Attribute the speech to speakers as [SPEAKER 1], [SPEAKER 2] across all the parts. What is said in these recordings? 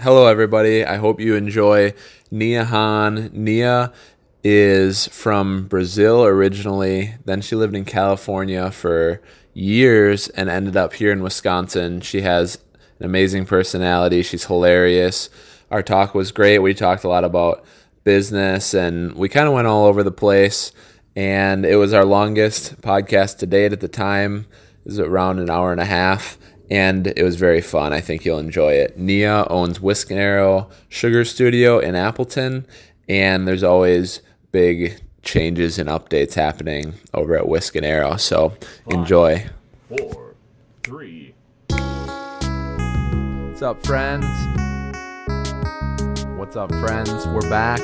[SPEAKER 1] hello, everybody. I hope you enjoy Nia Han. Nia is from Brazil originally. Then she lived in California for years and ended up here in Wisconsin. She has an amazing personality. She's hilarious. Our talk was great. We talked a lot about business and we kind of went all over the place. And it was our longest podcast to date at the time. It was around an hour and a half and it was very fun. I think you'll enjoy it. Nia owns Whisk and Arrow Sugar Studio in Appleton, and there's always big changes and updates happening over at Whisk and Arrow. So enjoy.
[SPEAKER 2] four, three.
[SPEAKER 1] What's up, friends? What's up, friends? We're back.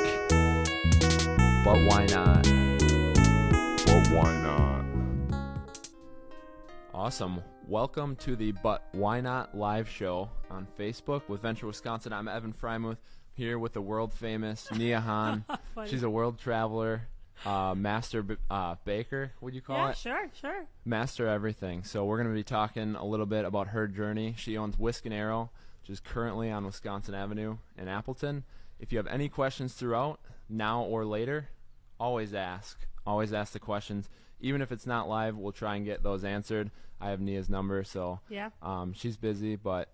[SPEAKER 1] But why not?
[SPEAKER 2] But why not?
[SPEAKER 1] Awesome. Welcome to the But Why Not live show on Facebook with Venture Wisconsin. I'm Evan Frymuth here with the world famous Nia Han. She's a world traveler, uh, master b- uh, baker, would you call
[SPEAKER 3] yeah,
[SPEAKER 1] it?
[SPEAKER 3] sure, sure.
[SPEAKER 1] Master everything. So we're going to be talking a little bit about her journey. She owns Whisk and Arrow, which is currently on Wisconsin Avenue in Appleton. If you have any questions throughout, now or later, always ask. Always ask the questions. Even if it's not live, we'll try and get those answered. I have Nia's number, so
[SPEAKER 3] Yeah.
[SPEAKER 1] um, she's busy, but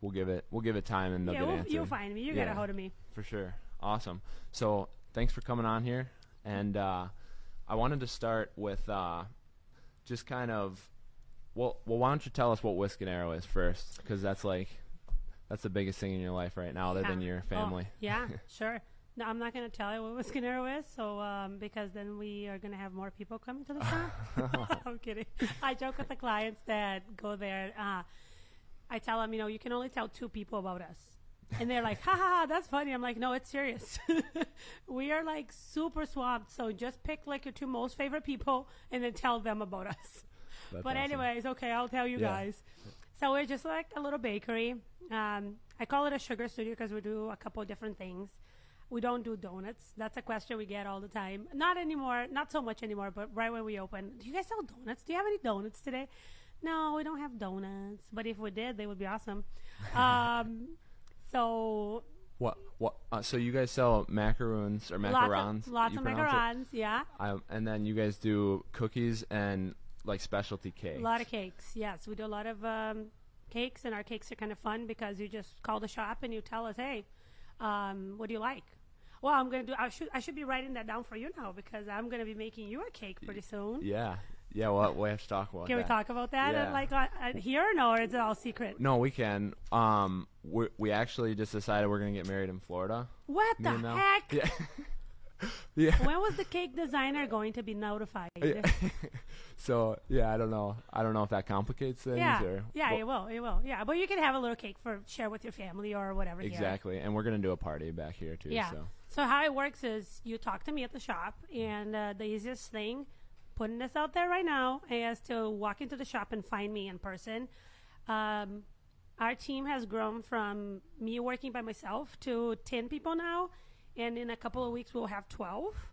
[SPEAKER 1] we'll give it we'll give it time and they'll
[SPEAKER 3] yeah,
[SPEAKER 1] get
[SPEAKER 3] we'll,
[SPEAKER 1] answered
[SPEAKER 3] you'll find me. You got
[SPEAKER 1] Yeah.
[SPEAKER 3] a hold of me.
[SPEAKER 1] for sure. Awesome. So thanks for coming on here, and uh, I wanted to start with uh, just kind of well, well, why don't you tell us what Whisk and Arrow is first? Because that's like that's the biggest thing in your life right now, other
[SPEAKER 3] Yeah.
[SPEAKER 1] than your
[SPEAKER 3] Oh,
[SPEAKER 1] family.
[SPEAKER 3] yeah, sure. No, I'm not going to tell you what Arrow is, so um, because then we are going to have more people coming to the shop. I'm kidding. I joke with the clients that go there. Uh, I tell them, you know, you can only tell two people about us. And they're like, ha ha, ha, that's funny. I'm like, no, it's serious. we are like super swamped. So just pick like your two most favorite people and then tell them about us.
[SPEAKER 1] That's
[SPEAKER 3] but
[SPEAKER 1] awesome.
[SPEAKER 3] anyways, okay, I'll tell you
[SPEAKER 1] Yeah.
[SPEAKER 3] guys. So we're just like a little bakery. Um, I call it a sugar studio because we do a couple different things. We don't do donuts. That's a question we get all the time. Not anymore, not so much anymore. But right when we open, do you guys sell donuts? Do you have any donuts today? No, we don't have donuts. But if we did, they would be awesome. Um, so
[SPEAKER 1] What what? Uh, so you guys sell macaroons or
[SPEAKER 3] lots
[SPEAKER 1] macarons?
[SPEAKER 3] of, lots of
[SPEAKER 1] pronounce it?
[SPEAKER 3] macarons, yeah.
[SPEAKER 1] Um, and then you guys do cookies and like specialty cakes.
[SPEAKER 3] A lot of cakes. Yes, we do a lot of um, cakes, and our cakes are kind of fun because you just call the shop and you tell us, "Hey, um, what do you like?" Well, I'm gonna do. I should I should be writing that down for you now because I'm gonna be making you a cake pretty soon.
[SPEAKER 1] Yeah, yeah. Well, we have to talk about
[SPEAKER 3] Can we talk about that?
[SPEAKER 1] Yeah.
[SPEAKER 3] Like uh, uh, here or no, or is it all secret?
[SPEAKER 1] No, we can. Um, we we actually just decided we're gonna get married in Florida.
[SPEAKER 3] What
[SPEAKER 1] Me
[SPEAKER 3] the heck?
[SPEAKER 1] Yeah. yeah.
[SPEAKER 3] When was the cake designer going to be notified?
[SPEAKER 1] Yeah. so yeah, I don't know. I don't know if that complicates things
[SPEAKER 3] yeah,
[SPEAKER 1] or
[SPEAKER 3] yeah,
[SPEAKER 1] well,
[SPEAKER 3] it will, it will. Yeah, but you can have a little cake for share with your family or whatever. here.
[SPEAKER 1] exactly. And we're gonna do a party back here too.
[SPEAKER 3] Yeah.
[SPEAKER 1] So
[SPEAKER 3] So how it works is you talk to me at the shop, and uh, the easiest thing, putting this out there right now, is to walk into the shop and find me in person. Um, our team has grown from me working by myself to ten people now, and in a couple of weeks we'll have twelve.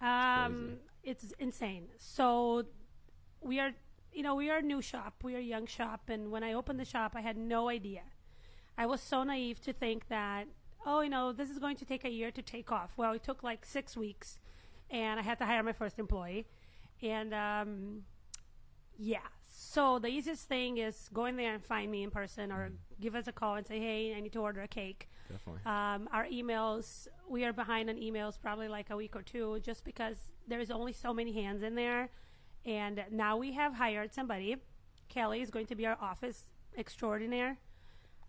[SPEAKER 3] Um, it's insane. So we are, you know, we are a new shop. We are a young shop, and when I opened the shop, I had no idea. I was so naive to think that, oh, you know, this is going to take a year to take off. Well, it took like six weeks, and I had to hire my first employee. And um, yeah, so the easiest thing is go in there and find me in person or give us a call and say, hey, I need to order a cake.
[SPEAKER 1] definitely.
[SPEAKER 3] Um, our emails, we are behind on emails probably like a week or two just because there's only so many hands in there. And now we have hired somebody. Kelly is going to be our office extraordinaire.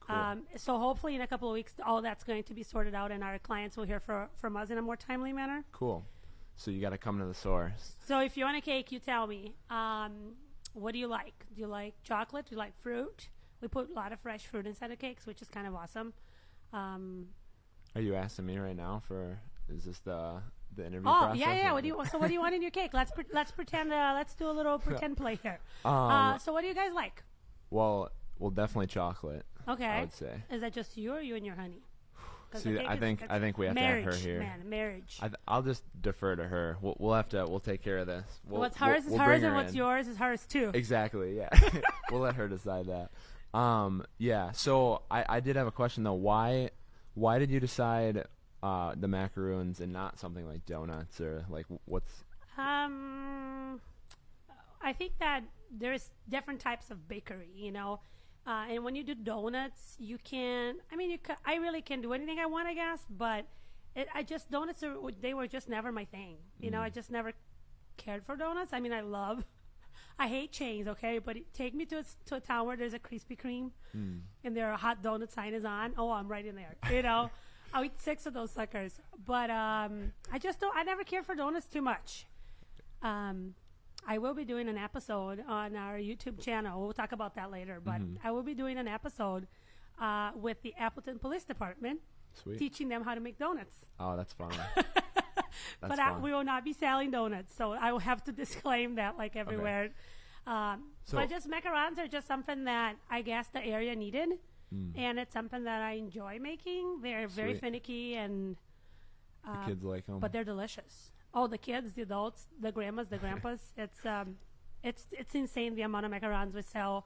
[SPEAKER 3] Um, so hopefully in a couple of weeks, all that's going to be sorted out and our clients will hear for, from us in a more timely manner.
[SPEAKER 1] cool. So you got to come to the source.
[SPEAKER 3] So if you want a cake, you tell me. Um, what do you like? Do you like chocolate? Do you like fruit? We put a lot of fresh fruit inside the cakes, which is kind of awesome. Um,
[SPEAKER 1] Are you asking me right now for? Is this the the interview
[SPEAKER 3] Oh
[SPEAKER 1] process?
[SPEAKER 3] yeah, yeah.
[SPEAKER 1] or-
[SPEAKER 3] What do you? So what do you want in your cake? Let's pre- let's pretend. Uh, let's do a little pretend play here.
[SPEAKER 1] Um,
[SPEAKER 3] Uh, so what do you guys like?
[SPEAKER 1] well, well, definitely chocolate. I
[SPEAKER 3] Okay.
[SPEAKER 1] would say.
[SPEAKER 3] Is that just you or you and your honey?
[SPEAKER 1] See, I think- I think we have to have her here.
[SPEAKER 3] Man, marriage.
[SPEAKER 1] I th- I'll just defer to her. We'll, we'll have to. We'll take care of this. We'll,
[SPEAKER 3] what's
[SPEAKER 1] we'll-
[SPEAKER 3] hers is
[SPEAKER 1] we'll
[SPEAKER 3] hers, and what's
[SPEAKER 1] in.
[SPEAKER 3] yours is hers too.
[SPEAKER 1] Exactly. Yeah. we'll let her decide that. Um, yeah. So I, I did have a question though. Why why did you decide uh, the macaroons and not something like donuts or like what's
[SPEAKER 3] Um, I think that there's different types of bakery, you know. Uh, and when you do donuts, you can. I mean, you. Ca- I really can do anything I want, I guess. But it, I just donuts. Are, they were just never my thing. You know, I just never cared for donuts. I mean, I love. I hate chains, okay, but it, take me to a, to a town where there's a Krispy Kreme, and their hot donut sign is on. Oh, I'm right in there. You know, I'll eat six of those suckers. But um, I just don't. I never cared for donuts too much. Um, I will be doing an episode on our YouTube channel. We'll talk about that later. But I will be doing an episode uh, with the Appleton Police Department,
[SPEAKER 1] sweet?
[SPEAKER 3] teaching them how to make donuts.
[SPEAKER 1] Oh, that's fun. That's
[SPEAKER 3] but I, we will not be selling donuts, so I will have to disclaim that like everywhere. Um,
[SPEAKER 1] So-
[SPEAKER 3] but just macarons are just something that I guess the area needed,
[SPEAKER 1] Mm.
[SPEAKER 3] and it's something that I enjoy making. They're very finicky and
[SPEAKER 1] the kids like them.
[SPEAKER 3] but they're delicious. Oh, the kids, the adults, the grandmas, the grandpas. it's um, it's it's insane the amount of macarons we sell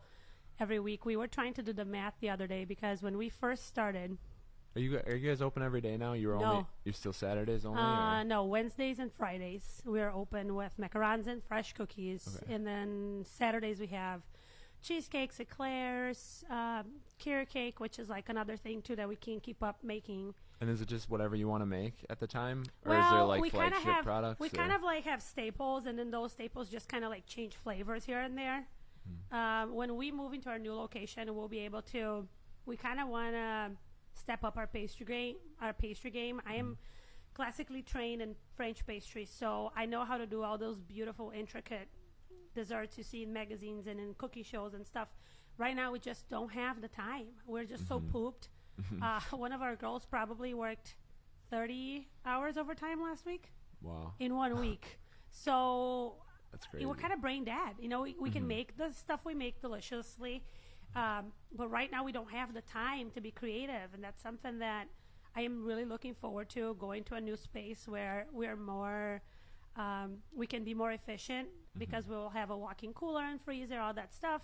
[SPEAKER 3] every week. We were trying to do the math the other day because when we first started,
[SPEAKER 1] are you are you guys open every day now? You're
[SPEAKER 3] No.
[SPEAKER 1] only you're still Saturdays only.
[SPEAKER 3] uh,
[SPEAKER 1] or?
[SPEAKER 3] no Wednesdays and Fridays we are open with macarons and fresh cookies,
[SPEAKER 1] Okay.
[SPEAKER 3] and then Saturdays we have cheesecakes, eclairs, um, carrot cake, which is like another thing too that we can't keep up making.
[SPEAKER 1] And is it just whatever you want to make at the time, or
[SPEAKER 3] well,
[SPEAKER 1] is there like
[SPEAKER 3] we
[SPEAKER 1] flagship
[SPEAKER 3] have
[SPEAKER 1] products?
[SPEAKER 3] we
[SPEAKER 1] or-
[SPEAKER 3] kind of like have staples, and then those staples just kind of like change flavors here and there.
[SPEAKER 1] Hmm.
[SPEAKER 3] Um, when we move into our new location, we'll be able to. We kind of want to step up our pastry game. Our pastry game. I
[SPEAKER 1] Hmm.
[SPEAKER 3] am classically trained in French pastry, so I know how to do all those beautiful, intricate desserts you see in magazines and in cookie shows and stuff. Right now, we just don't have the time. We're just
[SPEAKER 1] Mm-hmm.
[SPEAKER 3] so pooped. Uh, one of our girls probably worked 30 hours overtime last week
[SPEAKER 1] wow,
[SPEAKER 3] in one week. So
[SPEAKER 1] that's crazy.
[SPEAKER 3] we're kind of brain dead. You know, we, we can make the stuff we make deliciously, um, but right now we don't have the time to be creative, and that's something that I am really looking forward to going to a new space where we're more. Um, we can be more efficient because we'll have a walk-in cooler and freezer, all that stuff,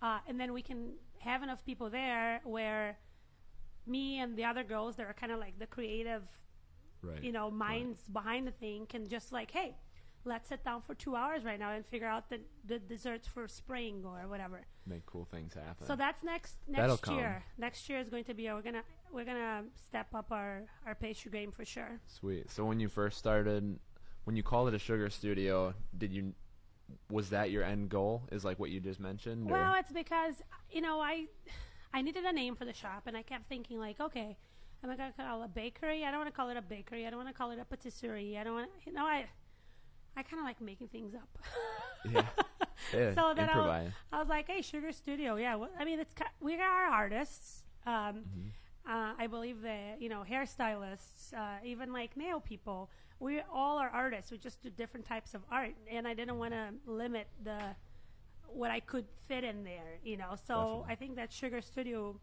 [SPEAKER 3] uh, and then we can have enough people there where me and the other girls that are kind of like the creative
[SPEAKER 1] right.
[SPEAKER 3] you know minds behind the thing can just like hey let's sit down for two hours right now and figure out the, the desserts for spring or whatever
[SPEAKER 1] make cool things happen.
[SPEAKER 3] so that's next
[SPEAKER 1] That'll
[SPEAKER 3] next
[SPEAKER 1] come.
[SPEAKER 3] year next year is going to be we're gonna we're gonna step up our our pastry game for sure
[SPEAKER 1] Sweet. So when you first started, when you called it a sugar studio, did you was that your end goal? Is like what you just mentioned? or-
[SPEAKER 3] well it's because you know i i needed a name for the shop and i kept thinking like okay am i gonna call it a bakery i don't want to call it a bakery i don't want to call it a patisserie i don't want you know i i kind of like making things up
[SPEAKER 1] yeah. yeah.
[SPEAKER 3] so then I was. I was like, "Hey, Sugar Studio, yeah. Well, I mean, it's we are artists. Um,
[SPEAKER 1] Mm-hmm.
[SPEAKER 3] uh, I believe that you know, hairstylists, uh, even like nail people. We all are artists. We just do different types of art, and I didn't want to limit the what I could fit in there. You know, so
[SPEAKER 1] Definitely.
[SPEAKER 3] I think that Sugar Studio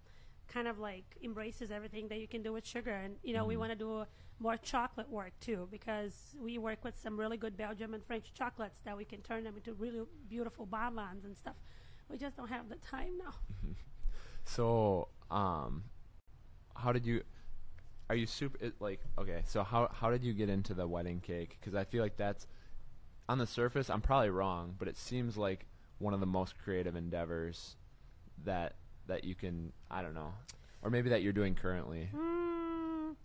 [SPEAKER 3] kind of like embraces everything that you can do with sugar and you know we
[SPEAKER 1] Mm-hmm.
[SPEAKER 3] want to do more chocolate work too because we work with some really good belgium and french chocolates that we can turn them into really beautiful bonbons and stuff we just don't have the time now
[SPEAKER 1] So, um, how did you? Are you super it, like okay? So how how did you get into the wedding cake? Because I feel like that's on the surface. I'm probably wrong, but it seems like one of the most creative endeavors that that you can. I don't know, or maybe that you're doing currently.
[SPEAKER 3] Mm,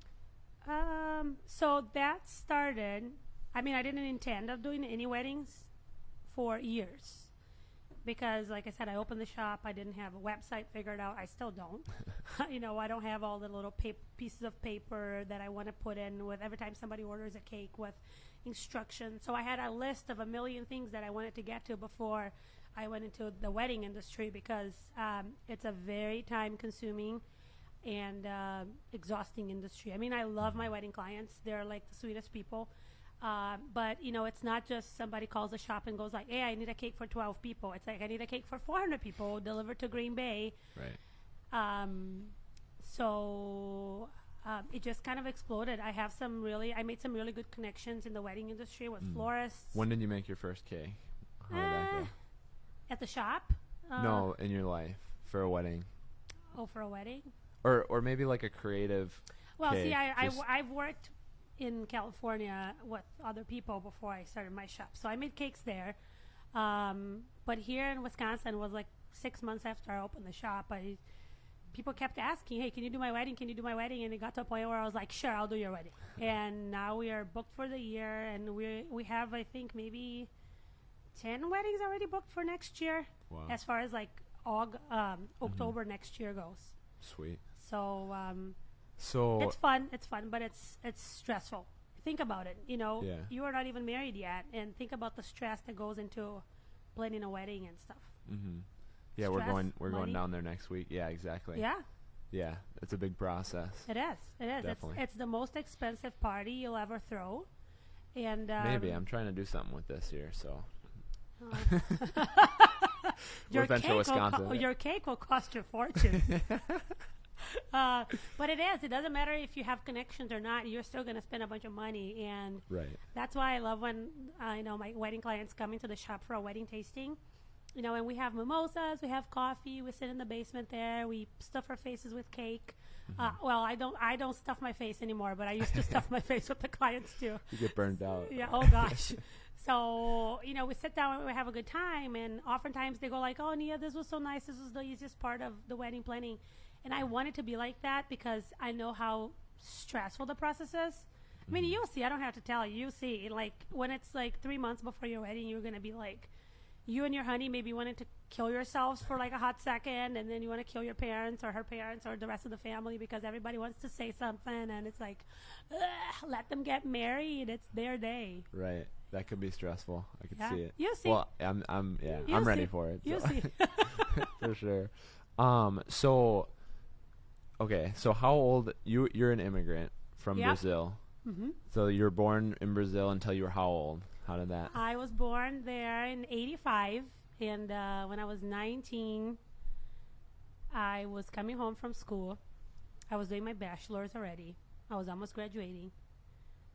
[SPEAKER 3] um, so that started. I mean, I didn't intend of doing any weddings for years because, like I said, I opened the shop. I didn't have a website figured out. I still don't. you know, I don't have all the little pap- pieces of paper that I want to put in with every time somebody orders a cake with instructions. So I had a list of a million things that I wanted to get to before I went into the wedding industry because um, it's a very time consuming and uh, exhausting industry. I mean, I love my wedding clients; they're like the sweetest people. Uh, but you know, it's not just somebody calls the shop and goes like, "Hey, I need a cake for twelve people." It's like I need a cake for four hundred people delivered to Green Bay.
[SPEAKER 1] Right.
[SPEAKER 3] Um, so um, it just kind of exploded. I have some really, I made some really good connections in the wedding industry with florists
[SPEAKER 1] When did you make your first cake? How did that
[SPEAKER 3] Uh,
[SPEAKER 1] go?
[SPEAKER 3] At the shop. Uh,
[SPEAKER 1] no, in your life for a wedding,
[SPEAKER 3] Oh, for a wedding?
[SPEAKER 1] or or maybe like a creative.
[SPEAKER 3] Well, see,
[SPEAKER 1] cake,
[SPEAKER 3] I, I, I've worked in California with other people before I started my shop. So I made cakes there. Um, but here in Wisconsin was like six months after I opened the shop. I people kept asking, "Hey, can you do my wedding? Can you do my wedding?" And it got to a point where I was like, "Sure, I'll do your wedding." and now we are booked for the year, and we we have I think maybe ten weddings already booked for next year,
[SPEAKER 1] Wow.
[SPEAKER 3] as far as like Aug- um, October next year goes.
[SPEAKER 1] Sweet.
[SPEAKER 3] So um,
[SPEAKER 1] So
[SPEAKER 3] it's fun. It's fun, but it's it's stressful. Think about it. You know,
[SPEAKER 1] Yeah.
[SPEAKER 3] you are not even married yet, and think about the stress that goes into planning a wedding and stuff.
[SPEAKER 1] Mm-hmm. yeah, we're going we're
[SPEAKER 3] money.
[SPEAKER 1] going down there next week. Yeah, exactly.
[SPEAKER 3] Yeah,
[SPEAKER 1] Yeah, it's a big process.
[SPEAKER 3] it is. It is.
[SPEAKER 1] Definitely.
[SPEAKER 3] It's it's the most expensive party you'll ever throw, and um,
[SPEAKER 1] Maybe I'm trying to do something with this year, so
[SPEAKER 3] your
[SPEAKER 1] Venture,
[SPEAKER 3] cake will
[SPEAKER 1] Wisconsin.
[SPEAKER 3] co- your cake will cost you a fortune. uh, but it is. It doesn't matter if you have connections or not. You're still going to spend a bunch of money, and
[SPEAKER 1] right.
[SPEAKER 3] That's why I love when uh, you know my wedding clients come into the shop for a wedding tasting. You know, and we have mimosas, we have coffee, we sit in the basement there, we stuff our faces with cake. Uh, well, I don't, I don't stuff my face anymore, but I used to stuff my face with the clients too.
[SPEAKER 1] You get burned out.
[SPEAKER 3] Yeah. Oh gosh. so you know, we sit down and we have a good time, and oftentimes they go like, "Oh, Nia, this was so nice. This was the easiest part of the wedding planning," and I want it to be like that because I know how stressful the process is. I mean, mm-hmm. you'll see. I don't have to tell you. You see, like when it's like three months before your wedding, you're gonna be like, you and your honey maybe wanted to kill yourselves for like a hot second, and then you want to kill your parents or her parents or the rest of the family because everybody wants to say something, and it's like, let them get married. It's their day.
[SPEAKER 1] Right. That could be stressful. I could
[SPEAKER 3] Yeah.
[SPEAKER 1] see it.
[SPEAKER 3] You see.
[SPEAKER 1] Well, I'm I'm yeah,
[SPEAKER 3] You
[SPEAKER 1] I'm ready
[SPEAKER 3] see.
[SPEAKER 1] for it.
[SPEAKER 3] You
[SPEAKER 1] so-
[SPEAKER 3] see.
[SPEAKER 1] for sure. Um so okay, so how old you you're an immigrant from
[SPEAKER 3] Yep.
[SPEAKER 1] Brazil.
[SPEAKER 3] hmm
[SPEAKER 1] So you were born in Brazil until you were how old? How did that?
[SPEAKER 3] I was born there in '85, and uh, when I was 19, I was coming home from school. I was doing my bachelor's already. I was almost graduating.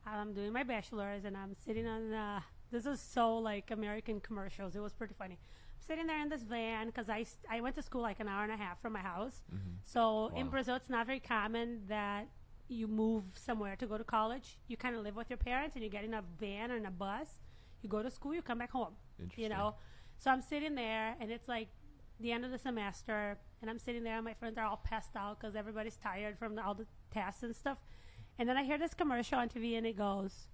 [SPEAKER 3] I'm doing my bachelor's, and I'm sitting on. Uh, this is so like American commercials. It was pretty funny. I'm sitting there in this van because I, I went to school like an hour and a half from my house. So in Brazil, it's not very common that you move somewhere to go to college. You kind of live with your parents, and you get in a van or in a bus. You go to school, you come back home. You know, so I'm sitting there, and it's like the end of the semester, and I'm sitting there, and my friends are all passed out because everybody's tired from the, all the tests and stuff. And then I hear this commercial on TV, and it goes,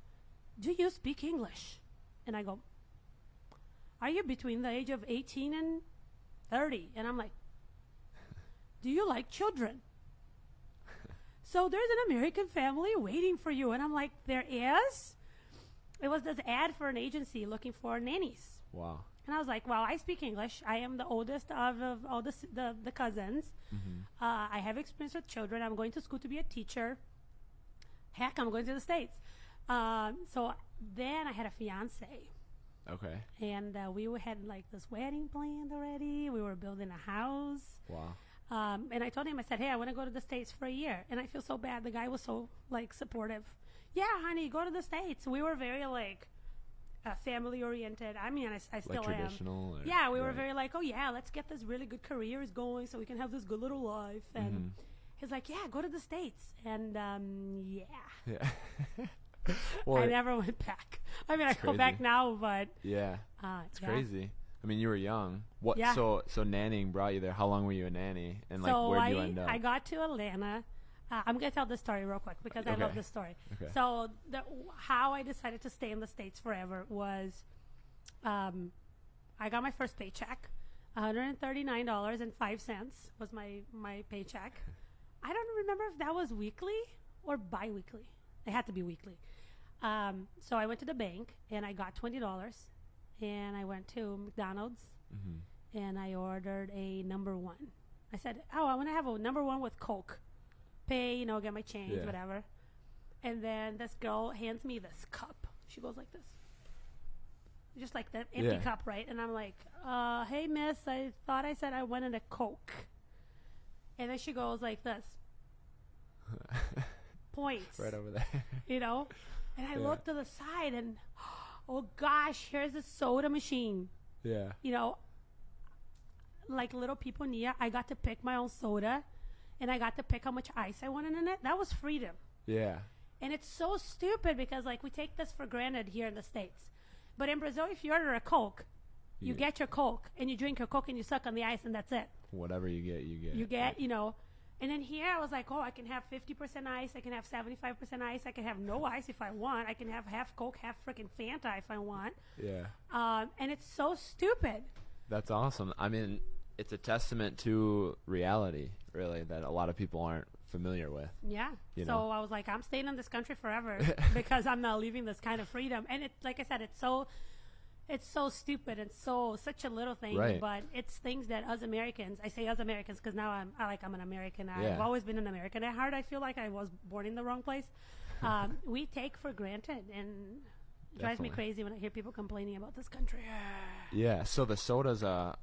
[SPEAKER 3] "Do you speak English?" And I go, "Are you between the age of 18 and 30?" And I'm like, "Do you like children?" so there's an American family waiting for you, and I'm like, "There is." It was this ad for an agency looking for nannies.
[SPEAKER 1] Wow.
[SPEAKER 3] And I was like, well, I speak English. I am the oldest of, of all the, the, the cousins. Uh, I have experience with children. I'm going to school to be a teacher. Heck, I'm going to the States. Um, so then I had a fiance.
[SPEAKER 1] Okay.
[SPEAKER 3] And uh, we had like this wedding planned already. We were building a house.
[SPEAKER 1] Wow.
[SPEAKER 3] Um, and I told him, I said, hey, I want to go to the States for a year. And I feel so bad. The guy was so, like, supportive. Yeah, honey, go to the States. We were very, like, uh, family oriented. I mean, I still
[SPEAKER 1] Like
[SPEAKER 3] am.
[SPEAKER 1] traditional. or-
[SPEAKER 3] Yeah, we were very like, oh yeah, let's get this really good careers going so we can have this good little life. And
[SPEAKER 1] Mm-hmm.
[SPEAKER 3] He's like, yeah, go to the states. And um, yeah,
[SPEAKER 1] Yeah. well,
[SPEAKER 3] I never went back. I mean, I
[SPEAKER 1] It's
[SPEAKER 3] go back now, but
[SPEAKER 1] yeah.
[SPEAKER 3] uh,
[SPEAKER 1] It's
[SPEAKER 3] yeah.
[SPEAKER 1] crazy. I mean, you were young. What?
[SPEAKER 3] Yeah.
[SPEAKER 1] So so nannying brought you there. How long were you a nanny? And like,
[SPEAKER 3] so
[SPEAKER 1] where'd
[SPEAKER 3] I,
[SPEAKER 1] you end up?
[SPEAKER 3] I got to Atlanta. Uh, I'm gonna tell this story real quick because I love this story.
[SPEAKER 1] Okay.
[SPEAKER 3] So the, how I decided to stay in the states forever was, um, I got my first paycheck, one hundred and thirty nine dollars and five cents was my my paycheck. I don't remember if that was weekly or biweekly. It had to be weekly. Um, so I went to the bank and I got twenty dollars, and I went to McDonald's
[SPEAKER 1] Mm-hmm.
[SPEAKER 3] and I ordered a number one. I said, "Oh, I want to have a number one with Coke. Pay, you know, get my change,
[SPEAKER 1] Yeah.
[SPEAKER 3] whatever." And then this girl hands me this cup. She goes like this, just like the empty
[SPEAKER 1] Yeah.
[SPEAKER 3] cup, right? And I'm like, uh, "Hey, miss, I thought I said I wanted a Coke." And then she goes like this, points,
[SPEAKER 1] right over there.
[SPEAKER 3] you know. And I
[SPEAKER 1] Yeah.
[SPEAKER 3] look to the side, and oh gosh, here's a soda machine
[SPEAKER 1] yeah.
[SPEAKER 3] you know, like little people Nia, I got to pick my own soda, and I got to pick how much ice I wanted in it. That was freedom.
[SPEAKER 1] Yeah.
[SPEAKER 3] And it's so stupid because like we take this for granted here in the states, but in Brazil, if you order a Coke, you
[SPEAKER 1] Yeah.
[SPEAKER 3] get your Coke and you drink your Coke and you suck on the ice and that's it.
[SPEAKER 1] Whatever you get, you get.
[SPEAKER 3] You get, you know. And then here I was like, oh, I can have 50% ice, I can have 75% ice, I can have no ice if I want, I can have half Coke, half freaking Fanta if I want.
[SPEAKER 1] Yeah.
[SPEAKER 3] Um, and it's so stupid.
[SPEAKER 1] That's awesome. I mean, it's a testament to reality, really, that a lot of people aren't familiar with.
[SPEAKER 3] Yeah.
[SPEAKER 1] You
[SPEAKER 3] so
[SPEAKER 1] know.
[SPEAKER 3] I was like, I'm staying in this country forever because I'm not leaving this kind of freedom. And it, like I said, it's so, it's so stupid and so such a little thing.
[SPEAKER 1] Right.
[SPEAKER 3] But it's things that us Americans, I say us Americans because now I'm, I like I'm an American. I've always been an American at heart. I feel like I was born in the wrong place. Um, we take for granted and it drives me crazy when I hear people complaining about this country.
[SPEAKER 1] Yeah. So the soda's a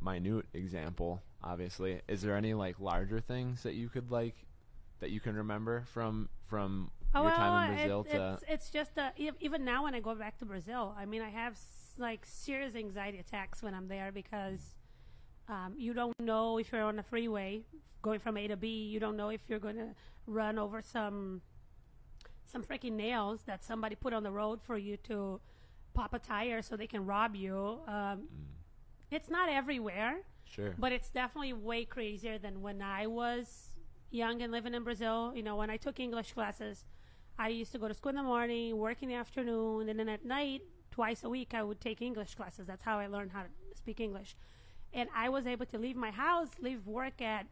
[SPEAKER 1] minute example, obviously. Is there any like larger things that you could like that you can remember from from your time in Brazil
[SPEAKER 3] it,
[SPEAKER 1] to?
[SPEAKER 3] it's, it's just uh, ev- even now when I go back to Brazil, I mean, I have like serious anxiety attacks when I'm there because um, you don't know if you're on a freeway going from A to B. You don't know if you're going to run over some some freaking nails that somebody put on the road for you to pop a tire so they can rob you. Um, It's not everywhere.
[SPEAKER 1] Sure.
[SPEAKER 3] But it's definitely way crazier than when I was young and living in Brazil. You know, when I took English classes, I used to go to school in the morning, work in the afternoon, and then at night, twice a week, I would take English classes. That's how I learned how to speak English. And I was able to leave my house, leave work at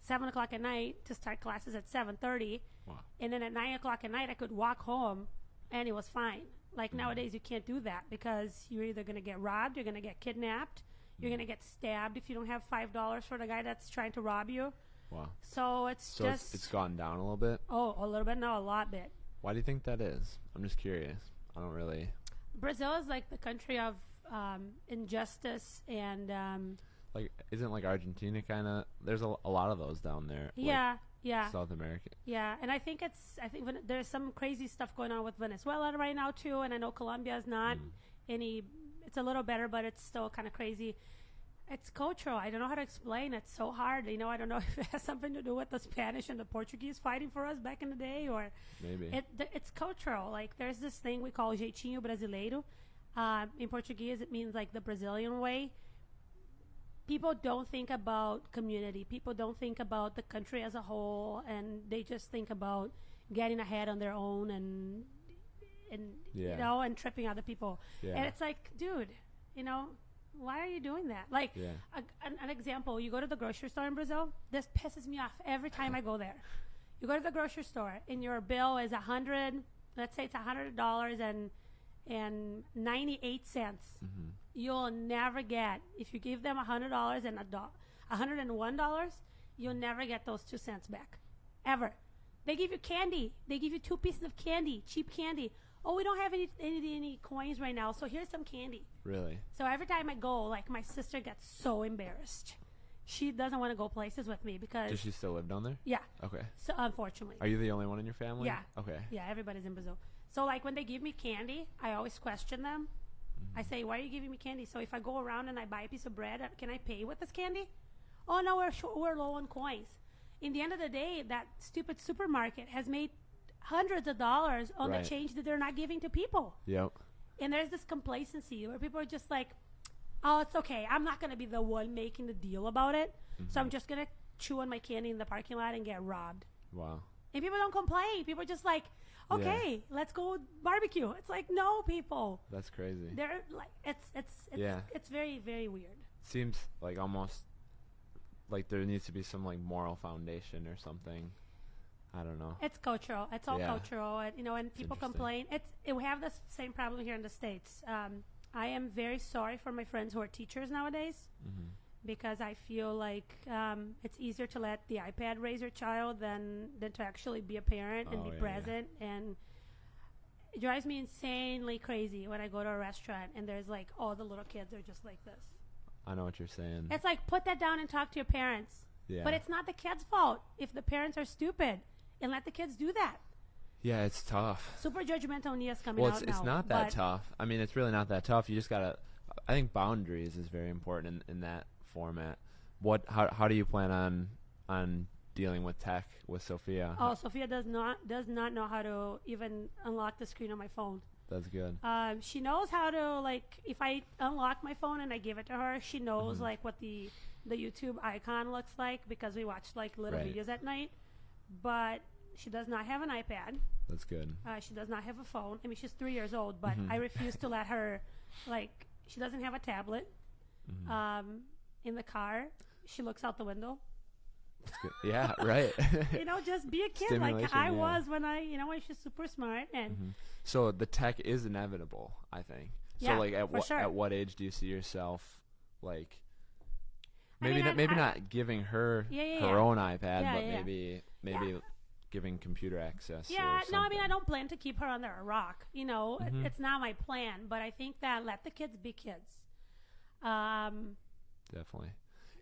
[SPEAKER 3] seven o'clock at night to start classes at seven thirty,
[SPEAKER 1] Wow.
[SPEAKER 3] and then at nine o'clock at night, I could walk home, and it was fine. Like mm-hmm. nowadays, you can't do that because you're either going to get robbed, you're going to get kidnapped, you're going to mm-hmm. get stabbed if you don't have five dollars for the guy that's trying to rob you.
[SPEAKER 1] Wow.
[SPEAKER 3] So it's
[SPEAKER 1] So
[SPEAKER 3] just
[SPEAKER 1] it's, it's gone down a little bit.
[SPEAKER 3] oh a little bit, no, a lot bit.
[SPEAKER 1] Why do you think that is? I'm just curious. I don't really
[SPEAKER 3] Brazil is like the country of um, injustice and um,
[SPEAKER 1] like. Isn't like Argentina kind of? There's a, a lot of those down there. like
[SPEAKER 3] yeah, yeah.
[SPEAKER 1] South America.
[SPEAKER 3] Yeah, and I think it's I think Ven- there's some crazy stuff going on with Venezuela right now too, and I know Colombia is not
[SPEAKER 1] Mm.
[SPEAKER 3] any. It's a little better, but it's still kind of crazy. It's cultural. I don't know how to explain. It's so hard. You know, I don't know if it has something to do with the Spanish and the Portuguese fighting for us back in the day, or
[SPEAKER 1] Maybe.
[SPEAKER 3] it, th- it's cultural. Like there's this thing we call jeitinho brasileiro. Um, in Portuguese, it means like the Brazilian way. People don't think about community. People don't think about the country as a whole, and they just think about getting ahead on their own and and you know and tripping other people.
[SPEAKER 1] Yeah.
[SPEAKER 3] And it's like, dude, you know, why are you doing that? Like,
[SPEAKER 1] Yeah.
[SPEAKER 3] a, an, an example: you go to the grocery store in Brazil. This pisses me off every time I go there. You go to the grocery store and your bill is a hundred. Let's say it's a hundred dollars and and ninety eight cents.
[SPEAKER 1] Mm-hmm.
[SPEAKER 3] You'll never get if you give them a hundred dollars and a do- a hundred and one dollars. You'll never get those two cents back, ever. They give you candy. They give you two pieces of candy, cheap candy. Oh, we don't have any any, any coins right now, so here's some candy.
[SPEAKER 1] really.
[SPEAKER 3] So every time I go, like my sister gets so embarrassed. She doesn't want to go places with me because
[SPEAKER 1] Does she still live down there?
[SPEAKER 3] yeah.
[SPEAKER 1] Okay.
[SPEAKER 3] So unfortunately,
[SPEAKER 1] Are you the only one in your family?
[SPEAKER 3] Yeah.
[SPEAKER 1] Okay.
[SPEAKER 3] yeah, everybody's in Brazil. So like when they give me candy, I always question them. I say, "Why are you giving me candy?" So if I go around and I buy a piece of bread, uh, can I pay with this candy? Oh no, we're short, we're low on coins. In the end of the day, that stupid supermarket has made hundreds of dollars on
[SPEAKER 1] Right.
[SPEAKER 3] the change that they're not giving to people.
[SPEAKER 1] Yep.
[SPEAKER 3] And there's this complacency where people are just like, oh, it's okay. I'm not going to be the one making the deal about it. So mm-hmm. I'm just going to chew on my candy in the parking lot and get robbed.
[SPEAKER 1] Wow.
[SPEAKER 3] And people don't complain. People are just like, okay, let's go barbecue. It's like, no, people.
[SPEAKER 1] That's crazy.
[SPEAKER 3] They're like, it's, it's, it's,
[SPEAKER 1] Yeah.
[SPEAKER 3] it's very, very weird.
[SPEAKER 1] Seems like almost like there needs to be some like moral foundation or something. I don't know.
[SPEAKER 3] It's cultural. It's all
[SPEAKER 1] Yeah.
[SPEAKER 3] cultural, and you know, and people complain. It's it, we have the same problem here in the states. Um, I am very sorry for my friends who are teachers nowadays
[SPEAKER 1] Mm-hmm.
[SPEAKER 3] because I feel like um, it's easier to let the iPad raise your child than than to actually be a parent and
[SPEAKER 1] Oh,
[SPEAKER 3] be
[SPEAKER 1] yeah, yeah.
[SPEAKER 3] present. And it drives me insanely crazy when I go to a restaurant and there's like all the little kids are just like this.
[SPEAKER 1] I know what you're saying.
[SPEAKER 3] It's like put that down and talk to your parents.
[SPEAKER 1] yeah.
[SPEAKER 3] But it's not the kids' fault if the parents are stupid and let the kids do that.
[SPEAKER 1] yeah, it's tough.
[SPEAKER 3] Super judgmental Nia's coming
[SPEAKER 1] Well,
[SPEAKER 3] out
[SPEAKER 1] it's, it's not that tough. I mean, it's really not that tough. You just gotta. I think boundaries is very important in, in that format. what how how do you plan on on dealing with tech with Sophia?
[SPEAKER 3] Oh, Sophia does not does not know how to even unlock the screen on my phone.
[SPEAKER 1] That's good.
[SPEAKER 3] Um, she knows how to like if I unlock my phone and I give it to her, she knows
[SPEAKER 1] Mm-hmm.
[SPEAKER 3] like what the the YouTube icon looks like because we watch like little
[SPEAKER 1] Right.
[SPEAKER 3] videos at night. But she does not have an iPad.
[SPEAKER 1] That's good.
[SPEAKER 3] Uh, she does not have a phone. I mean, she's three years old, but
[SPEAKER 1] Mm-hmm.
[SPEAKER 3] I refuse to let her. Like, she doesn't have a tablet.
[SPEAKER 1] Mm-hmm.
[SPEAKER 3] Um, in the car, she looks out the window.
[SPEAKER 1] Yeah, right.
[SPEAKER 3] You know, just be a kid like I
[SPEAKER 1] yeah. Mm-hmm.
[SPEAKER 3] was when I, you know, when she's super smart and.
[SPEAKER 1] so the tech is inevitable, I think. So
[SPEAKER 3] Yeah,
[SPEAKER 1] like at what
[SPEAKER 3] sure.
[SPEAKER 1] at what age do you see yourself like maybe not, maybe not giving her
[SPEAKER 3] Yeah, yeah,
[SPEAKER 1] her
[SPEAKER 3] yeah.
[SPEAKER 1] own iPad, but maybe maybe giving computer access.
[SPEAKER 3] Yeah, no, I mean, I don't plan to keep her under a rock. You know,
[SPEAKER 1] Mm-hmm.
[SPEAKER 3] it's not my plan, but I think that let the kids be kids. Um,
[SPEAKER 1] Definitely.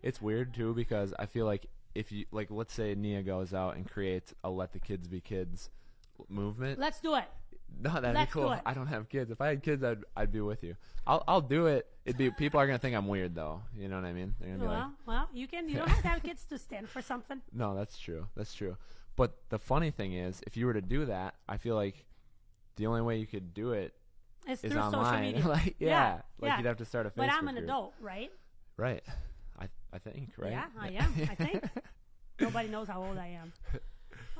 [SPEAKER 1] It's weird too because I feel like if you like let's say Nia goes out and creates a let the kids be kids movement.
[SPEAKER 3] let's do it.
[SPEAKER 1] No, that'd
[SPEAKER 3] let's
[SPEAKER 1] be cool. I don't have kids. If I had kids I'd I'd be with you. I'll I'll do it. It'd be people are gonna think I'm weird though. You know what I mean? They're gonna be
[SPEAKER 3] Well,
[SPEAKER 1] like
[SPEAKER 3] well, you can. You don't have to have kids to stand for something.
[SPEAKER 1] No, that's true. That's true. But the funny thing is, if you were to do that, I feel like the only way you could do it
[SPEAKER 3] It's
[SPEAKER 1] is
[SPEAKER 3] through social
[SPEAKER 1] online.
[SPEAKER 3] media.
[SPEAKER 1] like yeah,
[SPEAKER 3] Yeah,
[SPEAKER 1] like
[SPEAKER 3] yeah.
[SPEAKER 1] you'd have to start a Facebook
[SPEAKER 3] but I'm an
[SPEAKER 1] group.
[SPEAKER 3] adult, right?
[SPEAKER 1] Right. I I think, right?
[SPEAKER 3] Yeah, I am. I think nobody knows how old I am.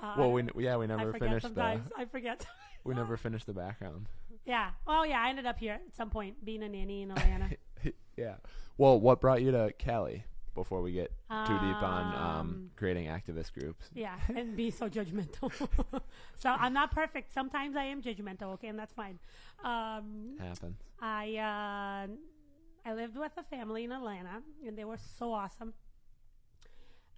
[SPEAKER 3] Uh,
[SPEAKER 1] well, we yeah, we
[SPEAKER 3] I
[SPEAKER 1] never
[SPEAKER 3] forget
[SPEAKER 1] finished
[SPEAKER 3] sometimes. I forget.
[SPEAKER 1] We never finished the background.
[SPEAKER 3] yeah. Oh, yeah. I ended up here at some point being a nanny in Atlanta.
[SPEAKER 1] yeah. Well, what brought you to Cali before we get too deep on um,
[SPEAKER 3] Um,
[SPEAKER 1] creating activist groups?
[SPEAKER 3] Yeah, and be so judgmental. so I'm not perfect. Sometimes I am judgmental, okay, and that's fine. Um,
[SPEAKER 1] Happens.
[SPEAKER 3] I uh, I lived with a family in Atlanta, and they were so awesome.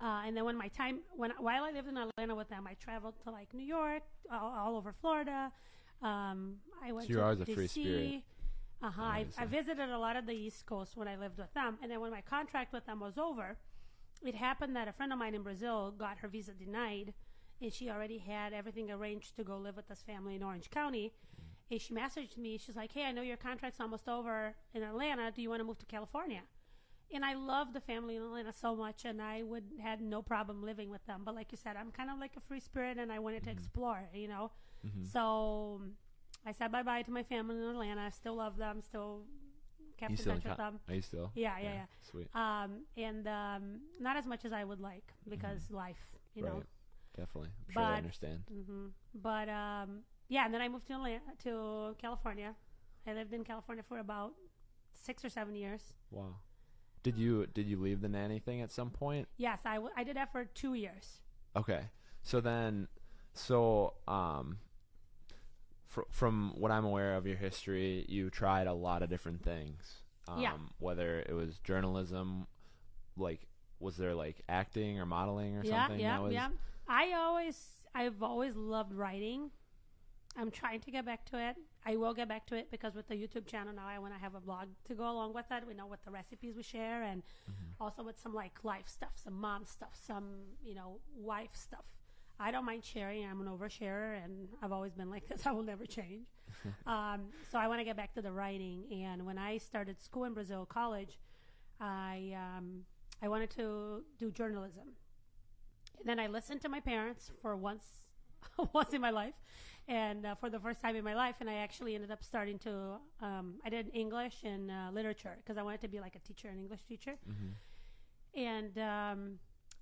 [SPEAKER 3] Uh, and then when my time, when while I lived in Atlanta with them, I traveled to like New York, all, all over Florida. Um, I went
[SPEAKER 1] So you're
[SPEAKER 3] to
[SPEAKER 1] always a free spirit.
[SPEAKER 3] Uh huh. I, I visited a lot of the East Coast when I lived with them, and then when my contract with them was over, it happened that a friend of mine in Brazil got her visa denied, and she already had everything arranged to go live with this family in Orange County. And she messaged me. She's like, "Hey, I know your contract's almost over in Atlanta. Do you want to move to California?" And I love the family in Atlanta so much, and I would had no problem living with them. But like you said, I'm kind of like a free spirit, and I wanted to explore, you know. So I said bye bye to my family in Atlanta. I still love them. Still kept
[SPEAKER 1] You
[SPEAKER 3] in touch
[SPEAKER 1] in
[SPEAKER 3] with them.
[SPEAKER 1] Are you still?
[SPEAKER 3] Yeah, yeah, yeah.
[SPEAKER 1] Sweet.
[SPEAKER 3] Um, and um, not as much as I would like because life, you know.
[SPEAKER 1] Definitely. I'm sure
[SPEAKER 3] But-
[SPEAKER 1] they understand.
[SPEAKER 3] hmm But um, yeah, and then I moved to Atlanta, to California. I lived in California for about six or seven years.
[SPEAKER 1] Wow. Did you did you leave the nanny thing at some point?
[SPEAKER 3] Yes, I, w- I did that for two years.
[SPEAKER 1] Okay. So then, so um, fr- from what I'm aware of your history, you tried a lot of different things. Um,
[SPEAKER 3] Yeah.
[SPEAKER 1] Whether it was journalism, like was there like acting or modeling or
[SPEAKER 3] yeah,
[SPEAKER 1] something?
[SPEAKER 3] yeah,
[SPEAKER 1] was,
[SPEAKER 3] yeah. I always, I've always loved writing. I'm trying to get back to it. I will get back to it because with the YouTube channel now, I want to have a blog to go along with that. We know what the recipes we share, and
[SPEAKER 1] Mm-hmm.
[SPEAKER 3] also with some like life stuff, some mom stuff, some you know wife stuff. I don't mind sharing. I'm an oversharer, and I've always been like this. I will never change. um, so I want to get back to the writing. And when I started school in Brazil, college, I um, I wanted to do journalism. And then I listened to my parents for once, once in my life, and uh, for the first time in my life. And I actually ended up starting to. Um, I did English and uh, literature because I wanted to be like a teacher, an English teacher. And um,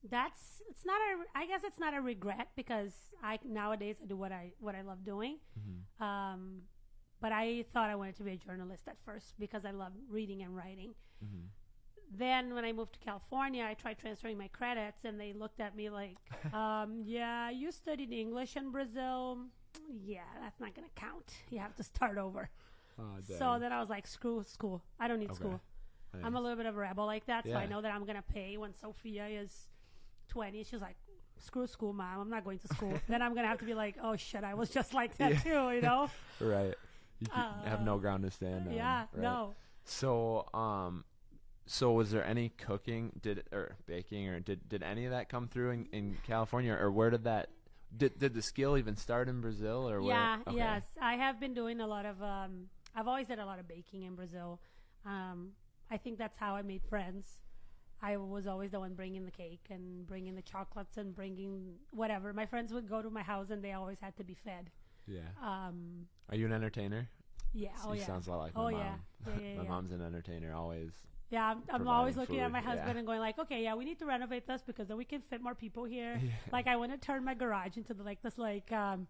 [SPEAKER 3] that's it's not a. I guess it's not a regret because I nowadays I do what I what I love doing. Um, but I thought I wanted to be a journalist at first because I love reading and writing then when I moved to California, I tried transferring my credits, and they looked at me like, um, "Yeah, you studied English in Brazil. Yeah, that's not going to count. You have to start over."
[SPEAKER 1] Oh,
[SPEAKER 3] So then I was like, "Screw school. I don't need
[SPEAKER 1] Okay.
[SPEAKER 3] school. I'm a little bit of a rebel like that, so I know that I'm going to pay when Sophia is 20. She's like." Screw school, mom. I'm not going to school. then I'm gonna have to be like, oh shit, I was just like that
[SPEAKER 1] Yeah.
[SPEAKER 3] too, you know?
[SPEAKER 1] right. You c- have no ground to stand on.
[SPEAKER 3] Uh, yeah,
[SPEAKER 1] right?
[SPEAKER 3] no.
[SPEAKER 1] So, um, so was there any cooking, did or baking, or did did any of that come through in, in California, or where did that did did the skill even start in Brazil, or where?
[SPEAKER 3] Yeah,
[SPEAKER 1] Okay.
[SPEAKER 3] yes. I have been doing a lot of. Um, I've always did a lot of baking in Brazil. Um, I think that's how I made friends. I was always the one bringing the cake and bringing the chocolates and bringing whatever. My friends would go to my house and they always had to be fed.
[SPEAKER 1] Yeah.
[SPEAKER 3] Um,
[SPEAKER 1] Are you an entertainer?
[SPEAKER 3] yeah, oh yeah,
[SPEAKER 1] sounds a lot like
[SPEAKER 3] oh
[SPEAKER 1] my
[SPEAKER 3] yeah,
[SPEAKER 1] mom.
[SPEAKER 3] yeah, yeah,
[SPEAKER 1] my
[SPEAKER 3] yeah.
[SPEAKER 1] mom's an entertainer. Always.
[SPEAKER 3] Yeah, I'm, I'm always looking at my husband
[SPEAKER 1] yeah.
[SPEAKER 3] and going like, okay, yeah, we need to renovate this because then we can fit more people here. Like I want to turn my garage into the, like this like um,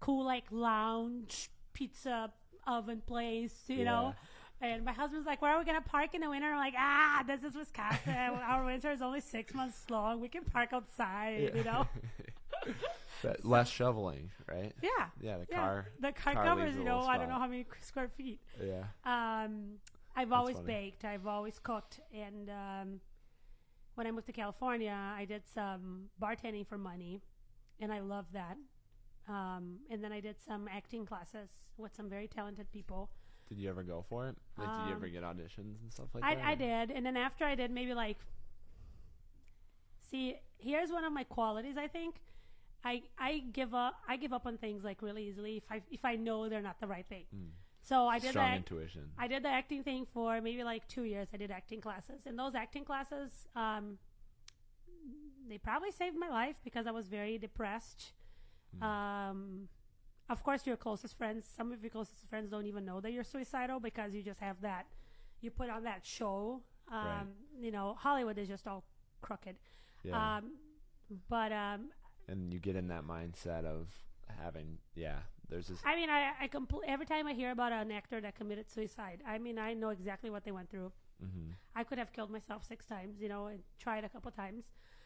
[SPEAKER 3] cool like lounge pizza oven place, you know. And my husband's like, "Where are we gonna park in the winter?" I'm like, "Ah, this is Wisconsin. Our winter is only six months long. We can park outside, you know."
[SPEAKER 1] But less shoveling, right?
[SPEAKER 3] Yeah,
[SPEAKER 1] Yeah, the
[SPEAKER 3] yeah.
[SPEAKER 1] car.
[SPEAKER 3] the car,
[SPEAKER 1] car
[SPEAKER 3] covers, you know, I don't know how many square feet.
[SPEAKER 1] Yeah.
[SPEAKER 3] Um, I've always baked. I've always cooked, and um, when I moved to California, I did some bartending for money, and I loved that. Um, and then I did some acting classes with some very talented people.
[SPEAKER 1] Did you ever go for it? Like, did you
[SPEAKER 3] Um,
[SPEAKER 1] ever get auditions and stuff like
[SPEAKER 3] I,
[SPEAKER 1] that?
[SPEAKER 3] I did, and then after I did, maybe like. See, here's one of my qualities. I think, I I give up. I give up on things like really easily if I if I know they're not the right thing. So I did.
[SPEAKER 1] Strong
[SPEAKER 3] that.
[SPEAKER 1] intuition.
[SPEAKER 3] I did the acting thing for maybe like two years. I did acting classes, and those acting classes, um, they probably saved my life because I was very depressed. Um, of course, your closest friends, some of your closest friends don't even know that you're suicidal because you just have that. You put on that show. Um,
[SPEAKER 1] Right.
[SPEAKER 3] You know, Hollywood is just all crooked.
[SPEAKER 1] yeah.
[SPEAKER 3] Um, but um,
[SPEAKER 1] and you get in that mindset of having, yeah. There's this.
[SPEAKER 3] I mean, I, I compl- every time I hear about an actor that committed suicide, I mean, I know exactly what they went through.
[SPEAKER 1] mhm.
[SPEAKER 3] I could have killed myself six times, you know, and tried a couple times.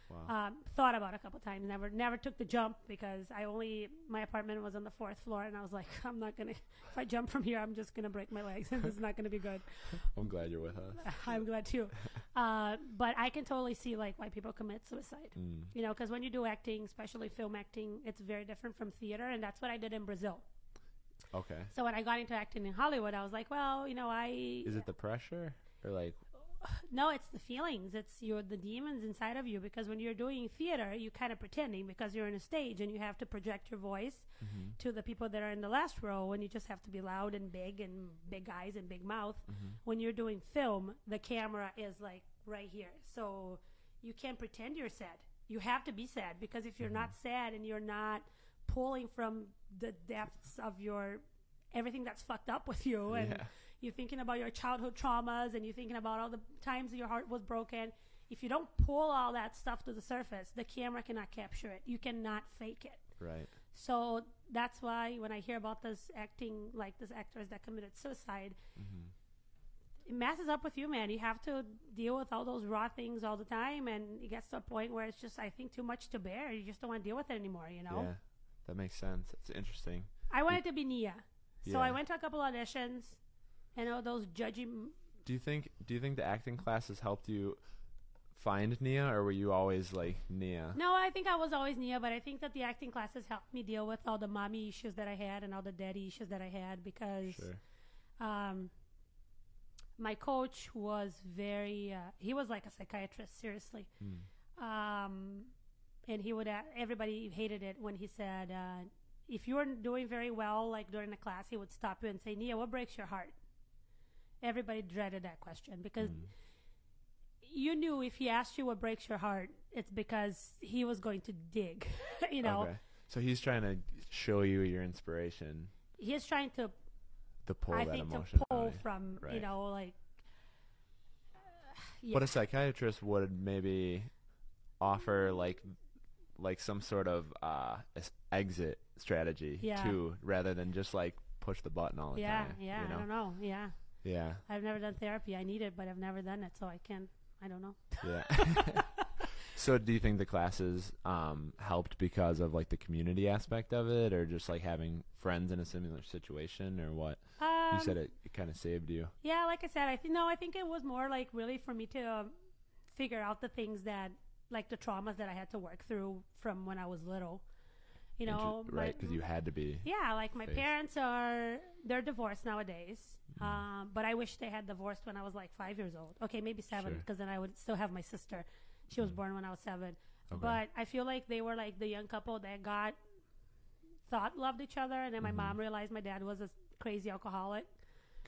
[SPEAKER 1] Wow.
[SPEAKER 3] Um, thought about it a couple times. Never, never took the jump because I only my apartment was on the fourth floor, and I was like, I'm not gonna. If I jump from here, I'm just gonna break my legs, and is not gonna be good.
[SPEAKER 1] I'm glad you're with us.
[SPEAKER 3] I'm glad too. Uh, but I can totally see like why people commit suicide.
[SPEAKER 1] Mm.
[SPEAKER 3] You know, because when you do acting, especially film acting, it's very different from theater, and that's what I did in Brazil.
[SPEAKER 1] Okay.
[SPEAKER 3] So when I got into acting in Hollywood, I was like, well, you know, I
[SPEAKER 1] Is it the pressure or like?
[SPEAKER 3] No, it's the feelings. It's your the demons inside of you. Because when you're doing theater, you're kind of pretending because you're on a stage and you have to project your voice
[SPEAKER 1] Mm-hmm.
[SPEAKER 3] to the people that are in the last row, and you just have to be loud and big and big eyes and big mouth.
[SPEAKER 1] Mm-hmm.
[SPEAKER 3] When you're doing film, the camera is like right here, so you can't pretend you're sad. You have to be sad because if you're not
[SPEAKER 1] Mm-hmm.
[SPEAKER 3] sad and you're not pulling from the depths of your everything that's fucked up with you and
[SPEAKER 1] Yeah.
[SPEAKER 3] You're thinking about your childhood traumas and you're thinking about all the times your heart was broken if you don't pull all that stuff to the surface the camera cannot capture it you cannot fake it
[SPEAKER 1] Right.
[SPEAKER 3] so that's why when i hear about this acting like this actors that committed suicide mm-hmm. it messes up with you man you have to deal with all those raw things all the time and it gets to a point where it's just i think too much to bear you just don't want to deal with it anymore you know
[SPEAKER 1] Yeah. That makes sense. It's interesting.
[SPEAKER 3] i wanted to be nia so
[SPEAKER 1] Yeah.
[SPEAKER 3] i went to a couple auditions and all those judging
[SPEAKER 1] Do you think? Do you think the acting classes helped you find Nia, or were you always like Nia?
[SPEAKER 3] No, I think I was always Nia, but I think that the acting classes helped me deal with all the mommy issues that I had and all the daddy issues that I had because
[SPEAKER 1] Sure.
[SPEAKER 3] um, my coach was very, uh, he was like a psychiatrist, seriously. Um, and he would, uh, everybody hated it when he said, uh, if you weren't doing very well, like during the class, he would stop you and say, Nia, what breaks your heart? Everybody dreaded that question because you knew if he asked you what breaks your heart, it's because he was going to dig. you know,
[SPEAKER 1] Okay. So he's trying to show you your inspiration
[SPEAKER 3] he's trying to,
[SPEAKER 1] to pull
[SPEAKER 3] I
[SPEAKER 1] that
[SPEAKER 3] think,
[SPEAKER 1] emotion. out
[SPEAKER 3] pull from, you know, like. yeah.
[SPEAKER 1] But a psychiatrist would maybe offer like like some sort of uh exit strategy
[SPEAKER 3] Yeah.
[SPEAKER 1] too, rather than just like push the button all the
[SPEAKER 3] yeah,
[SPEAKER 1] time.
[SPEAKER 3] yeah,
[SPEAKER 1] you know?
[SPEAKER 3] I don't know. Yeah,
[SPEAKER 1] Yeah,
[SPEAKER 3] I've never done therapy. I need it, but I've never done it, so I can. I don't know.
[SPEAKER 1] yeah. so, do you think the classes um, helped because of like the community aspect of it, or just like having friends in a similar situation, or what?
[SPEAKER 3] Um,
[SPEAKER 1] you said it, it kind of saved you.
[SPEAKER 3] Yeah, like I said, I think no, I think it was more like really for me to um, figure out the things that, like the traumas that I had to work through from when I was little. You know,
[SPEAKER 1] Inter- right? Because you had to be.
[SPEAKER 3] Yeah, like my
[SPEAKER 1] face.
[SPEAKER 3] parents are they're divorced nowadays.
[SPEAKER 1] Mm-hmm.
[SPEAKER 3] Um, but I wish they had divorced when I was like five years old. Okay, maybe seven,
[SPEAKER 1] Sure. Mm-hmm.
[SPEAKER 3] because then I would still have my sister. She was born when I was seven.
[SPEAKER 1] Okay.
[SPEAKER 3] But I feel like they were like the young couple that got thought loved each other, and then
[SPEAKER 1] Mm-hmm.
[SPEAKER 3] my mom realized my dad was a crazy alcoholic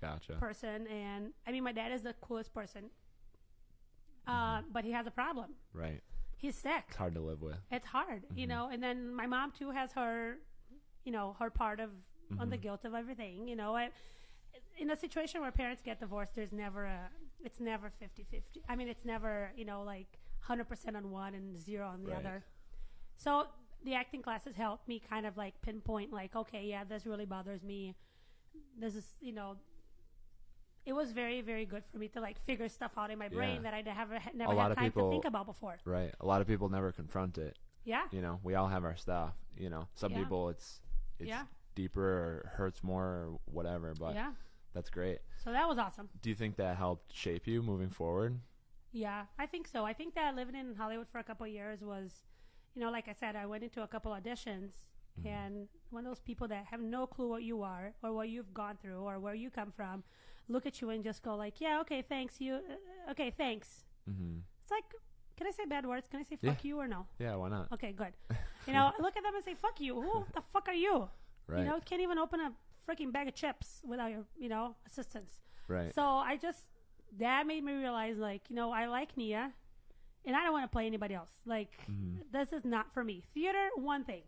[SPEAKER 1] Gotcha.
[SPEAKER 3] person, and I mean my dad is the coolest person. uh, but he has a problem.
[SPEAKER 1] Right.
[SPEAKER 3] He's sick.
[SPEAKER 1] It's hard to live with.
[SPEAKER 3] It's hard, you
[SPEAKER 1] Mm-hmm.
[SPEAKER 3] know. And then my mom too has her, you know, her part of on the
[SPEAKER 1] Mm-hmm.
[SPEAKER 3] guilt of everything. You know, I, in a situation where parents get divorced, there's never a, it's never 50-50. I mean, it's never you know like hundred percent on one and zero on the
[SPEAKER 1] Right.
[SPEAKER 3] other. So the acting classes helped me kind of like pinpoint like, okay, yeah, this really bothers me. This is you know. It was very, very good for me to like figure stuff out in my brain
[SPEAKER 1] Yeah.
[SPEAKER 3] that I never, never had time to think about before.
[SPEAKER 1] Right. A lot of people never confront it.
[SPEAKER 3] Yeah,
[SPEAKER 1] You know, we all have our stuff. You know, some
[SPEAKER 3] Yeah.
[SPEAKER 1] people it's it's
[SPEAKER 3] Yeah.
[SPEAKER 1] Deeper or hurts more or whatever. But
[SPEAKER 3] yeah.
[SPEAKER 1] that's great.
[SPEAKER 3] So that was awesome.
[SPEAKER 1] Do you think that helped shape you moving forward?
[SPEAKER 3] Yeah, I think so. I think that living in Hollywood for a couple of years was, you know, like I said, I went into a couple auditions, and one of those people that have no clue what you are or what you've gone through or where you come from, look at you and just go like, "Yeah, okay, thanks. You, uh, okay, thanks."
[SPEAKER 1] Mm-hmm.
[SPEAKER 3] It's like, can I say bad words? Can I say fuck
[SPEAKER 1] Yeah.
[SPEAKER 3] you or no?
[SPEAKER 1] Yeah. Why not?
[SPEAKER 3] Okay, good. You know, look at them and say, "Fuck you." Who the fuck are you?
[SPEAKER 1] Right.
[SPEAKER 3] You know, can't even open a freaking bag of chips without your, you know, assistance.
[SPEAKER 1] Right.
[SPEAKER 3] So I just that made me realize, like, you know, I like Nia, and I don't want to play anybody else. Like,
[SPEAKER 1] Mm-hmm.
[SPEAKER 3] this is not for me. Theater, one thing.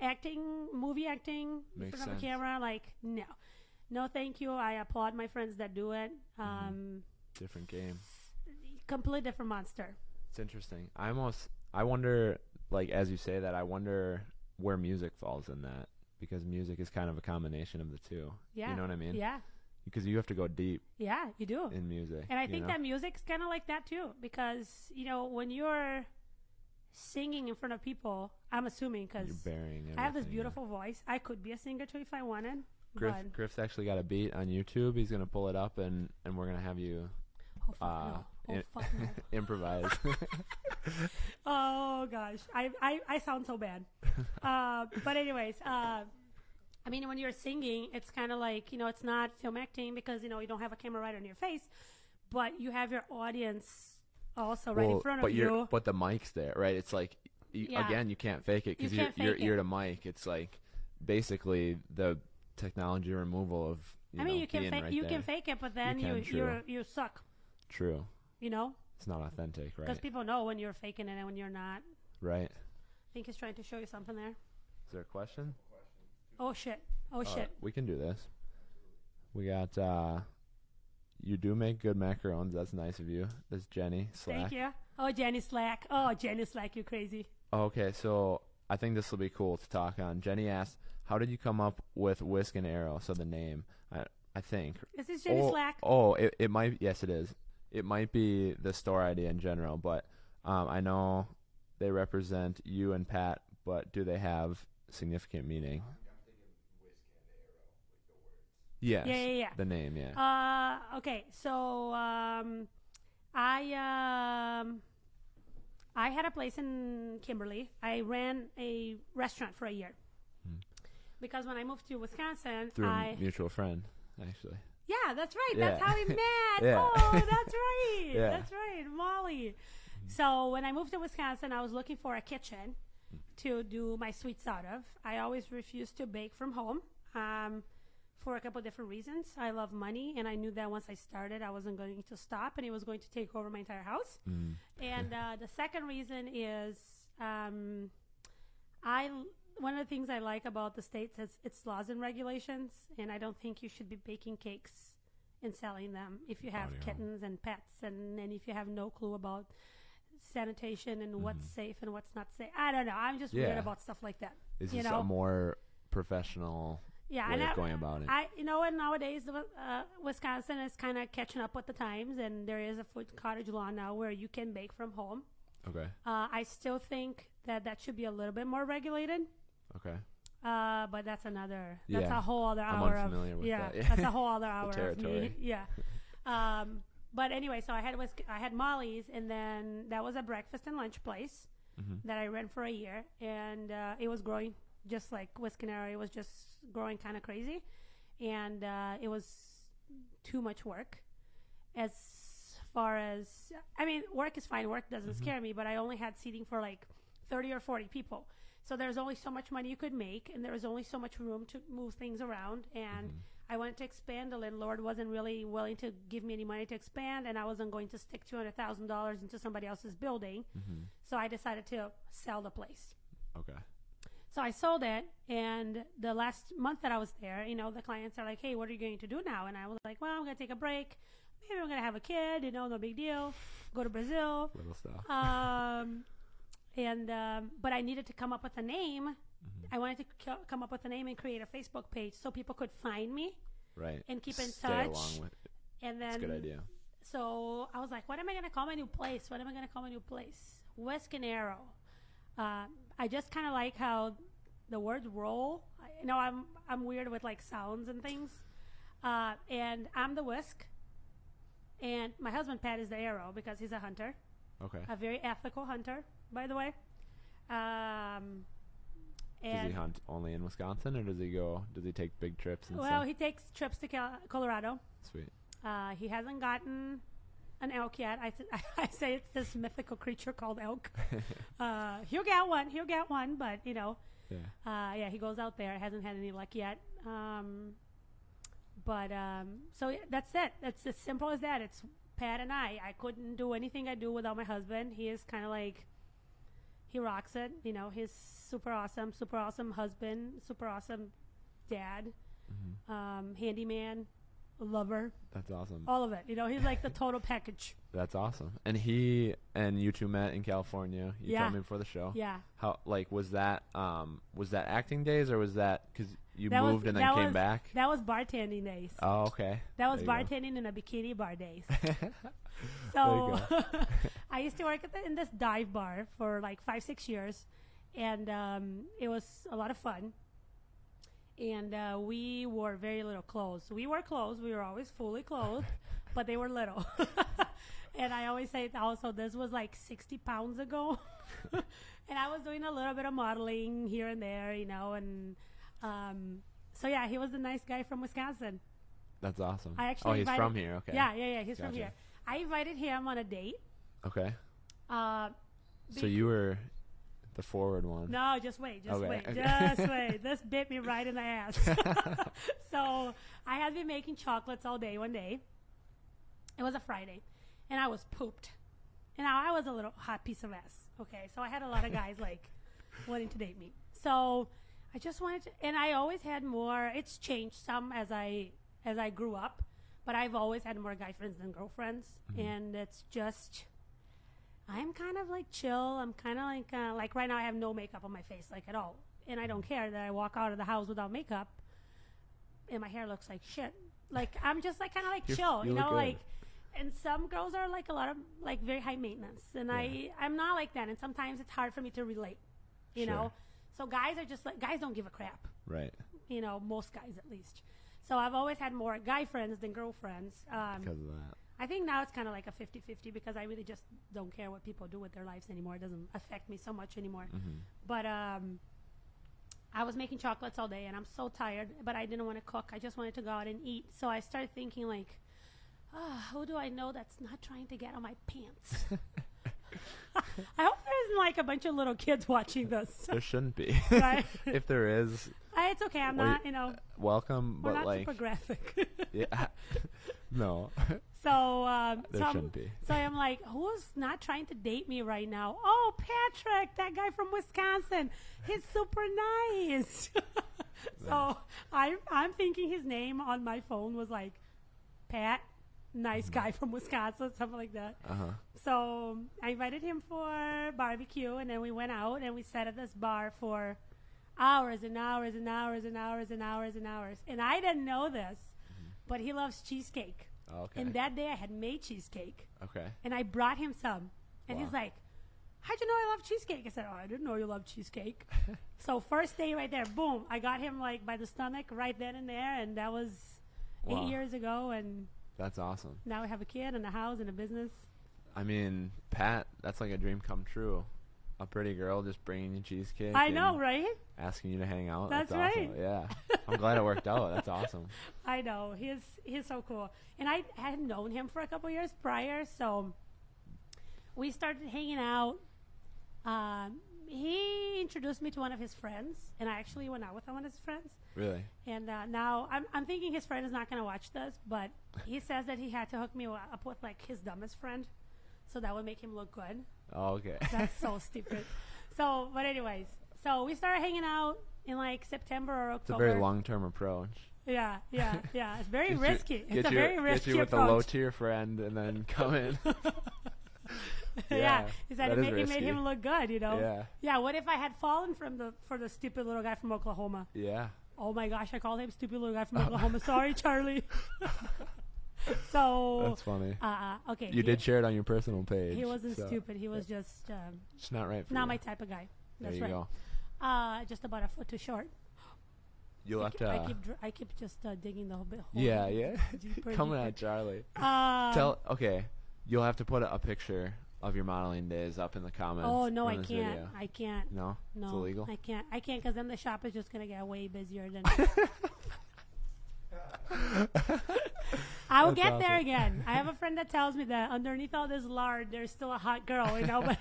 [SPEAKER 3] Acting, movie acting, in front of a camera, like, no, no, thank you. I applaud my friends that do it.
[SPEAKER 1] Mm-hmm.
[SPEAKER 3] Um,
[SPEAKER 1] Different game.
[SPEAKER 3] complete different monster.
[SPEAKER 1] It's interesting. I almost I wonder like as you say that I wonder where music falls in that because music is kind of a combination of the two.
[SPEAKER 3] Yeah,
[SPEAKER 1] You know what I mean?
[SPEAKER 3] Yeah,
[SPEAKER 1] Because you have to go deep
[SPEAKER 3] yeah, you do.
[SPEAKER 1] in music.
[SPEAKER 3] And I think
[SPEAKER 1] know?
[SPEAKER 3] that music's kind of like that too, because you know when you're singing in front of people, I'm assuming
[SPEAKER 1] you're
[SPEAKER 3] because I have this
[SPEAKER 1] everything, yeah.
[SPEAKER 3] beautiful voice, I could be a singer too if I wanted.
[SPEAKER 1] Griff Griff's actually got a beat on YouTube. He's gonna pull it up and and we're gonna have you
[SPEAKER 3] oh fuck
[SPEAKER 1] uh,
[SPEAKER 3] no, oh fuck no.
[SPEAKER 1] improvise.
[SPEAKER 3] oh gosh, I, I I sound so bad. uh, but anyways, uh, I mean when you're singing, it's kind of like you know it's not film acting because you know you don't have a camera right on your face, but you have your audience also right in
[SPEAKER 1] Well,
[SPEAKER 3] front
[SPEAKER 1] but
[SPEAKER 3] of
[SPEAKER 1] you're
[SPEAKER 3] you.
[SPEAKER 1] but the mic's there, right? It's like you,
[SPEAKER 3] Yeah.
[SPEAKER 1] again, you can't fake it because
[SPEAKER 3] You
[SPEAKER 1] you're you're ear to mic. It's like basically the technology removal of.
[SPEAKER 3] I mean
[SPEAKER 1] know,
[SPEAKER 3] you can fake
[SPEAKER 1] right
[SPEAKER 3] you
[SPEAKER 1] there.
[SPEAKER 3] can fake it, but then
[SPEAKER 1] You
[SPEAKER 3] you
[SPEAKER 1] can,
[SPEAKER 3] you
[SPEAKER 1] true.
[SPEAKER 3] you suck.
[SPEAKER 1] True.
[SPEAKER 3] You know.
[SPEAKER 1] It's not authentic, right?
[SPEAKER 3] Because people know when you're faking it and when you're not.
[SPEAKER 1] right.
[SPEAKER 3] I think he's trying to show you something there.
[SPEAKER 1] Is there a question?
[SPEAKER 3] Oh shit! Oh
[SPEAKER 1] Uh,
[SPEAKER 3] shit!
[SPEAKER 1] we can do this. We got. uh You do make good macarons. That's nice of you. That's Jenny Slack.
[SPEAKER 3] Thank you. Oh Jenny Slack. Oh Jenny Slack, you crazy.
[SPEAKER 1] Okay, so I think this will be cool to talk on. Jenny asked, "How did you come up with Whisk and Arrow?" So the name, I I think.
[SPEAKER 3] Is this Jenny
[SPEAKER 1] oh,
[SPEAKER 3] Slack?
[SPEAKER 1] Oh, it it might. Yes, it is. It might be the store idea in general, but um, I know they represent you and Pat. But do they have significant meaning? Yes.
[SPEAKER 3] Yeah, yeah, yeah.
[SPEAKER 1] The name, yeah.
[SPEAKER 3] Uh, okay, so um, I um, I had a place in Kimberly. I ran a restaurant for a year because when I moved to Wisconsin,
[SPEAKER 1] Hmm. Through
[SPEAKER 3] I
[SPEAKER 1] a mutual friend, actually.
[SPEAKER 3] Yeah, that's right. That's how we met.
[SPEAKER 1] Yeah.
[SPEAKER 3] Oh, that's right.
[SPEAKER 1] Yeah.
[SPEAKER 3] That's right, Molly. So when I moved to Wisconsin, I was looking for a kitchen to do my sweets out of. I always refused to bake from home. Um, for a couple different reasons. I love money, and I knew that once I started, I wasn't going to stop, and it was going to take over my entire house. And uh, the second reason is um, I one of the things I like about the states is its laws and regulations, and I don't think you should be baking cakes and selling them if you have
[SPEAKER 1] Audio.
[SPEAKER 3] kittens and pets, and, and if you have no clue about sanitation and what's safe and what's not safe. I don't know. I'm just weird about stuff like that.
[SPEAKER 1] Is
[SPEAKER 3] you
[SPEAKER 1] this
[SPEAKER 3] know?
[SPEAKER 1] a more professional
[SPEAKER 3] yeah,
[SPEAKER 1] way
[SPEAKER 3] and
[SPEAKER 1] of
[SPEAKER 3] I,
[SPEAKER 1] going about it?
[SPEAKER 3] I, you know, and nowadays uh, Wisconsin is kind of catching up with the times, and there is a food cottage law now where you can bake from home.
[SPEAKER 1] okay.
[SPEAKER 3] Uh, I still think that that should be a little bit more regulated.
[SPEAKER 1] Okay.
[SPEAKER 3] Uh, but that's another. That's
[SPEAKER 1] Yeah.
[SPEAKER 3] a whole other hour of
[SPEAKER 1] with
[SPEAKER 3] yeah.
[SPEAKER 1] that, yeah.
[SPEAKER 3] That's a whole other hour of me.
[SPEAKER 1] territory.
[SPEAKER 3] Yeah. Um, but anyway, so I had Whisk- I had Molly's, and then that was a breakfast and lunch place
[SPEAKER 1] Mm-hmm.
[SPEAKER 3] that I ran for a year, and uh, it was growing just like Arrow. It was just growing kind of crazy, and uh, it was too much work. As far as I mean, work is fine. Work doesn't
[SPEAKER 1] Mm-hmm.
[SPEAKER 3] scare me, but I only had seating for like thirty or forty people. So there's only so much money you could make, and there was only so much room to move things around. And I wanted to expand. The landlord wasn't really willing to give me any money to expand, and I wasn't going to stick two hundred thousand dollars into somebody else's building. So I decided to sell the place.
[SPEAKER 1] Okay.
[SPEAKER 3] So I sold it, and the last month that I was there, you know, the clients are like, "Hey, what are you going to do now?" And I was like, "Well, I'm going to take a break. Maybe I'm going to have a kid. You know, no big deal. Go to Brazil."
[SPEAKER 1] Little stuff.
[SPEAKER 3] Um, and um, but I needed to come up with a name. I wanted to c- come up with a name and create a Facebook page so people could find me
[SPEAKER 1] right.
[SPEAKER 3] and keep in
[SPEAKER 1] Stay
[SPEAKER 3] touch.
[SPEAKER 1] along with.
[SPEAKER 3] And then
[SPEAKER 1] That's a good idea.
[SPEAKER 3] so I was like, what am I going to call my new place? What am I going to call my new place? Whisk and Arrow. Uh, I just kind of like how the words roll. I, you know, I'm I'm weird with like sounds and things. Uh, and I'm the whisk, and my husband Pat is the arrow because he's a hunter,
[SPEAKER 1] Okay.
[SPEAKER 3] a very ethical hunter, by the way. Um,
[SPEAKER 1] Does he hunt only in Wisconsin, or does he go? Does he take big trips and
[SPEAKER 3] well,
[SPEAKER 1] stuff?
[SPEAKER 3] he takes trips to Cal- Colorado.
[SPEAKER 1] Sweet.
[SPEAKER 3] Uh, he hasn't gotten an elk yet. I, th- I say it's this mythical creature called elk. uh, he'll get one. He'll get one, but you know,
[SPEAKER 1] Yeah.
[SPEAKER 3] uh, yeah, he goes out there. Hasn't had any luck yet. Um, but um, so yeah, that's it. It's as simple as that. It's Pat and I. I couldn't do anything I do without my husband. He is kind of like he rocks it. You know, he's super awesome, super awesome husband, super awesome dad, um, handyman, lover
[SPEAKER 1] That's awesome.
[SPEAKER 3] all of it. You know, he's like the total package.
[SPEAKER 1] That's awesome. And he and you two met in California. You
[SPEAKER 3] Yeah.
[SPEAKER 1] told me before the show.
[SPEAKER 3] Yeah.
[SPEAKER 1] How like was that? Um, was that acting days or was that because you
[SPEAKER 3] That was-
[SPEAKER 1] moved and then came
[SPEAKER 3] was-
[SPEAKER 1] back?
[SPEAKER 3] That was bartending days.
[SPEAKER 1] Oh, okay.
[SPEAKER 3] that was
[SPEAKER 1] you go.
[SPEAKER 3] bartending in a bikini bar days. So I used to work at the, in this dive bar for like five, six years, and um, it was a lot of fun. And uh, we wore very little clothes. We wore clothes. We were always fully clothed, but they were little. and I always say also this was like 60 pounds ago. and I was doing a little bit of modeling here and there, you know, and um, so yeah, he was the nice guy from Wisconsin.
[SPEAKER 1] That's awesome.
[SPEAKER 3] I actually
[SPEAKER 1] oh, he's
[SPEAKER 3] invited-
[SPEAKER 1] from here. Okay.
[SPEAKER 3] Yeah, yeah, yeah. He's from here. I invited him on a date.
[SPEAKER 1] Okay.
[SPEAKER 3] Uh,
[SPEAKER 1] So you were the forward one.
[SPEAKER 3] no, just wait, just
[SPEAKER 1] Okay,
[SPEAKER 3] wait,
[SPEAKER 1] okay.
[SPEAKER 3] just wait. This bit me right in the ass. so I had been making chocolates all day one day. It was a Friday, and I was pooped. And now I was a little hot piece of ass. Okay, so I had a lot of guys like wanting to date me. So I just wanted to, and I always had more. It's changed some as I as I grew up, but I've always had more guy friends than girlfriends, mm-hmm. and it's just. I'm kind of like chill. I'm kind of like uh, like right now. I have no makeup on my face, like at all, and I don't care that I walk out of the house without makeup, and my hair looks like shit. Like I'm just like kind of like
[SPEAKER 1] You're-
[SPEAKER 3] chill,
[SPEAKER 1] you
[SPEAKER 3] you know,
[SPEAKER 1] good.
[SPEAKER 3] like. And some girls are like a lot of like very high maintenance, and I I'm not like that. And sometimes it's hard for me to relate, you
[SPEAKER 1] Sure.
[SPEAKER 3] know. So guys are just like guys don't give a crap
[SPEAKER 1] Right.
[SPEAKER 3] you know, most guys at least. So I've always had more guy friends than girlfriends. Um,
[SPEAKER 1] Because of that.
[SPEAKER 3] I think now it's kind of like a 50 50 because I really just don't care what people do with their lives anymore. It doesn't affect me so much anymore. But um, I was making chocolates all day and I'm so tired, but I didn't want to cook. I just wanted to go out and eat. So I started thinking, like, ah, who do I know that's not trying to get on my pants? I hope there isn't like a bunch of little kids watching this.
[SPEAKER 1] There shouldn't be.
[SPEAKER 3] Right.
[SPEAKER 1] if there is,
[SPEAKER 3] Uh, it's okay. I'm
[SPEAKER 1] Well,
[SPEAKER 3] not, you know,
[SPEAKER 1] welcome.
[SPEAKER 3] we're
[SPEAKER 1] But
[SPEAKER 3] not
[SPEAKER 1] like,
[SPEAKER 3] super graphic.
[SPEAKER 1] yeah. no.
[SPEAKER 3] So, um,
[SPEAKER 1] There
[SPEAKER 3] so, I'm,
[SPEAKER 1] shouldn't be.
[SPEAKER 3] so I'm like, who's not trying to date me right now? Oh, Patrick, that guy from Wisconsin. He's super nice. so I'm, I'm thinking his name on my phone was like Pat, nice guy from Wisconsin, something like that.
[SPEAKER 1] Uh huh.
[SPEAKER 3] So I invited him for barbecue, and then we went out and we sat at this bar for hours and hours and hours and hours and hours and hours. And I didn't know this, mm-hmm. but he loves cheesecake.
[SPEAKER 1] Oh, Okay.
[SPEAKER 3] And that day I had made cheesecake,
[SPEAKER 1] okay.
[SPEAKER 3] and I brought him some, and he's like, "How'd you know I love cheesecake?" I said, "Oh, I didn't know you love cheesecake." so first day right there, boom, I got him like by the stomach right then and there, and that was
[SPEAKER 1] Wow.
[SPEAKER 3] eight years ago, and
[SPEAKER 1] That's awesome.
[SPEAKER 3] now we have a kid and a house and a business.
[SPEAKER 1] I mean, Pat, that's like a dream come true. A pretty girl just bringing you cheesecake.
[SPEAKER 3] I know, right?
[SPEAKER 1] Asking you to hang out.
[SPEAKER 3] That's
[SPEAKER 1] awesome.
[SPEAKER 3] right.
[SPEAKER 1] Yeah. I'm glad it worked out. That's awesome.
[SPEAKER 3] I know he's he's so cool, and I had known him for a couple years prior, so we started hanging out. Um, he introduced me to one of his friends, and I actually went out with one of his friends.
[SPEAKER 1] Really?
[SPEAKER 3] And uh, now I'm, I'm thinking his friend is not going to watch this, but he says that he had to hook me up with like his dumbest friend, so that would make him look good.
[SPEAKER 1] Oh, okay.
[SPEAKER 3] That's so stupid. So, but anyways, so we started hanging out in like September or October.
[SPEAKER 1] It's a very long term approach.
[SPEAKER 3] Yeah, yeah, yeah. It's very
[SPEAKER 1] you-
[SPEAKER 3] risky.
[SPEAKER 1] Get
[SPEAKER 3] it's a
[SPEAKER 1] you,
[SPEAKER 3] very
[SPEAKER 1] get you with
[SPEAKER 3] approach.
[SPEAKER 1] a low tier friend and then come in.
[SPEAKER 3] yeah,
[SPEAKER 1] Yeah,
[SPEAKER 3] he said
[SPEAKER 1] that
[SPEAKER 3] it
[SPEAKER 1] is
[SPEAKER 3] made, it made him look good. You know.
[SPEAKER 1] Yeah.
[SPEAKER 3] Yeah. What if I had fallen from the for the stupid little guy from Oklahoma?
[SPEAKER 1] yeah.
[SPEAKER 3] Oh my gosh, I called him stupid little guy from Oklahoma. Sorry, Charlie. so.
[SPEAKER 1] That's funny.
[SPEAKER 3] Uh, okay.
[SPEAKER 1] You
[SPEAKER 3] he,
[SPEAKER 1] did share it on your personal page.
[SPEAKER 3] He wasn't
[SPEAKER 1] so
[SPEAKER 3] stupid. He was just um,
[SPEAKER 1] It's not right for
[SPEAKER 3] not
[SPEAKER 1] you.
[SPEAKER 3] my type of guy.
[SPEAKER 1] There
[SPEAKER 3] That's
[SPEAKER 1] you
[SPEAKER 3] right.
[SPEAKER 1] go.
[SPEAKER 3] Uh, just about a foot too short.
[SPEAKER 1] You'll
[SPEAKER 3] I
[SPEAKER 1] have
[SPEAKER 3] keep,
[SPEAKER 1] to.
[SPEAKER 3] I keep, dr- I keep just uh, digging the whole bit. hole
[SPEAKER 1] yeah, yeah.
[SPEAKER 3] deeper,
[SPEAKER 1] Coming
[SPEAKER 3] deeper.
[SPEAKER 1] at Charlie.
[SPEAKER 3] Uh,
[SPEAKER 1] Tell. Okay. You'll have to put a, a picture of your modeling days up in the comments.
[SPEAKER 3] Oh no, I can't.
[SPEAKER 1] video.
[SPEAKER 3] I can't.
[SPEAKER 1] No,
[SPEAKER 3] No,
[SPEAKER 1] it's illegal.
[SPEAKER 3] I can't. I can't because then the shop is just gonna get way busier than. I will
[SPEAKER 1] That's
[SPEAKER 3] get there again. I have a friend that tells me that underneath all this lard, there's still a hot girl, you know. But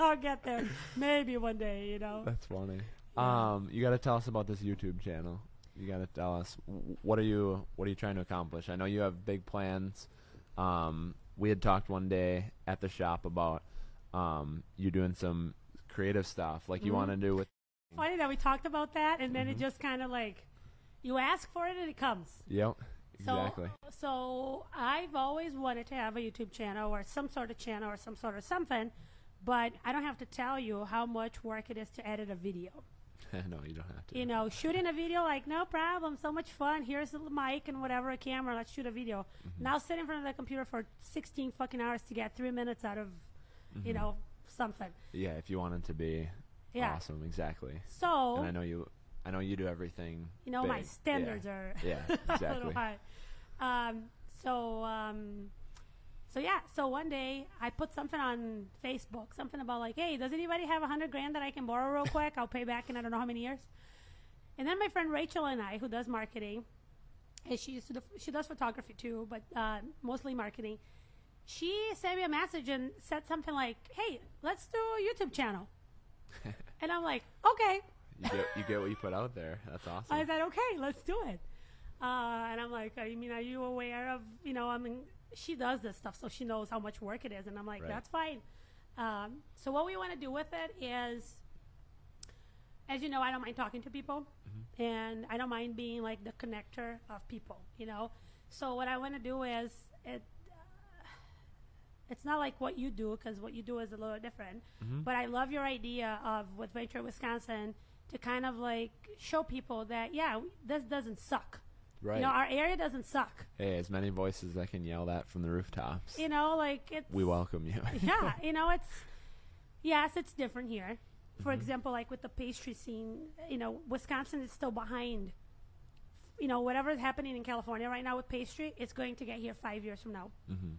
[SPEAKER 3] I'll get there maybe one day, you know.
[SPEAKER 1] That's funny. Um, you got to tell us about this YouTube channel. You got to tell us what are you what are you trying to accomplish? I know you have big plans. Um, we had talked one day at the shop about um, you doing some creative stuff, like you
[SPEAKER 3] Mm-hmm.
[SPEAKER 1] want to do with.
[SPEAKER 3] Funny that we talked about that, and then
[SPEAKER 1] Mm-hmm.
[SPEAKER 3] it just kind of like you ask for it and it comes.
[SPEAKER 1] Yep, exactly.
[SPEAKER 3] So, so I've always wanted to have a YouTube channel or some sort of channel or some sort of something, but I don't have to tell you how much work it is to edit a video.
[SPEAKER 1] no, you don't have to.
[SPEAKER 3] You know, shooting a video like no problem, so much fun. Here's the mic and whatever a camera. Let's shoot a video.
[SPEAKER 1] Mm-hmm.
[SPEAKER 3] Now sit in front of the computer for 16 fucking hours to get three minutes out of, you
[SPEAKER 1] Mm-hmm.
[SPEAKER 3] know, something.
[SPEAKER 1] yeah, if you want it to be
[SPEAKER 3] Yeah.
[SPEAKER 1] awesome, exactly.
[SPEAKER 3] So
[SPEAKER 1] And I know you. I know you do everything.
[SPEAKER 3] you know my standards
[SPEAKER 1] yeah.
[SPEAKER 3] are
[SPEAKER 1] Yeah,
[SPEAKER 3] a little
[SPEAKER 1] exactly.
[SPEAKER 3] high. Um, so um, so yeah. So one day I put something on Facebook, something about like, hey, does anybody have a hundred grand that I can borrow real quick? I'll pay back in I don't know how many years. And then my friend Rachel and I, who does marketing, and she used to do, she does photography too, but uh, mostly marketing. She sent me a message and said something like, "Hey, let's do a YouTube channel." and I'm like, "Okay."
[SPEAKER 1] You get you get what you put out there. That's awesome.
[SPEAKER 3] I said, okay, let's do it. Uh, and I'm like, I mean, are you aware of, you know, I mean, she does this stuff, so she knows how much work it is. And I'm like,
[SPEAKER 1] Right.
[SPEAKER 3] that's fine. Um, so what we want to do with it is, as you know, I don't mind talking to people, and I don't mind being like the connector of people, you know. So what I want to do is it. uh, It's not like what you do because what you do is a little different. But I love your idea of with Venture Wisconsin to kind of like show people that yeah, we- this doesn't suck.
[SPEAKER 1] right.
[SPEAKER 3] You know, our area doesn't suck.
[SPEAKER 1] hey, as many voices that can yell that from the rooftops.
[SPEAKER 3] You know, like it's
[SPEAKER 1] we welcome you.
[SPEAKER 3] yeah, you know, it's yes, it's different here. For
[SPEAKER 1] Mm-hmm.
[SPEAKER 3] example, like with the pastry scene, you know, Wisconsin is still behind. You know, whatever is happening in California right now with pastry, it's going to get here five years from now.
[SPEAKER 1] Mhm.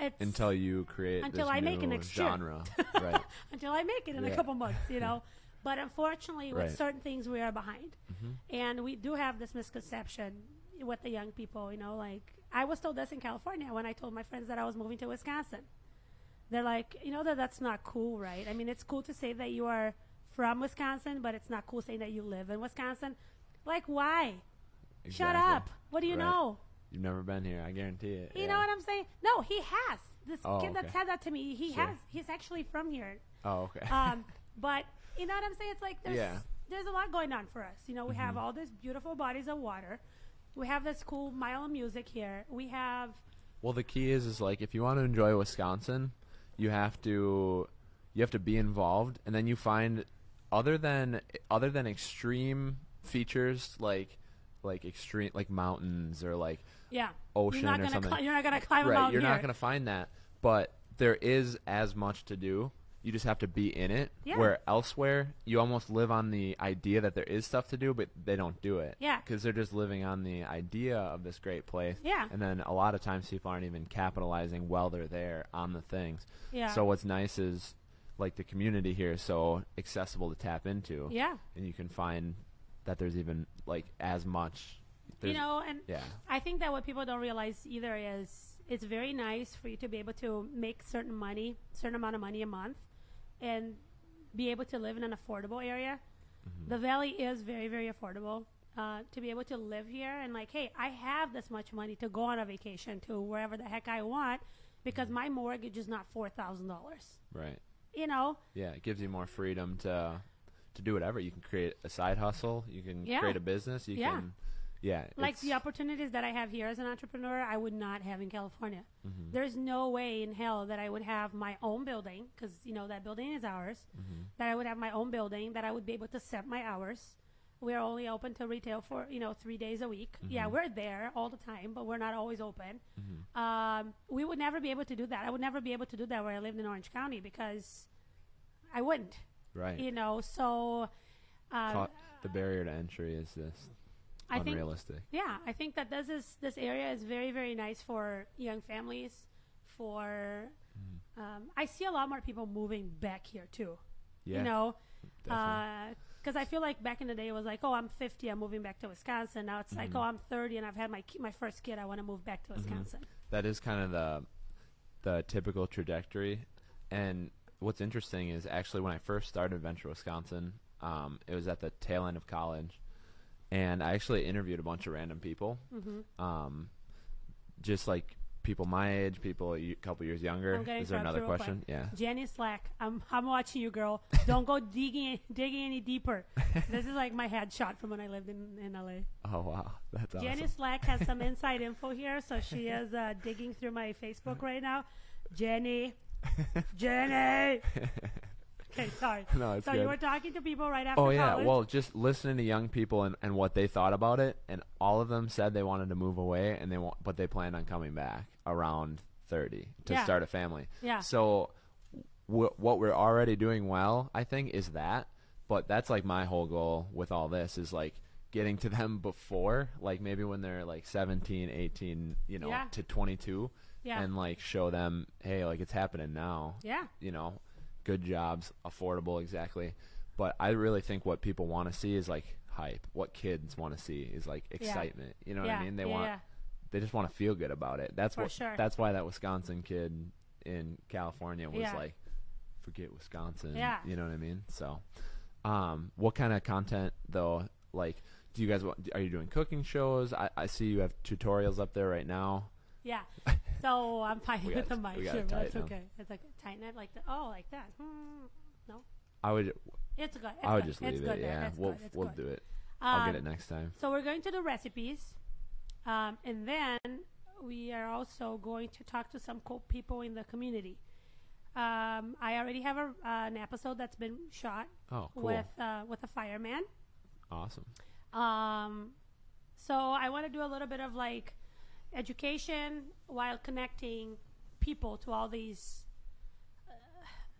[SPEAKER 3] It's,
[SPEAKER 1] Until you create
[SPEAKER 3] Until I make it
[SPEAKER 1] new
[SPEAKER 3] next year.
[SPEAKER 1] genre, right?
[SPEAKER 3] until I make it in a couple months, you know. But unfortunately, with
[SPEAKER 1] Right. Mm-hmm.
[SPEAKER 3] certain things, we are behind, and we do have this misconception with the young people. You know, like I was told this in California when I told my friends that I was moving to Wisconsin. They're like, you know, that that's not cool, right? I mean, it's cool to say that you are from Wisconsin, but it's not cool saying that you live in Wisconsin. Like, why? Shut up! What do you
[SPEAKER 1] Right.
[SPEAKER 3] know?
[SPEAKER 1] You've never been here. I guarantee it.
[SPEAKER 3] You
[SPEAKER 1] yeah.
[SPEAKER 3] know what I'm saying? No, he has. This
[SPEAKER 1] Oh,
[SPEAKER 3] kid that said that to me, he
[SPEAKER 1] Sure.
[SPEAKER 3] has. He's actually from here.
[SPEAKER 1] Oh, okay.
[SPEAKER 3] um, but you know what I'm saying? It's like there's
[SPEAKER 1] Yeah.
[SPEAKER 3] there's a lot going on for us. You know, we have mm-hmm. all these beautiful bodies of water. We have this cool mile of music here. We have
[SPEAKER 1] well, the key is is like if you want to enjoy Wisconsin, you have to you have to be involved, and then you find other than other than extreme features like like extreme like mountains or like
[SPEAKER 3] yeah.
[SPEAKER 1] Ocean
[SPEAKER 3] you're not
[SPEAKER 1] or
[SPEAKER 3] gonna
[SPEAKER 1] something.
[SPEAKER 3] Cli- you're not gonna climb
[SPEAKER 1] right
[SPEAKER 3] a mountain
[SPEAKER 1] you're
[SPEAKER 3] here.
[SPEAKER 1] not going to find that but there is as much to do you just have to be in it
[SPEAKER 3] Yeah.
[SPEAKER 1] where elsewhere you almost live on the idea that there is stuff to do but they don't do it
[SPEAKER 3] Yeah.
[SPEAKER 1] because they're just living on the idea of this great place
[SPEAKER 3] Yeah.
[SPEAKER 1] and then a lot of times people aren't even capitalizing while they're there on the things
[SPEAKER 3] Yeah.
[SPEAKER 1] so what's nice is like the community here is so accessible to tap into
[SPEAKER 3] Yeah.
[SPEAKER 1] and you can find that there's even like as much
[SPEAKER 3] You know, and
[SPEAKER 1] yeah
[SPEAKER 3] I think that what people don't realize either is it's very nice for you to be able to make certain money, certain amount of money a month, and be able to live in an affordable area.
[SPEAKER 1] Mm-hmm.
[SPEAKER 3] The valley is very very affordable. Uh, to be able to live here and like, hey, I have this much money to go on a vacation to wherever the heck I want because
[SPEAKER 1] Mm-hmm.
[SPEAKER 3] my mortgage is not four thousand dollars.
[SPEAKER 1] Right.
[SPEAKER 3] You know,
[SPEAKER 1] Yeah, it gives you more freedom to to do whatever. You can create a side hustle. You can
[SPEAKER 3] Yeah.
[SPEAKER 1] create a business. You
[SPEAKER 3] Yeah.
[SPEAKER 1] can, yeah.
[SPEAKER 3] like the opportunities that I have here as an entrepreneur, I would not have in California.
[SPEAKER 1] Mm-hmm.
[SPEAKER 3] There's no way in hell that I would have my own building because you know that building is ours.
[SPEAKER 1] Mm-hmm.
[SPEAKER 3] That I would have my own building. That I would be able to set my hours. We're only open to retail for you know three days a week.
[SPEAKER 1] Mm-hmm.
[SPEAKER 3] Yeah, we're there all the time, but we're not always open. Um, we would never be able to do that. I would never be able to do that where I lived in Orange County because I wouldn't.
[SPEAKER 1] right.
[SPEAKER 3] You know, so. Um,
[SPEAKER 1] Ca- the barrier to entry is just
[SPEAKER 3] I think
[SPEAKER 1] unrealistic.
[SPEAKER 3] yeah, I think that this is this area is very very nice for young families. For
[SPEAKER 1] Mm-hmm.
[SPEAKER 3] um, I see a lot more people moving back here too.
[SPEAKER 1] yeah.
[SPEAKER 3] You know, because I feel like back in the day it was like, oh, I'm 50, I'm moving back to Wisconsin. Now it's like,
[SPEAKER 1] Mm-hmm.
[SPEAKER 3] oh, I'm 30 and I've had my ki- my first kid, I want to move back to Wisconsin.
[SPEAKER 1] that is kind of the the typical trajectory. And what's interesting is actually when I first started Venture Wisconsin, um, it was at the tail end of college, and I actually interviewed a bunch of random people,
[SPEAKER 3] Mm-hmm.
[SPEAKER 1] um, just like people my age, people a couple years younger. Is there another question?
[SPEAKER 3] quick.
[SPEAKER 1] Yeah.
[SPEAKER 3] Jenny Slack, I'm I'm watching you, girl. Don't go digging digging any deeper. this is like my headshot from when I lived in in LA.
[SPEAKER 1] Oh wow, that's awesome.
[SPEAKER 3] Jenny Slack has some inside info here, so she is uh, digging through my Facebook right now. Jenny, Jenny. Okay, sorry.
[SPEAKER 1] No, it's
[SPEAKER 3] so you were talking to people right after
[SPEAKER 1] Oh yeah,
[SPEAKER 3] college.
[SPEAKER 1] well, just listening to young people and, and what they thought about it, and all of them said they wanted to move away, and they want, but they planned on coming back around thirty to
[SPEAKER 3] Yeah.
[SPEAKER 1] start a family.
[SPEAKER 3] Yeah.
[SPEAKER 1] So, w- what we're already doing well, I think, is that. But that's like my whole goal with all this is like getting to them before, like maybe when they're like 17, 18, you know,
[SPEAKER 3] Yeah.
[SPEAKER 1] to 22,
[SPEAKER 3] Yeah.
[SPEAKER 1] and like show them, hey, like it's happening now
[SPEAKER 3] yeah,
[SPEAKER 1] you know, good jobs, affordable, exactly. But I really think what people want to see is like hype. What kids want to see is like excitement. You know what I mean? They
[SPEAKER 3] yeah,
[SPEAKER 1] want
[SPEAKER 3] yeah.
[SPEAKER 1] they just want to feel good about it. That's
[SPEAKER 3] For
[SPEAKER 1] what
[SPEAKER 3] sure.
[SPEAKER 1] that's why that Wisconsin kid in California was
[SPEAKER 3] Yeah.
[SPEAKER 1] like forget Wisconsin.
[SPEAKER 3] Yeah.
[SPEAKER 1] You know what I mean? So um what kind of content though like do you guys want are you doing cooking shows? I, I see you have tutorials up there right now.
[SPEAKER 3] yeah. So I'm fighting
[SPEAKER 1] We
[SPEAKER 3] with the mic but that's okay. It's like tighten it like that. Oh, like that. Hmm. No,
[SPEAKER 1] I would
[SPEAKER 3] it's good. It's
[SPEAKER 1] I would
[SPEAKER 3] good.
[SPEAKER 1] just leave
[SPEAKER 3] good
[SPEAKER 1] it.
[SPEAKER 3] there.
[SPEAKER 1] Yeah.
[SPEAKER 3] It's
[SPEAKER 1] We'll
[SPEAKER 3] good.
[SPEAKER 1] We'll
[SPEAKER 3] good.
[SPEAKER 1] do it. I'll get
[SPEAKER 3] Um,
[SPEAKER 1] it next time.
[SPEAKER 3] So we're going to do recipes, um, and then we are also going to talk to some cool people in the community. Um, I already have a, uh, an episode that's been shot
[SPEAKER 1] Oh, cool.
[SPEAKER 3] with uh, with a fireman.
[SPEAKER 1] Awesome.
[SPEAKER 3] Um, so I want to do a little bit of like education while connecting people to all these uh,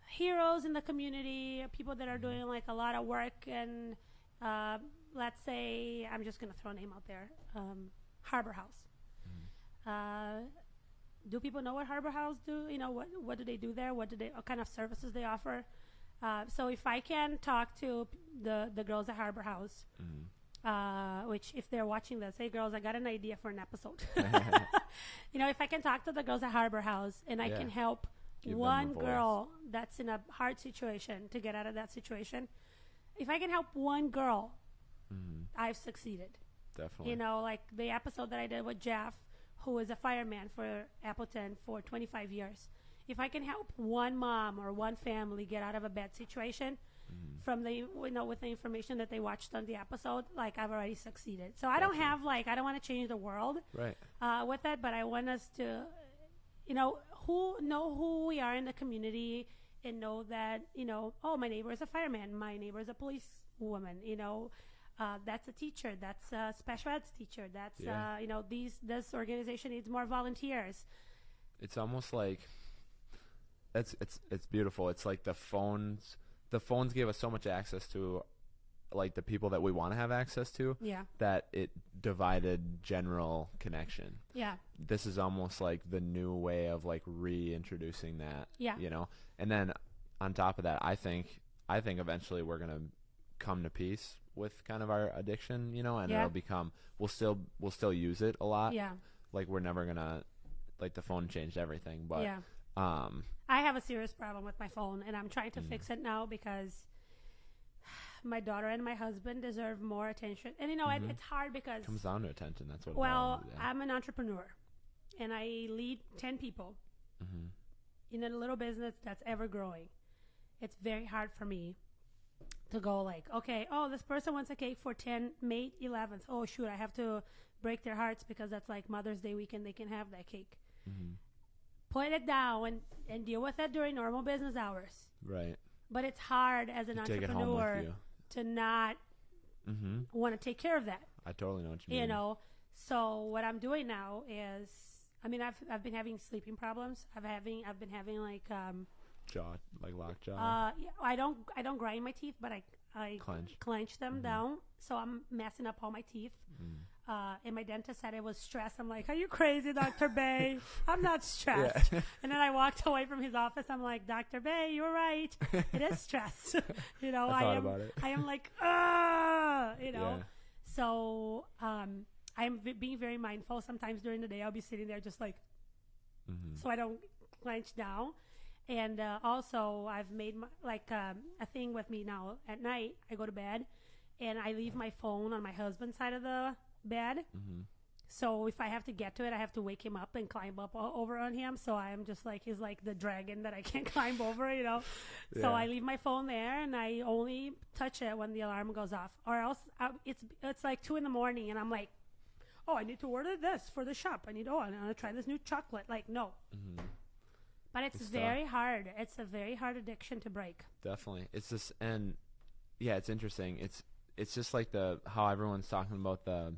[SPEAKER 3] heroes in the community, people that are doing like a lot of work. And uh, let's say I'm just gonna throw a name out there, um, Harbor House. Uh, do people know what Harbor House do? You know what what do they do there? What do they what kind of services they offer? Uh, so if I can talk to p- the the girls at Harbor House, uh, which if they're watching this, hey girls, I got an idea for an episode. you know, if I can talk to the girls at Harbor House and I
[SPEAKER 1] Yeah.
[SPEAKER 3] can help
[SPEAKER 1] Give
[SPEAKER 3] one girl that's in a hard situation to get out of that situation, if I can help one girl, I've succeeded.
[SPEAKER 1] Definitely.
[SPEAKER 3] You know, like the episode that I did with Jeff, who was a fireman for Appleton for 25 years. If I can help one mom or one family get out of a bad situation from the you know with the information that they watched on the episode, like I've already succeeded. So I don't have like I don't want to change the world
[SPEAKER 1] Right.
[SPEAKER 3] uh, with it, but I want us to, you know, who know who we are in the community and know that you know, oh, my neighbor is a fireman, my neighbor is a police woman, you know. Uh, that's a teacher. That's a special ed teacher. That's
[SPEAKER 1] Yeah.
[SPEAKER 3] uh, you know these this organization needs more volunteers.
[SPEAKER 1] It's almost like it's it's it's beautiful. It's like the phones the phones gave us so much access to like the people that we want to have access to
[SPEAKER 3] Yeah,
[SPEAKER 1] that it divided general connection.
[SPEAKER 3] yeah,
[SPEAKER 1] This is almost like the new way of like reintroducing that.
[SPEAKER 3] Yeah.
[SPEAKER 1] You know? And then on top of that, I think I think eventually we're gonna come to peace with kind of our addiction, you know, and
[SPEAKER 3] Yeah.
[SPEAKER 1] it'll become we'll still we'll still use it a lot.
[SPEAKER 3] yeah,
[SPEAKER 1] like we're never gonna like the phone changed everything but
[SPEAKER 3] Yeah.
[SPEAKER 1] Um,
[SPEAKER 3] I have a serious problem with my phone, and I'm trying to
[SPEAKER 1] Mm.
[SPEAKER 3] fix it now because my daughter and my husband deserve more attention. And you know, it, it's hard because
[SPEAKER 1] Mm-hmm. comes down to attention. That's what.
[SPEAKER 3] well,
[SPEAKER 1] down to.
[SPEAKER 3] I'm an entrepreneur, and I lead ten people
[SPEAKER 1] Mm-hmm.
[SPEAKER 3] in a little business that's ever growing. It's very hard for me to go like, okay, oh, this person wants a cake for 10 May 11th. Oh, shoot, I have to break their hearts because that's like Mother's Day weekend. They can have that cake.
[SPEAKER 1] Mm-hmm.
[SPEAKER 3] Put it down and, and deal with it during normal business hours.
[SPEAKER 1] right.
[SPEAKER 3] But it's hard as an
[SPEAKER 1] You take it home with
[SPEAKER 3] entrepreneur to not
[SPEAKER 1] Mm-hmm.
[SPEAKER 3] want to take care of that.
[SPEAKER 1] I totally know what you mean.
[SPEAKER 3] You know, so what I'm doing now is, I mean, I've I've been having sleeping problems. I've having I've been having like um
[SPEAKER 1] jaw like lockjaw.
[SPEAKER 3] uh yeah, I don't I don't grind my teeth, but I I
[SPEAKER 1] Clench.
[SPEAKER 3] clench them down. So I'm messing up all my teeth.
[SPEAKER 1] Mm.
[SPEAKER 3] Uh, and my dentist said it was stress. I'm like, are you crazy, Dr. Bay? I'm not stressed. And then I walked away from his office. I'm like, Dr. Bay, you're right. It is stress. you know,
[SPEAKER 1] I
[SPEAKER 3] I, am. I am like, ah, you know.
[SPEAKER 1] Yeah.
[SPEAKER 3] So um, I'm v- being very mindful. Sometimes during the day, I'll be sitting there just like,
[SPEAKER 1] Mm-hmm.
[SPEAKER 3] so I don't clench down. And uh, also, I've made my, like um, a thing with me now. At night, I go to bed, and I leave my phone on my husband's side of the bed.
[SPEAKER 1] Mm-hmm.
[SPEAKER 3] So if I have to get to it, I have to wake him up and climb up o- over on him. So I'm just like he's like the dragon that I can't climb over, you know. So I leave my phone there, and I only touch it when the alarm goes off, or else I, it's it's like two in the morning, and I'm like, oh, I need to order this for the shop. I need oh, I'm gonna try this new chocolate. Like no, but it's,
[SPEAKER 1] It's tough.
[SPEAKER 3] very hard. It's a very hard addiction to break.
[SPEAKER 1] Definitely. It's just and yeah, it's interesting. It's it's just like the how everyone's talking about the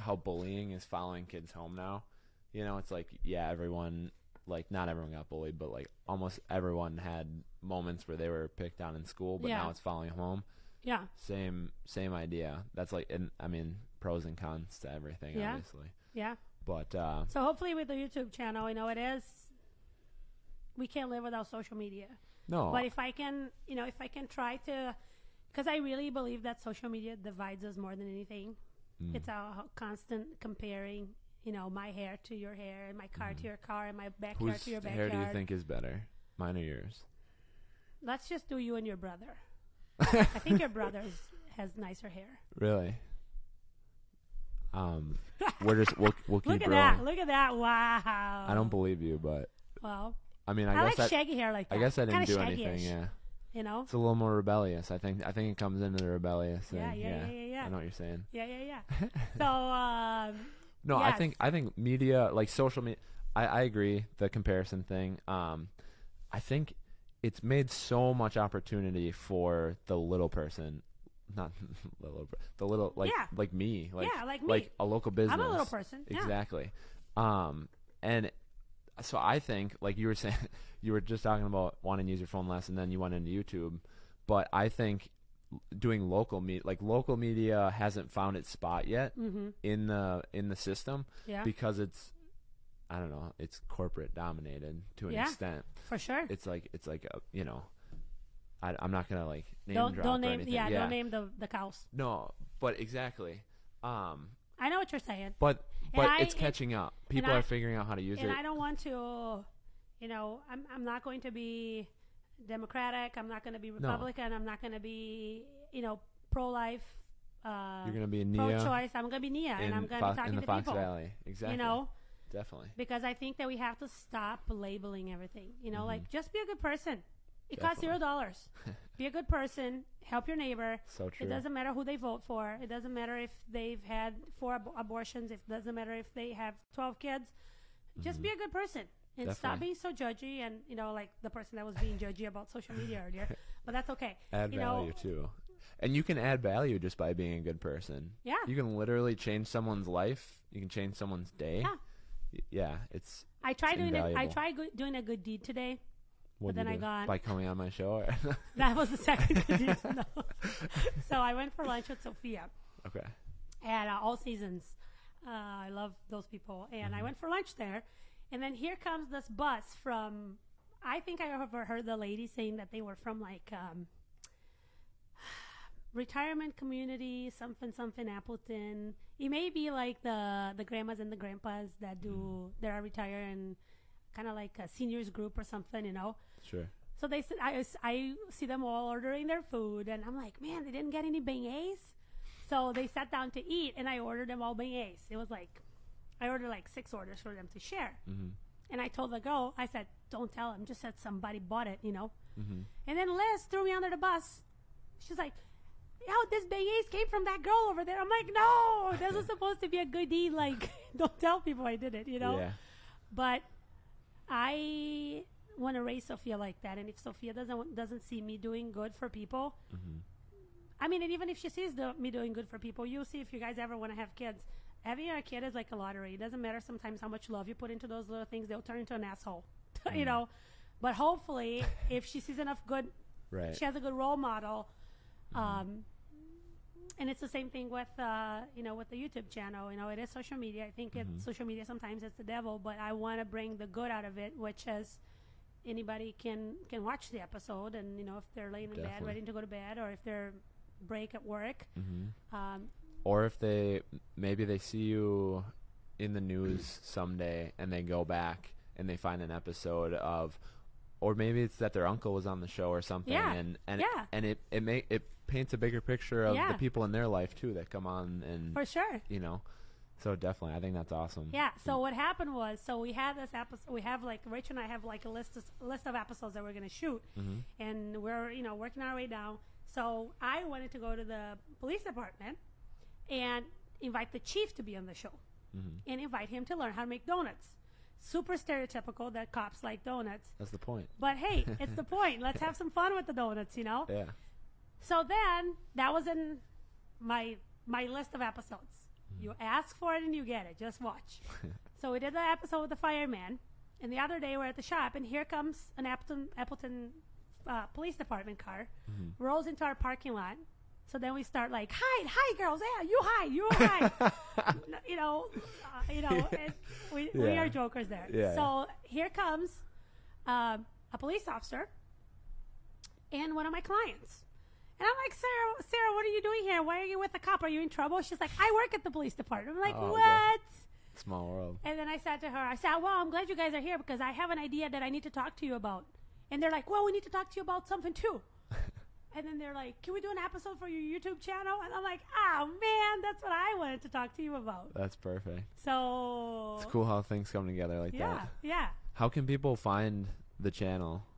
[SPEAKER 1] how bullying is following kids home now. You know, it's like yeah, everyone like not everyone got bullied, but like almost everyone had moments where they were picked on in school, but
[SPEAKER 3] Yeah.
[SPEAKER 1] now it's following home.
[SPEAKER 3] Yeah,
[SPEAKER 1] Same same idea. That's like and I mean pros and cons to everything
[SPEAKER 3] Yeah.
[SPEAKER 1] obviously.
[SPEAKER 3] yeah.
[SPEAKER 1] But uh
[SPEAKER 3] So hopefully with the YouTube channel, you know, it is. We can't live without social media.
[SPEAKER 1] no.
[SPEAKER 3] But if I can, you know, if I can try to, because I really believe that social media divides us more than anything.
[SPEAKER 1] Mm.
[SPEAKER 3] It's a constant comparing, you know, my hair to your hair, and my car to your car, and my backyard
[SPEAKER 1] Mm. whose
[SPEAKER 3] to your
[SPEAKER 1] back
[SPEAKER 3] hair
[SPEAKER 1] do you think is better? Mine or yours?
[SPEAKER 3] Let's just do you and your brother. I think your brother has nicer hair.
[SPEAKER 1] Really? Um, we're just we'll we'll keep
[SPEAKER 3] Look at
[SPEAKER 1] rolling.
[SPEAKER 3] that! Look at that! Wow.
[SPEAKER 1] I don't believe you, but
[SPEAKER 3] Well,
[SPEAKER 1] I mean,
[SPEAKER 3] I,
[SPEAKER 1] I,
[SPEAKER 3] like
[SPEAKER 1] guess I,
[SPEAKER 3] shaggy hair like that.
[SPEAKER 1] I guess I didn't
[SPEAKER 3] Kinda
[SPEAKER 1] do anything. Yeah,
[SPEAKER 3] You know.
[SPEAKER 1] it's a little more rebellious. I think I think it comes into the rebellious thing.
[SPEAKER 3] Yeah, yeah, yeah, yeah, yeah.
[SPEAKER 1] I know what you're saying.
[SPEAKER 3] Yeah, yeah, yeah. so, um,
[SPEAKER 1] No, I think I think media like social media. I, I agree the comparison thing. Um, I think it's made so much opportunity for the little person, not the little, the little like
[SPEAKER 3] Yeah.
[SPEAKER 1] like me, like
[SPEAKER 3] Yeah, like me.
[SPEAKER 1] like a local business.
[SPEAKER 3] I'm a little person. Yeah.
[SPEAKER 1] Exactly. Um, and so I think, like you were saying, you were just talking about wanting to use your phone less, and then you went into YouTube. But I think doing local media, like local media, hasn't found its spot yet
[SPEAKER 3] Mm-hmm.
[SPEAKER 1] in the in the system
[SPEAKER 3] Yeah,
[SPEAKER 1] because it's, I don't know, it's corporate dominated to an
[SPEAKER 3] Yeah.
[SPEAKER 1] extent.
[SPEAKER 3] for sure.
[SPEAKER 1] It's like it's like a you know, I, I'm not gonna like name
[SPEAKER 3] don't
[SPEAKER 1] drop
[SPEAKER 3] don't
[SPEAKER 1] or
[SPEAKER 3] name
[SPEAKER 1] anything.
[SPEAKER 3] yeah, don't name the the cows.
[SPEAKER 1] No, but exactly. Um,
[SPEAKER 3] I know what you're saying,
[SPEAKER 1] but but
[SPEAKER 3] I-
[SPEAKER 1] it's catching up. People
[SPEAKER 3] I-
[SPEAKER 1] are figuring out how to use
[SPEAKER 3] and
[SPEAKER 1] it.
[SPEAKER 3] And I don't want to, you know, I'm I'm not going to be Democratic. I'm not going to be Republican. I'm not going to be, you know, pro life. Uh,
[SPEAKER 1] You're gonna be
[SPEAKER 3] pro
[SPEAKER 1] Nia
[SPEAKER 3] choice. I'm going to be Nia, and I'm going to be talking to
[SPEAKER 1] Fox
[SPEAKER 3] people.
[SPEAKER 1] Valley. Exactly.
[SPEAKER 3] You know,
[SPEAKER 1] definitely.
[SPEAKER 3] because I think that we have to stop labeling everything. You know,
[SPEAKER 1] Mm-hmm.
[SPEAKER 3] like just be a good person. It costs
[SPEAKER 1] Definitely.
[SPEAKER 3] zero dollars. be a good person. Help your neighbor.
[SPEAKER 1] So true.
[SPEAKER 3] It doesn't matter who they vote for. It doesn't matter if they've had four ab- abortions. It doesn't matter if they have 12 kids. Just be a good person and stop
[SPEAKER 1] Mm-hmm. Definitely.
[SPEAKER 3] being so judgy and, you know, like the person that was being judgy about social media earlier. But that's okay.
[SPEAKER 1] Add
[SPEAKER 3] you
[SPEAKER 1] value
[SPEAKER 3] know,
[SPEAKER 1] too. And you can add value just by being a good person.
[SPEAKER 3] Yeah.
[SPEAKER 1] You can literally change someone's life. You can change someone's day.
[SPEAKER 3] Yeah.
[SPEAKER 1] Y- Yeah. It's
[SPEAKER 3] I tried
[SPEAKER 1] It's
[SPEAKER 3] doing a, I
[SPEAKER 1] invaluable.
[SPEAKER 3] tried go- doing a good deed today.
[SPEAKER 1] What
[SPEAKER 3] then
[SPEAKER 1] you
[SPEAKER 3] I got-
[SPEAKER 1] by coming on my show. or-
[SPEAKER 3] That was the second. No. so I went for lunch with Sophia.
[SPEAKER 1] okay.
[SPEAKER 3] at uh, All Seasons. Uh, I love those people. And I went for lunch there. And then here comes this bus from, I think I overheard the lady saying that they were from like um, retirement community, something, something, Appleton. It may be like the, the grandmas and the grandpas that do, that are retired and kind of like a seniors group or something, you know.
[SPEAKER 1] Sure.
[SPEAKER 3] So they said I, I see them all ordering their food, and I'm like, man, they didn't get any beignets. So they sat down to eat, and I ordered them all beignets. It was like, I ordered like six orders for them to share.
[SPEAKER 1] Mm-hmm.
[SPEAKER 3] And I told the girl, I said, don't tell them, just said somebody bought it, you know.
[SPEAKER 1] Mm-hmm.
[SPEAKER 3] And then Liz threw me under the bus. She's like, "Yo, this beignets came from that girl over there." I'm like, "No, this was supposed to be a good deed. Like, don't tell people I did it, you know."
[SPEAKER 1] Yeah.
[SPEAKER 3] But I want to raise Sophia like that, and if Sophia doesn't doesn't see me doing good for people, I mean, and even if she sees the, me doing good for people, you'll see if you guys ever want to have kids. Having a kid is like a lottery. It doesn't matter sometimes how much love you put into those little things; they'll turn into an asshole, you know. But hopefully, if she sees enough good
[SPEAKER 1] Right.
[SPEAKER 3] she has a good role model. Um, and it's the same thing with uh, you know with the YouTube channel. You know, it is social media. I think it, social media sometimes it's the devil, but I want to bring the good out of it, which is anybody can can watch the episode, and you know if they're laying in bed
[SPEAKER 1] Definitely.
[SPEAKER 3] ready to go to bed, or if they're break at work. Um,
[SPEAKER 1] Or if they maybe they see you in the news someday and they go back and they find an episode of or maybe it's that their uncle was on the show or something
[SPEAKER 3] Yeah.
[SPEAKER 1] and and
[SPEAKER 3] Yeah.
[SPEAKER 1] and it it may it paints a bigger picture of
[SPEAKER 3] Yeah.
[SPEAKER 1] the people in their life too that come on and
[SPEAKER 3] for sure.
[SPEAKER 1] you know so definitely I think that's awesome
[SPEAKER 3] Yeah. So mm. what happened was, so we had this episode. We have like Rachel and I have like a list of, list of episodes that we're going to shoot, mm-hmm. and we're you know working our way down. So I wanted to go to the police department and invite the chief to be on the show, mm-hmm. and invite him to learn how to make donuts. Super stereotypical that cops like donuts,
[SPEAKER 1] that's the point
[SPEAKER 3] but hey, it's the point. Let's have some fun with the donuts, you know.
[SPEAKER 1] yeah
[SPEAKER 3] So then that was in my my list of episodes. You ask for it and you get it. Just watch. so we did the episode with the fireman, and the other day we're at the shop, and here comes an Appleton Appleton uh, police department car, rolls into our parking lot. So then we start like hide, hide, girls, yeah, you hide, you hide. you know, uh, you know, and we we are jokers there.
[SPEAKER 1] Yeah.
[SPEAKER 3] So here comes um, a police officer and one of my clients. And I'm like, Sarah, Sarah, what are you doing here? Why are you with a cop? Are you in trouble? She's like, I work at the police department. I'm like,
[SPEAKER 1] Oh,
[SPEAKER 3] what?
[SPEAKER 1] small world
[SPEAKER 3] And then I said to her, I said, well, I'm glad you guys are here because I have an idea that I need to talk to you about. And they're like, well, we need to talk to you about something too. and then they're like, can we do an episode for your YouTube channel? And I'm like, oh man, that's what I wanted to talk to you about.
[SPEAKER 1] that's perfect
[SPEAKER 3] So
[SPEAKER 1] it's cool how things come together like
[SPEAKER 3] yeah,
[SPEAKER 1] that
[SPEAKER 3] yeah.
[SPEAKER 1] how can people find the channel
[SPEAKER 3] I don't know.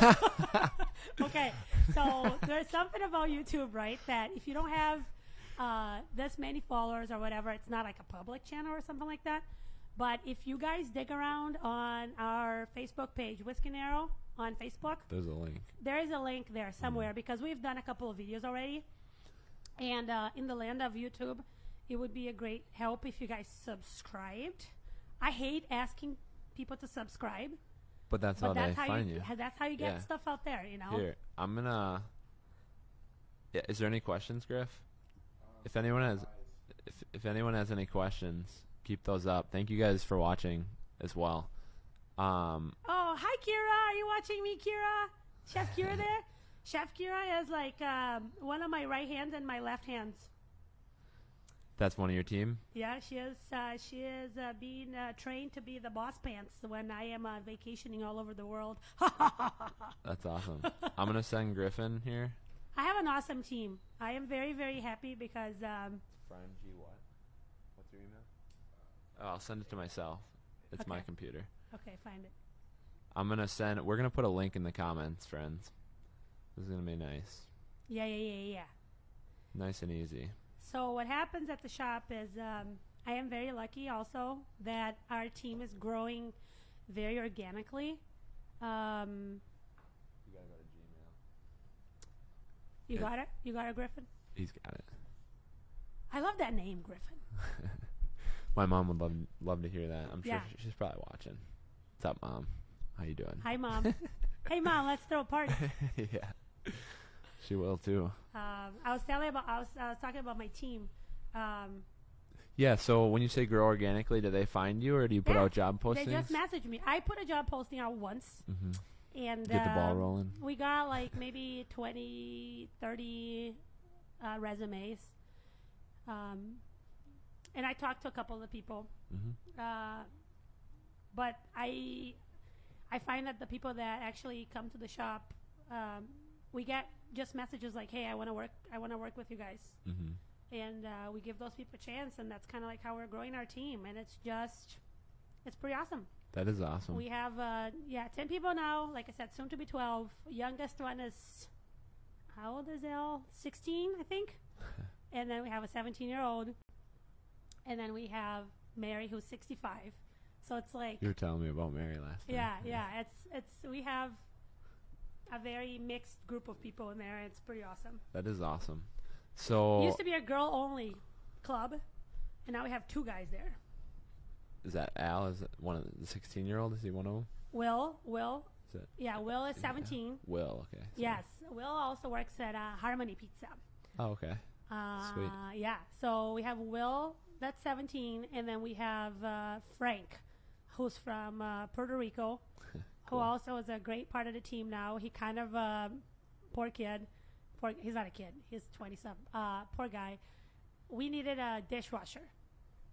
[SPEAKER 3] okay, so there's something about YouTube, right? That if you don't have uh, this many followers or whatever, it's not like a public channel or something like that. But if you guys dig around on our Facebook page, Whisk and Arrow on Facebook,
[SPEAKER 1] there's a link
[SPEAKER 3] there is a link there somewhere because we've done a couple of videos already. And uh, in the land of YouTube, it would be a great help if you guys subscribed. I hate asking people to subscribe,
[SPEAKER 1] but that's
[SPEAKER 3] but
[SPEAKER 1] how
[SPEAKER 3] that's
[SPEAKER 1] they
[SPEAKER 3] how
[SPEAKER 1] find
[SPEAKER 3] you,
[SPEAKER 1] you,
[SPEAKER 3] that's how you get
[SPEAKER 1] Yeah.
[SPEAKER 3] stuff out there. You know.
[SPEAKER 1] Here, I'm gonna. Yeah, is there any questions, Griff? If anyone has, if if anyone has any questions, keep those up. Thank you guys for watching as well. Um,
[SPEAKER 3] Oh, hi, Kira. Are you watching me, Kira? Chef Kira there? Chef Kira is like um, one of my right hands and my left hands.
[SPEAKER 1] That's one of your team.
[SPEAKER 3] Yeah, she is. Uh, she is uh, being uh, trained to be the boss pants when I am uh, vacationing all over the world.
[SPEAKER 1] That's awesome. I'm gonna send Griffin here.
[SPEAKER 3] I have an awesome team. I am very, very happy because um,
[SPEAKER 1] Brian G. What? What's your email? Oh, I'll send it to myself. It's my computer.
[SPEAKER 3] okay, find it.
[SPEAKER 1] I'm gonna send. We're gonna put a link in the comments, friends. This is gonna be nice,
[SPEAKER 3] Yeah, yeah, yeah, yeah.
[SPEAKER 1] nice and easy.
[SPEAKER 3] So what happens at the shop is um, I am very lucky also that our team is growing very organically. Um,
[SPEAKER 1] You gotta go to Gmail.
[SPEAKER 3] you
[SPEAKER 1] Yeah.
[SPEAKER 3] got it? You got it, Griffin?
[SPEAKER 1] He's got it.
[SPEAKER 3] I love that name, Griffin.
[SPEAKER 1] My mom would love love to hear that. I'm sure
[SPEAKER 3] Yeah.
[SPEAKER 1] she's probably watching. What's up, mom? How you doing?
[SPEAKER 3] Hi, Mom. hey, Mom, let's throw a party.
[SPEAKER 1] yeah, she will too.
[SPEAKER 3] Um, I was telling about, I was, I was talking about my team. Um,
[SPEAKER 1] Yeah. So when you say grow organically, do they find you or do you put
[SPEAKER 3] yeah,
[SPEAKER 1] out job postings?
[SPEAKER 3] They just messaged me. I put a job posting out once.
[SPEAKER 1] Mhm.
[SPEAKER 3] And
[SPEAKER 1] Get the ball
[SPEAKER 3] um,
[SPEAKER 1] rolling.
[SPEAKER 3] We got like maybe 20, 30 uh, resumes. Um, and I talked to a couple of the people.
[SPEAKER 1] Mhm.
[SPEAKER 3] Uh, but I I find that the people that actually come to the shop, um, we get just messages like, "Hey, I want to work. I want to work with you guys."
[SPEAKER 1] Mm-hmm.
[SPEAKER 3] and uh, we give those people a chance, and that's kind of like how we're growing our team, and it's just, it's pretty awesome.
[SPEAKER 1] That is awesome.
[SPEAKER 3] We have, uh, yeah, ten people now. Like I said, soon to be twelve. Youngest one is, how old is Elle? Sixteen, I think. and then we have a seventeen-year-old, and then we have Mary, who's sixty-five. So it's like,
[SPEAKER 1] you were telling me about Mary last night.
[SPEAKER 3] yeah, yeah, it's it's we have a very mixed group of people in there. and It's pretty awesome.
[SPEAKER 1] That is awesome.
[SPEAKER 3] It
[SPEAKER 1] So
[SPEAKER 3] used to be a girl-only club, and now we have two guys there.
[SPEAKER 1] is that Al? Is it one of the sixteen-year-old? Is he one of them?
[SPEAKER 3] Will, Will,
[SPEAKER 1] Is it
[SPEAKER 3] yeah, Will is 17.
[SPEAKER 1] Will? Okay. so-
[SPEAKER 3] Yes, Will also works at uh, Harmony Pizza.
[SPEAKER 1] Oh, okay.
[SPEAKER 3] Uh,
[SPEAKER 1] Sweet.
[SPEAKER 3] Yeah, so we have Will, that's 17, and then we have uh, Frank, who's from uh, Puerto Rico, who
[SPEAKER 1] Cool.
[SPEAKER 3] also is a great part of the team now. He kind of, um poor kid, poor, he's not a kid, he's 27, uh, poor guy. We needed a dishwasher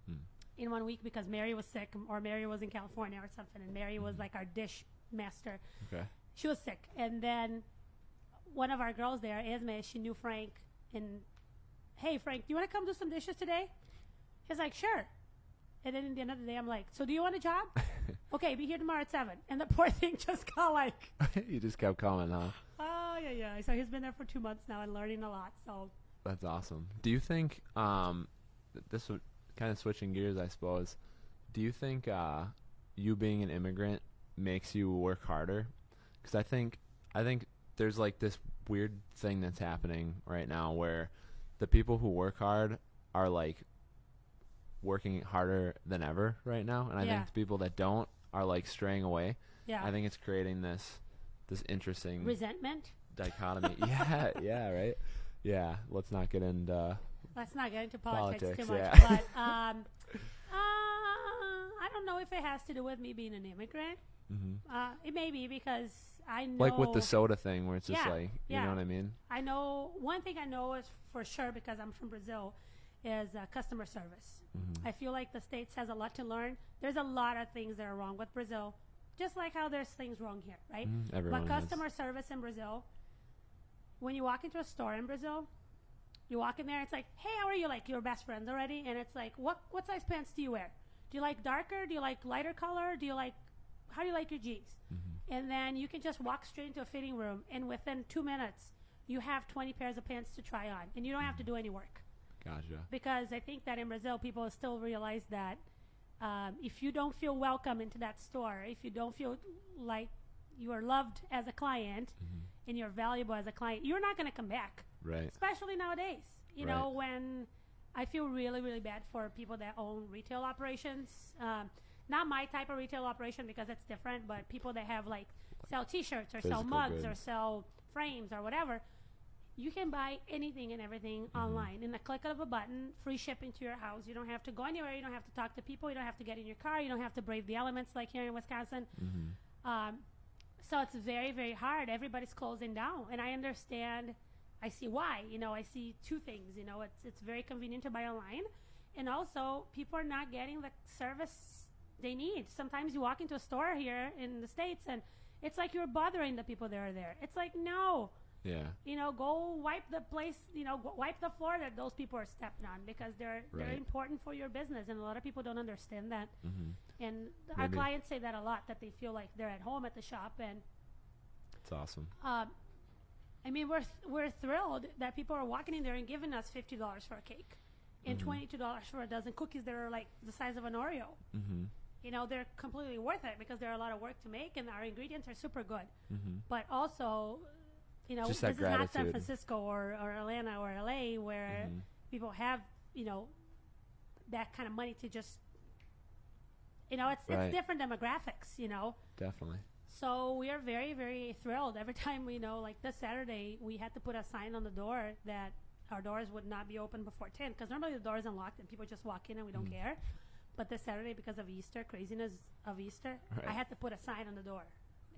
[SPEAKER 1] Hmm.
[SPEAKER 3] in one week because Mary was sick, or Mary was in California or something, and Mary
[SPEAKER 1] Hmm.
[SPEAKER 3] was like our dish master
[SPEAKER 1] Okay.
[SPEAKER 3] she was sick and then one of our girls there esme she knew frank and hey frank do you want to come do some dishes today he's like sure and then at the end of the day i'm like so do you want a job okay be here tomorrow at seven and the poor thing just got like
[SPEAKER 1] you just kept coming, huh?
[SPEAKER 3] oh yeah yeah so he's been there for two months now and learning a lot so
[SPEAKER 1] That's awesome. Do you think um, this would kind of switching gears, I suppose? Do you think uh, you being an immigrant makes you work harder? Because I think I think there's like this weird thing that's happening right now where the people who work hard are like working harder than ever right now, and I
[SPEAKER 3] Yeah.
[SPEAKER 1] think the people that don't are like straying away.
[SPEAKER 3] yeah
[SPEAKER 1] I think it's creating this this interesting
[SPEAKER 3] resentment
[SPEAKER 1] dichotomy. yeah, yeah, right. Yeah, let's not get into.
[SPEAKER 3] let's not get into politics,
[SPEAKER 1] Politics,
[SPEAKER 3] too much
[SPEAKER 1] yeah.
[SPEAKER 3] but um uh, i don't know if it has to do with me being an immigrant uh, it may be because i know
[SPEAKER 1] Like with the soda thing, where it's just
[SPEAKER 3] Yeah,
[SPEAKER 1] like, you
[SPEAKER 3] yeah.
[SPEAKER 1] know what I mean?
[SPEAKER 3] I know one thing I know is for sure because I'm from Brazil is uh, customer service.
[SPEAKER 1] Mm-hmm.
[SPEAKER 3] I feel like the states has a lot to learn. There's a lot of things that are wrong with Brazil, just like how there's things wrong here, right?
[SPEAKER 1] Everyone
[SPEAKER 3] but
[SPEAKER 1] has.
[SPEAKER 3] customer service in Brazil, when you walk into a store in Brazil, you walk in there, it's like, hey, how are you? Like your best friends already, and it's like, what what size pants do you wear? Do you like darker? Do you like lighter color? Do you like how do you like your jeans?
[SPEAKER 1] Mm-hmm.
[SPEAKER 3] And then you can just walk straight into a fitting room, and within two minutes, you have 20 pairs of pants to try on, and you don't have to do any work.
[SPEAKER 1] Gotcha.
[SPEAKER 3] Because I think that in Brazil, people still realize that um, if you don't feel welcome into that store, if you don't feel like you are loved as a client and you're valuable as a client, you're not going to come back
[SPEAKER 1] Right.
[SPEAKER 3] especially nowadays. You
[SPEAKER 1] Right.
[SPEAKER 3] know, when I feel really, really bad for people that own retail operations. Um, not my type of retail operation because it's different, but people that have like sell T-shirts or sell
[SPEAKER 1] Physical
[SPEAKER 3] mugs or sell frames or whatever. You can buy anything and everything
[SPEAKER 1] Mm-hmm.
[SPEAKER 3] online in the click of a button, free shipping to your house. You don't have to go anywhere. You don't have to talk to people. You don't have to get in your car. You don't have to brave the elements like here in Wisconsin.
[SPEAKER 1] Mm-hmm.
[SPEAKER 3] Um, so it's very, very hard. Everybody's closing down, and I understand. I see why. You know, I see two things. You know, it's it's very convenient to buy online, and also people are not getting the service they need. Sometimes you walk into a store here in the states, and it's like you're bothering the people that are there. It's like no,
[SPEAKER 1] Yeah.
[SPEAKER 3] you know, go wipe the place, you know, wipe the floor that those people are stepping on because they're they're important for your business, and a lot of people don't understand that.
[SPEAKER 1] Mm-hmm.
[SPEAKER 3] And our clients say that a lot that they feel like they're at home at the shop and
[SPEAKER 1] It's awesome.
[SPEAKER 3] um, I mean, we're th- we're thrilled that people are walking in there and giving us fifty dollars for a cake, and
[SPEAKER 1] Mm-hmm.
[SPEAKER 3] two dollars for a dozen cookies that are like the size of an Oreo.
[SPEAKER 1] Mm-hmm.
[SPEAKER 3] You know, they're completely worth it because there are a lot of work to make, and our ingredients are super good.
[SPEAKER 1] Mm-hmm.
[SPEAKER 3] But also, you know,
[SPEAKER 1] Just
[SPEAKER 3] this
[SPEAKER 1] that
[SPEAKER 3] is not San. Francisco or, or Atlanta or LA where
[SPEAKER 1] Mhm.
[SPEAKER 3] people have you know that kind of money to just. You know, it's
[SPEAKER 1] Right.
[SPEAKER 3] it's different demographics. You know,
[SPEAKER 1] Definitely.
[SPEAKER 3] so we are very, very thrilled. Every time we know, like this Saturday, we had to put a sign on the door that our doors would not be open before 10 because normally the door is unlocked and people just walk in and we don't
[SPEAKER 1] Mm.
[SPEAKER 3] care. But this Saturday, because of Easter, craziness of Easter, I had to put a sign on the door.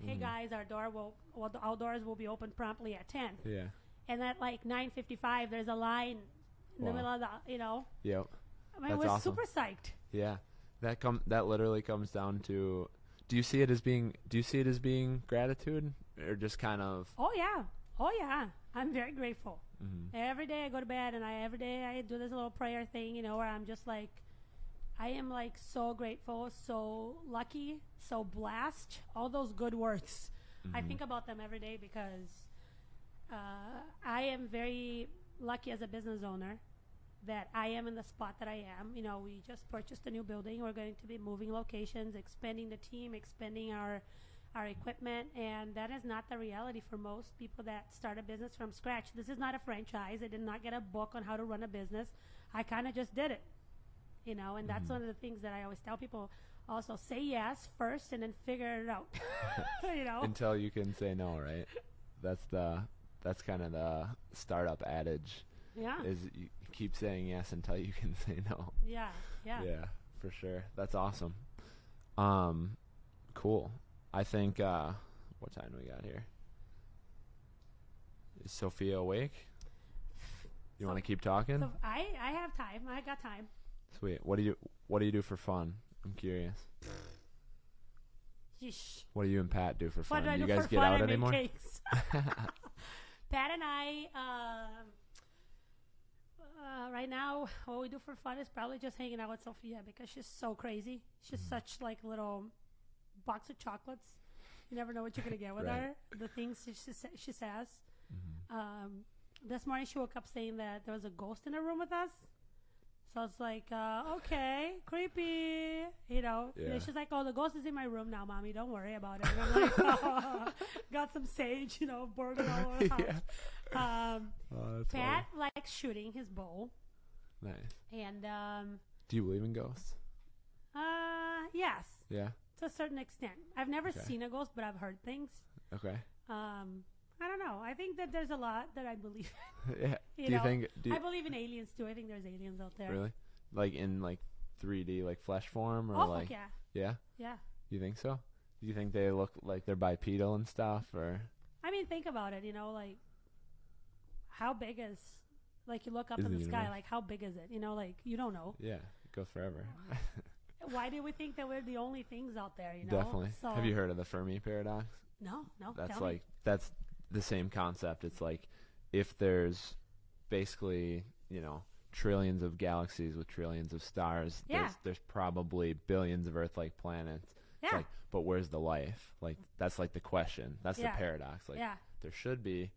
[SPEAKER 3] Hey
[SPEAKER 1] Mhm.
[SPEAKER 3] guys, our door will, well, the- our doors will be open promptly at 10.
[SPEAKER 1] Yeah.
[SPEAKER 3] And at like 9:55, there's a line in the middle of the, you know.
[SPEAKER 1] Yep.
[SPEAKER 3] I mean, I was
[SPEAKER 1] awesome.
[SPEAKER 3] super psyched.
[SPEAKER 1] Yeah. That come that literally comes down to do you see it as being do you see it as being gratitude or just kind of
[SPEAKER 3] Oh yeah, oh yeah. I'm very grateful.
[SPEAKER 1] Mm-hmm.
[SPEAKER 3] Every day I go to bed and I every day I do this little prayer thing, you know, where I'm just like, I am like so grateful, so lucky, so blessed. All those good words.
[SPEAKER 1] Mm-hmm.
[SPEAKER 3] I think about them every day because uh, I am very lucky as a business owner that I am in the spot that I am. You know, we just purchased a new building. We're going to be moving locations, expanding the team, expanding our our equipment, and that is not the reality for most people that start a business from scratch. This is not a franchise. I did not get a book on how to run a business. I kind of just did it. You know, and that's one of the things that I always tell people. Also, say yes first, and then figure it out. you know,
[SPEAKER 1] until you can say no, right? That's the that's kind of the startup adage
[SPEAKER 3] yeah,
[SPEAKER 1] is you keep saying yes until you can say no.
[SPEAKER 3] yeah, yeah.
[SPEAKER 1] Yeah, for sure. That's awesome. Um, cool. I think. Uh, what time do we got here? Is Sophia awake? You want to keep talking?
[SPEAKER 3] So I I have time. I got time.
[SPEAKER 1] Sweet. What do you What do you do for fun? I'm curious.
[SPEAKER 3] Yeesh.
[SPEAKER 1] What do you and Pat do for
[SPEAKER 3] What
[SPEAKER 1] fun?
[SPEAKER 3] do I
[SPEAKER 1] you guys get out
[SPEAKER 3] I
[SPEAKER 1] anymore?
[SPEAKER 3] Pat and I, um, uh, right now, what we do for fun is probably just hanging out with Sophia because she's so crazy. She's
[SPEAKER 1] Mm.
[SPEAKER 3] such like little box of chocolates. You never know what you're gonna get with
[SPEAKER 1] Right.
[SPEAKER 3] her. The things she, she, she says.
[SPEAKER 1] Mm-hmm.
[SPEAKER 3] Um, this morning she woke up saying that there was a ghost in the room with us. So it's like, uh, okay, creepy, you know.
[SPEAKER 1] Yeah.
[SPEAKER 3] she's like, oh, the ghost is in my room now, mommy. Don't worry about it. And I'm like, oh, got some sage, you know, burning all over the house. Um,
[SPEAKER 1] Oh,
[SPEAKER 3] Pat likes shooting his bow.
[SPEAKER 1] Nice.
[SPEAKER 3] and um,
[SPEAKER 1] Do you believe in ghosts?
[SPEAKER 3] uh, yes,
[SPEAKER 1] Yeah.
[SPEAKER 3] to a certain extent. I've never
[SPEAKER 1] Okay.
[SPEAKER 3] seen a ghost, but I've heard things.
[SPEAKER 1] Okay.
[SPEAKER 3] Um, I don't know. I think that there's a lot that I believe.
[SPEAKER 1] yeah.
[SPEAKER 3] You
[SPEAKER 1] do you
[SPEAKER 3] know,
[SPEAKER 1] think? Do you,
[SPEAKER 3] I believe in aliens too. I think there's aliens out there.
[SPEAKER 1] really? Like in like 3D, like flesh form, or
[SPEAKER 3] Oh,
[SPEAKER 1] like
[SPEAKER 3] fuck yeah,
[SPEAKER 1] yeah?
[SPEAKER 3] yeah.
[SPEAKER 1] You think so? Do you think they look like they're bipedal and stuff, or
[SPEAKER 3] I mean, think about it. You know, like how big is like you look up
[SPEAKER 1] Is
[SPEAKER 3] in
[SPEAKER 1] the
[SPEAKER 3] the sky, like how big is it? You know, like you don't know.
[SPEAKER 1] yeah, it goes forever.
[SPEAKER 3] Why do we think that we're the only things out there? You know,
[SPEAKER 1] Definitely.
[SPEAKER 3] So,
[SPEAKER 1] Have you heard of the Fermi paradox?
[SPEAKER 3] No, no.
[SPEAKER 1] That's
[SPEAKER 3] tell me.
[SPEAKER 1] like that's the same concept. It's like if there's basically you know trillions of galaxies with trillions of stars.
[SPEAKER 3] Yeah.
[SPEAKER 1] There's there's probably billions of Earth-like planets.
[SPEAKER 3] Yeah.
[SPEAKER 1] like, but where's the life? Like that's like the question. That's
[SPEAKER 3] Yeah.
[SPEAKER 1] the paradox. Like
[SPEAKER 3] yeah,
[SPEAKER 1] there should be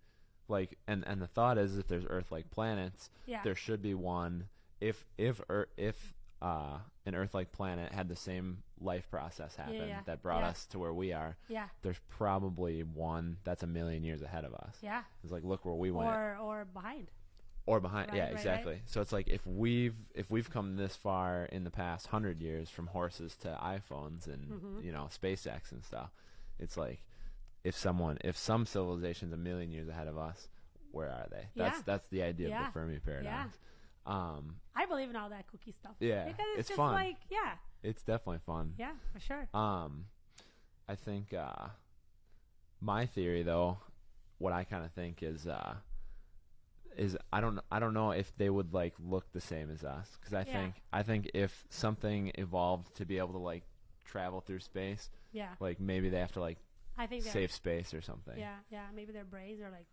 [SPEAKER 1] like and and the thought is if there's earth-like planets
[SPEAKER 3] yeah,
[SPEAKER 1] there should be one if if Ear- if uh an earth-like planet had the same life process happen
[SPEAKER 3] yeah.
[SPEAKER 1] that brought
[SPEAKER 3] Yeah.
[SPEAKER 1] us to where we are
[SPEAKER 3] yeah,
[SPEAKER 1] there's probably one that's a million years ahead of us
[SPEAKER 3] yeah.
[SPEAKER 1] it's like look where we went
[SPEAKER 3] Or or behind.
[SPEAKER 1] or behind
[SPEAKER 3] Right,
[SPEAKER 1] yeah
[SPEAKER 3] right,
[SPEAKER 1] exactly so it's like if we've if we've come this far in the past 100 years from horses to iPhones and
[SPEAKER 3] Mhm.
[SPEAKER 1] you know SpaceX and stuff it's like if someone if some civilization's a million years ahead of us where are they that's
[SPEAKER 3] Yeah.
[SPEAKER 1] that's the idea of the Fermi paradox um
[SPEAKER 3] I believe in all that cookie stuff.
[SPEAKER 1] Yeah,
[SPEAKER 3] because it's,
[SPEAKER 1] it's
[SPEAKER 3] just
[SPEAKER 1] fun.
[SPEAKER 3] like yeah,
[SPEAKER 1] it's definitely fun
[SPEAKER 3] yeah, for sure.
[SPEAKER 1] um I think uh my theory though what I kind of think is uh is I don't I don't know if they would like look the same as us because I
[SPEAKER 3] Yeah.
[SPEAKER 1] think I think if something evolved to be able to like travel through space
[SPEAKER 3] Yeah,
[SPEAKER 1] like maybe they have to like
[SPEAKER 3] I think
[SPEAKER 1] save space or something
[SPEAKER 3] Yeah, yeah. Maybe their brains are like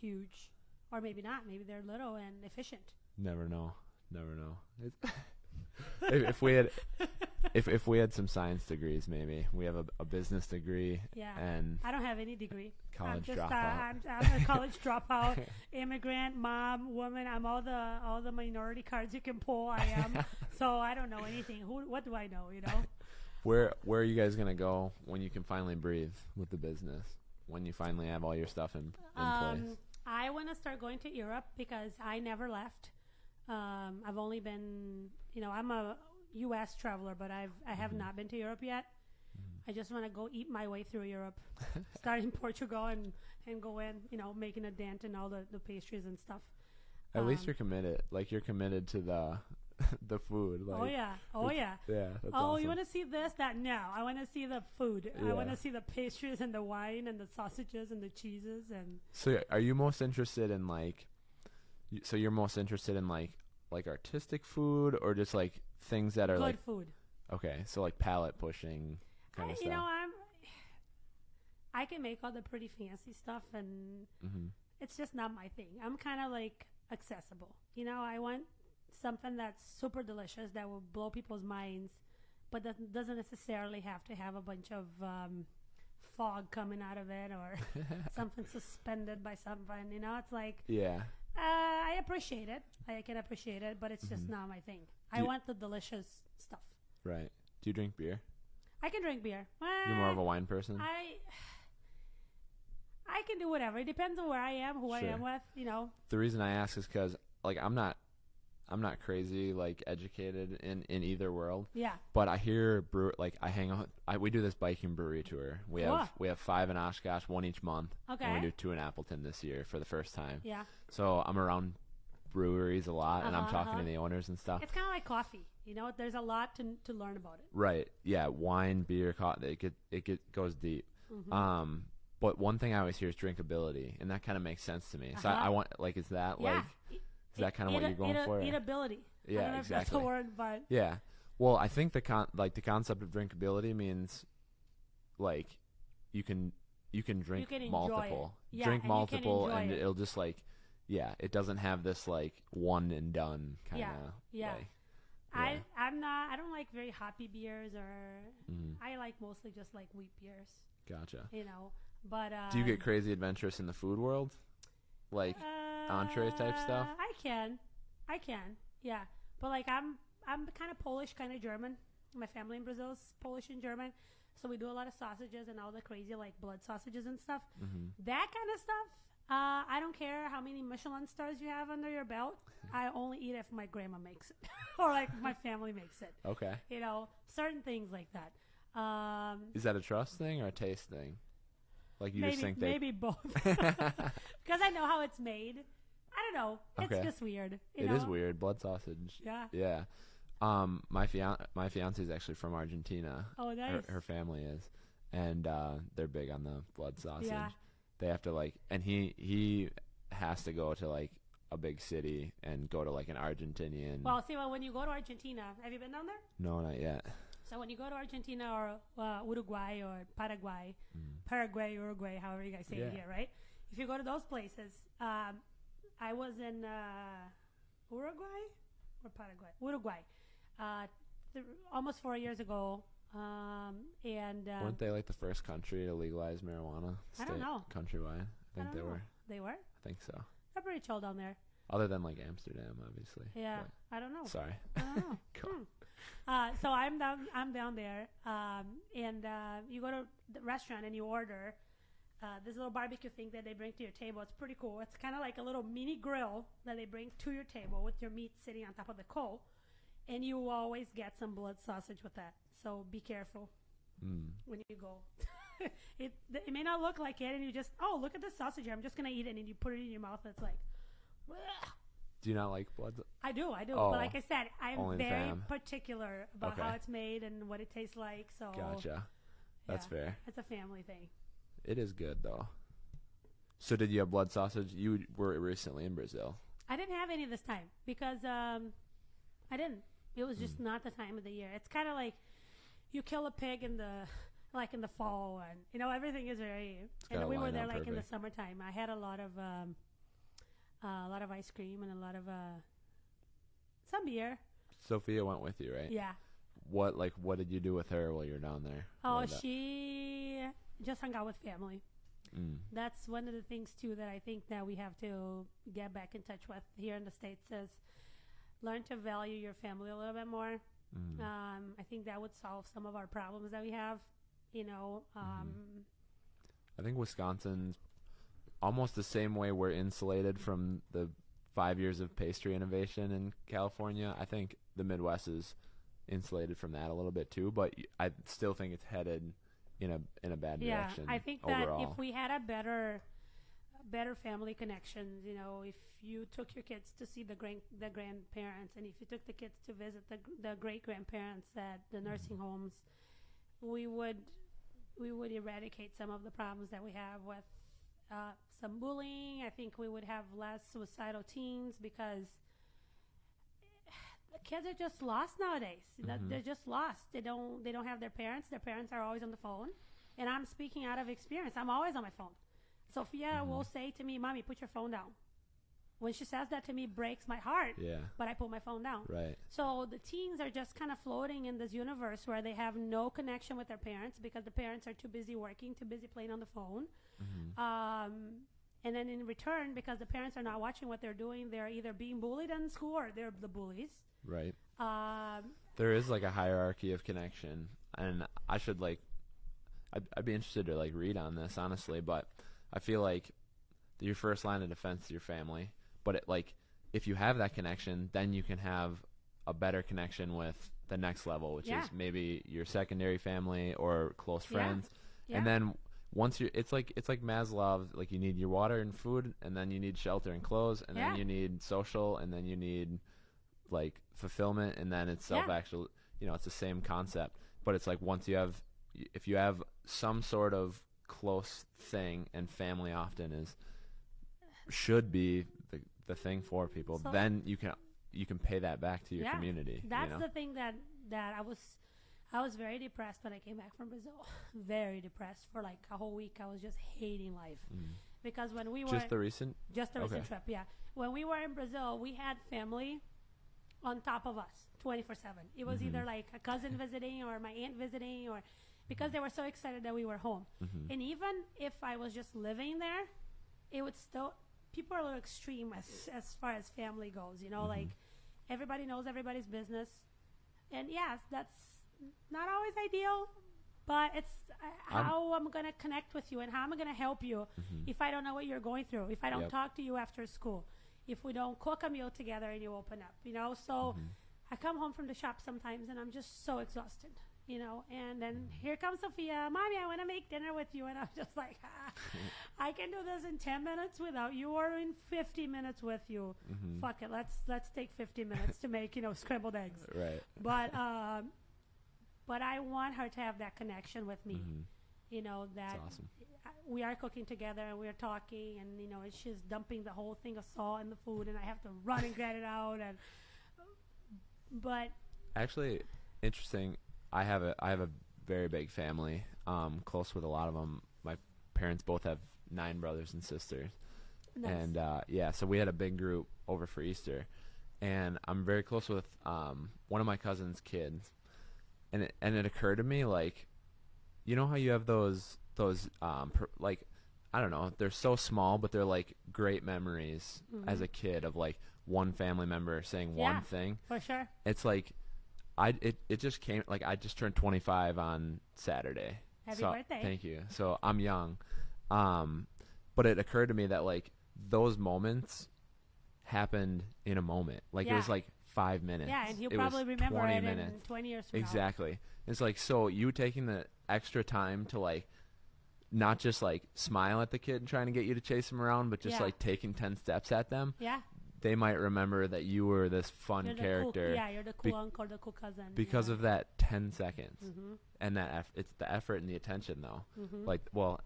[SPEAKER 3] huge, or maybe not. Maybe they're little and efficient.
[SPEAKER 1] Never know never know if, if we had if if we had some science degrees maybe we have a, a business degree
[SPEAKER 3] Yeah.
[SPEAKER 1] and
[SPEAKER 3] I don't have any degree. I'm
[SPEAKER 1] college
[SPEAKER 3] just,
[SPEAKER 1] dropout
[SPEAKER 3] Uh, I'm, I'm a college dropout, immigrant, mom, woman. I'm all the all the minority cards you can pull. I am. so I don't know anything. Who? What do I know? You know.
[SPEAKER 1] Where where are you guys gonna go when you can finally breathe with the business? When you finally have all your stuff in, in place?
[SPEAKER 3] Um, I want to start going to Europe because I never left. Um, I've only been, you know, I'm a U.S. traveler, but I've I have
[SPEAKER 1] Mm-hmm.
[SPEAKER 3] not been to Europe yet. I just want to go eat my way through Europe, start in Portugal and and go in, you know, making a dent in all the, the pastries and stuff.
[SPEAKER 1] At least
[SPEAKER 3] um,
[SPEAKER 1] you're committed. Like you're committed to the the food. Like,
[SPEAKER 3] oh yeah, oh yeah.
[SPEAKER 1] yeah. That's
[SPEAKER 3] oh,
[SPEAKER 1] awesome.
[SPEAKER 3] you want to see this? That no. I want to see the food.
[SPEAKER 1] Yeah.
[SPEAKER 3] I want to see the pastries and the wine and the sausages and the cheeses and
[SPEAKER 1] So are you most interested in like? You- So you're most interested in like like artistic food or just like things that are
[SPEAKER 3] good
[SPEAKER 1] like
[SPEAKER 3] food.
[SPEAKER 1] Okay, so like palate pushing kind
[SPEAKER 3] I,
[SPEAKER 1] of
[SPEAKER 3] you
[SPEAKER 1] stuff.
[SPEAKER 3] know, I'm. I can make all the pretty fancy stuff, and
[SPEAKER 1] mm-hmm.
[SPEAKER 3] it's just not my thing. I'm kind of like accessible. You know, I want something that's super delicious that will blow people's minds, but that doesn't necessarily have to have a bunch of um, fog coming out of it or something suspended by something. You know, it's like
[SPEAKER 1] Yeah.
[SPEAKER 3] Uh, I appreciate it. I can appreciate it, but it's just
[SPEAKER 1] Mhm.
[SPEAKER 3] not my thing. I
[SPEAKER 1] you-
[SPEAKER 3] want the delicious stuff.
[SPEAKER 1] Right. Do you drink beer?
[SPEAKER 3] I can drink beer.
[SPEAKER 1] You're more of a wine person.
[SPEAKER 3] I I can do whatever. It depends on where I am, who I am with. You know.
[SPEAKER 1] the reason I ask is because like I'm not, I'm not crazy like educated in in either world.
[SPEAKER 3] Yeah.
[SPEAKER 1] But I hear brew like I hang out. I, we do this biking brewery tour. We have we have five in Oshkosh, one each month.
[SPEAKER 3] Okay.
[SPEAKER 1] And we do two in Appleton this year for the first time.
[SPEAKER 3] Yeah.
[SPEAKER 1] So I'm around breweries a lot, and I'm
[SPEAKER 3] Uh-huh,
[SPEAKER 1] talking
[SPEAKER 3] uh-huh.
[SPEAKER 1] to the owners and stuff.
[SPEAKER 3] It's kind of like coffee. You know, there's a lot to to learn about it.
[SPEAKER 1] Right. Yeah. Wine, beer, coffee. It get it get goes deep.
[SPEAKER 3] Mm-hmm.
[SPEAKER 1] Um. But one thing I always hear is drinkability, and that kind of makes sense to me. So I,
[SPEAKER 3] Uh-huh.
[SPEAKER 1] I want like is that
[SPEAKER 3] yeah.
[SPEAKER 1] like is that kind of what you're going for?
[SPEAKER 3] Eatability. I
[SPEAKER 1] Yeah,
[SPEAKER 3] if that's
[SPEAKER 1] exactly.
[SPEAKER 3] word, but
[SPEAKER 1] Yeah. Well, I think the con like the concept of drinkability means like you can you can drink
[SPEAKER 3] can enjoy
[SPEAKER 1] multiple.
[SPEAKER 3] Yeah,
[SPEAKER 1] drink
[SPEAKER 3] and you can
[SPEAKER 1] multiple and
[SPEAKER 3] it.
[SPEAKER 1] it'll just like yeah, it doesn't have this like one and done kind of
[SPEAKER 3] Yeah, yeah.
[SPEAKER 1] like
[SPEAKER 3] I
[SPEAKER 1] Yeah.
[SPEAKER 3] I'm not. I don't like very hoppy beers, or
[SPEAKER 1] Mhm.
[SPEAKER 3] I like mostly just like wheat beers.
[SPEAKER 1] gotcha.
[SPEAKER 3] You know, but uh,
[SPEAKER 1] Do you get crazy adventurous in the food world? Like entree type stuff?
[SPEAKER 3] Uh, I can, I can, yeah. But like I'm, I'm kind of Polish, kind of German. My family in Brazil is Polish and German, so we do a lot of sausages and all the crazy like blood sausages and stuff.
[SPEAKER 1] Mm-hmm.
[SPEAKER 3] That kind of stuff. Uh, I don't care how many Michelin stars you have under your belt. I only eat if my grandma makes it, or like my family makes it.
[SPEAKER 1] Okay.
[SPEAKER 3] You know, certain things like that. Um,
[SPEAKER 1] Is that a trust thing or a taste thing? Like you
[SPEAKER 3] maybe
[SPEAKER 1] just think they
[SPEAKER 3] maybe both, because I know how it's made. I don't know. It's
[SPEAKER 1] Okay.
[SPEAKER 3] just weird. You
[SPEAKER 1] It
[SPEAKER 3] know?
[SPEAKER 1] is weird. Blood sausage.
[SPEAKER 3] Yeah.
[SPEAKER 1] Yeah. Um, my fian my fiance is actually from Argentina.
[SPEAKER 3] Oh,
[SPEAKER 1] Her, her family is, and uh, they're big on the blood sausage.
[SPEAKER 3] Yeah.
[SPEAKER 1] They have to like, and he he has to go to like a big city and go to like an Argentinian.
[SPEAKER 3] Well, see, well, when you go to Argentina, have you been down there?
[SPEAKER 1] no, not yet.
[SPEAKER 3] So when you go to Argentina or uh, Uruguay or Paraguay, Paraguay, Uruguay, however you guys say
[SPEAKER 1] Mm. Yeah.
[SPEAKER 3] it here, right? If you go to those places, um, I was in uh, Uruguay or Paraguay, Uruguay, uh, th- almost four years ago, um, and um,
[SPEAKER 1] Weren't they like the first country to legalize marijuana?
[SPEAKER 3] I don't know.
[SPEAKER 1] Countrywide, I
[SPEAKER 3] I
[SPEAKER 1] think
[SPEAKER 3] don't
[SPEAKER 1] they
[SPEAKER 3] know.
[SPEAKER 1] were.
[SPEAKER 3] They were.
[SPEAKER 1] I think so.
[SPEAKER 3] They're pretty chill down there.
[SPEAKER 1] Other than like Amsterdam, obviously.
[SPEAKER 3] Yeah, I don't know.
[SPEAKER 1] Sorry.
[SPEAKER 3] I don't know.
[SPEAKER 1] Cool.
[SPEAKER 3] Hmm. Uh, so I'm down. I'm down there, um, and uh, you go to the restaurant and you order uh, this little barbecue thing that they bring to your table. It's pretty cool. It's kind of like a little mini grill that they bring to your table with your meat sitting on top of the coal, and you always get some blood sausage with that. So be careful
[SPEAKER 1] Mm.
[SPEAKER 3] when you go. it it may not look like it, and you just oh look at this sausage here. I'm just gonna eat it, and you put it in your mouth. And it's like.
[SPEAKER 1] Do you not like blood?
[SPEAKER 3] I do, I do.
[SPEAKER 1] Oh,
[SPEAKER 3] but like I said, I'm
[SPEAKER 1] only
[SPEAKER 3] very
[SPEAKER 1] fam.
[SPEAKER 3] particular about
[SPEAKER 1] Okay.
[SPEAKER 3] how it's made and what it tastes like. So
[SPEAKER 1] Gotcha. That's
[SPEAKER 3] yeah,
[SPEAKER 1] fair.
[SPEAKER 3] It's a family thing.
[SPEAKER 1] It is good though. So did you have blood sausage? You were recently in Brazil.
[SPEAKER 3] I didn't have any this time because um, I didn't. It was
[SPEAKER 1] Hmm.
[SPEAKER 3] just not the time of the year. It's kind of like you kill a pig in the like in the fall, and you know everything is very.
[SPEAKER 1] gotta
[SPEAKER 3] And we were
[SPEAKER 1] line
[SPEAKER 3] there
[SPEAKER 1] up
[SPEAKER 3] like in the
[SPEAKER 1] perfect.
[SPEAKER 3] summertime. I had a lot of um, uh, a lot of ice cream and a lot of uh, some beer.
[SPEAKER 1] Sophia went with you, right?
[SPEAKER 3] Yeah.
[SPEAKER 1] What like what did you do with her while you're down there?
[SPEAKER 3] Oh, she just hung out with family.
[SPEAKER 1] Mm.
[SPEAKER 3] that's one of the things too that I think that we have to get back in touch with here in the states is learn to value your family a little bit more.
[SPEAKER 1] Mm.
[SPEAKER 3] Um, I think that would solve some of our problems that we have. You know, um,
[SPEAKER 1] I think Wisconsin's almost the same way we're insulated from the five years of pastry innovation in California. I think the Midwest is insulated from that a little bit too, but I still think it's headed in a in a bad
[SPEAKER 3] yeah,
[SPEAKER 1] direction.
[SPEAKER 3] I think
[SPEAKER 1] overall.
[SPEAKER 3] that if we had a better, better family connections, you know, if you took your kids to see the grand the grandparents, and if you took the kids to visit the the great grandparents at the nursing mm-hmm. homes, we would we would eradicate some of the problems that we have with uh, some bullying. I think we would have less suicidal teens because the kids are just lost nowadays.
[SPEAKER 1] Mm-hmm.
[SPEAKER 3] They're just lost. They don't they don't have their parents. Their parents are always on the phone. And I'm speaking out of experience. I'm always on my phone. Sophia
[SPEAKER 1] Mm-hmm.
[SPEAKER 3] will say to me, "Mommy, put your phone down." When she says that to me, it breaks my heart.
[SPEAKER 1] Yeah.
[SPEAKER 3] But I put my phone down.
[SPEAKER 1] Right.
[SPEAKER 3] So the teens are just kind of floating in this universe where they have no connection with their parents because the parents are too busy working, too busy playing on the phone.
[SPEAKER 1] Mm-hmm.
[SPEAKER 3] Um, and then in return, because the parents are not watching what they're doing, they're either being bullied in school or they're the bullies.
[SPEAKER 1] Right.
[SPEAKER 3] Um,
[SPEAKER 1] There is like a hierarchy of connection, and I should like, I'd, I'd be interested to like read on this honestly, but I feel like your first line of defense is your family, but it like if you have that connection, then you can have a better connection with the next level, which
[SPEAKER 3] Yeah.
[SPEAKER 1] is maybe your secondary family or close
[SPEAKER 3] Yeah.
[SPEAKER 1] friends,
[SPEAKER 3] Yeah.
[SPEAKER 1] and then once you're it's like it's like Maslow like you need your water and food and then you need shelter and clothes and
[SPEAKER 3] Yeah.
[SPEAKER 1] then you need social and then you need like fulfillment and then it's self
[SPEAKER 3] Yeah.
[SPEAKER 1] actual you know it's the same concept but it's like once you have if you have some sort of close thing and family often is should be the the thing for people
[SPEAKER 3] So-
[SPEAKER 1] then you can you can pay that back to your
[SPEAKER 3] yeah,
[SPEAKER 1] community you
[SPEAKER 3] That's
[SPEAKER 1] know?
[SPEAKER 3] the thing that that I was. I was very depressed when I came back from Brazil. very depressed for like a whole week. I was just hating life because when we were
[SPEAKER 1] Mm. just the recent
[SPEAKER 3] Just a recent trip, yeah. When we were in Brazil, we had family on top of us 24 7. It was
[SPEAKER 1] Mm-hmm.
[SPEAKER 3] either like a cousin visiting or my aunt visiting, or because they were so excited that we were home.
[SPEAKER 1] Mm-hmm.
[SPEAKER 3] And even if I was just living there, it would still, people are a little extreme as, as far as family goes, you know,
[SPEAKER 1] Mm-hmm.
[SPEAKER 3] like everybody knows everybody's business. And yes, that's not always ideal, but it's uh, how I'm, going to connect with you and how I'm going to help you if I don't know what you're going through, if I don't
[SPEAKER 1] Yep.
[SPEAKER 3] talk to you after school, if we don't cook a meal together and you open up, you know. So I come home from the shop sometimes and I'm just so exhausted, you know. And then here comes Sophia, mommy, I want to make dinner with you, and I'm just like, ah, I can do this in 10 minutes without you, or in 50 minutes with you. Fuck it, let's let's take 50 minutes to make you know scrambled eggs.
[SPEAKER 1] Right.
[SPEAKER 3] But um, but I want her to have that connection with me. You know that
[SPEAKER 1] Mm-hmm. awesome.
[SPEAKER 3] we are cooking together and we're talking, and you know and she's dumping the whole thing of salt in the food, and I have to run and get it out. And but
[SPEAKER 1] actually interesting i have a i have a very big family um close with a lot of them my parents both have nine brothers and sisters
[SPEAKER 3] nice.
[SPEAKER 1] and uh yeah so we had a big group over for easter and i'm very close with um one of my cousin's kids and it, and it occurred to me like you know how you have those those um per, like I don't know they're so small but they're like great memories as a kid of like one family member saying
[SPEAKER 3] Mm-hmm. Yeah.
[SPEAKER 1] one thing
[SPEAKER 3] for sure.
[SPEAKER 1] it's like I it, it just came like I just turned 25 on Saturday.
[SPEAKER 3] Happy
[SPEAKER 1] So-
[SPEAKER 3] birthday.
[SPEAKER 1] Thank you. So I'm young. Um but it occurred to me that like those moments happened in a moment. Like it was like 5 minutes.
[SPEAKER 3] Yeah, and he'll
[SPEAKER 1] It
[SPEAKER 3] probably remember
[SPEAKER 1] 20
[SPEAKER 3] it in
[SPEAKER 1] minutes.
[SPEAKER 3] 20 years from now.
[SPEAKER 1] Exactly. It's like so you taking the extra time to like not just like smile at the kid and trying to get you to chase him around, but just
[SPEAKER 3] Yeah.
[SPEAKER 1] like taking 10 steps at them.
[SPEAKER 3] Yeah,
[SPEAKER 1] They might remember that you were this fun
[SPEAKER 3] you're
[SPEAKER 1] character
[SPEAKER 3] Cool, yeah, you're the cool
[SPEAKER 1] Be-
[SPEAKER 3] uncle, the cool cousin.
[SPEAKER 1] because
[SPEAKER 3] yeah.
[SPEAKER 1] of that 10 seconds
[SPEAKER 3] Mm-hmm.
[SPEAKER 1] and that eff- it's the effort and the attention though like well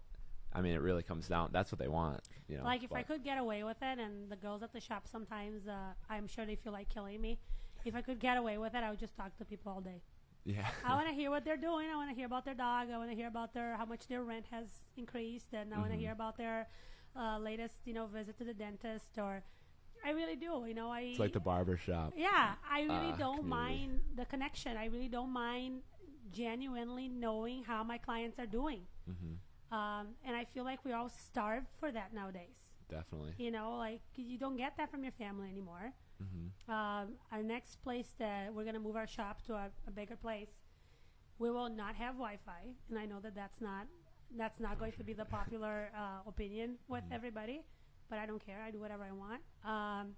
[SPEAKER 1] i mean it really comes down that's what they want you know
[SPEAKER 3] Like if I could get away with it, and the girls at the shop sometimes, uh, I'm sure they feel like killing me. If I could get away with it, I would just talk to people all day.
[SPEAKER 1] yeah
[SPEAKER 3] I want to hear what they're doing. I want to hear about their dog. I want to hear about their how much their rent has increased, and I want to
[SPEAKER 1] Mm-hmm.
[SPEAKER 3] hear about their uh, latest, you know, visit to the dentist. Or I really do. You know, I
[SPEAKER 1] it's like the barber shop
[SPEAKER 3] yeah, I really
[SPEAKER 1] uh,
[SPEAKER 3] don't
[SPEAKER 1] community.
[SPEAKER 3] mind the connection. I really don't mind genuinely knowing how my clients are doing.
[SPEAKER 1] Mm-hmm.
[SPEAKER 3] Um, and I feel like we're all starve for that nowadays.
[SPEAKER 1] definitely
[SPEAKER 3] You know, like you don't get that from your family anymore.
[SPEAKER 1] Mm-hmm.
[SPEAKER 3] Um, our next place that we're going to move our shop to a, a bigger place, we will not have Wi-Fi, and I know that that's not that's not going to be the popular uh, opinion with
[SPEAKER 1] Mm-hmm.
[SPEAKER 3] everybody, but I don't care. I do whatever I want. Um,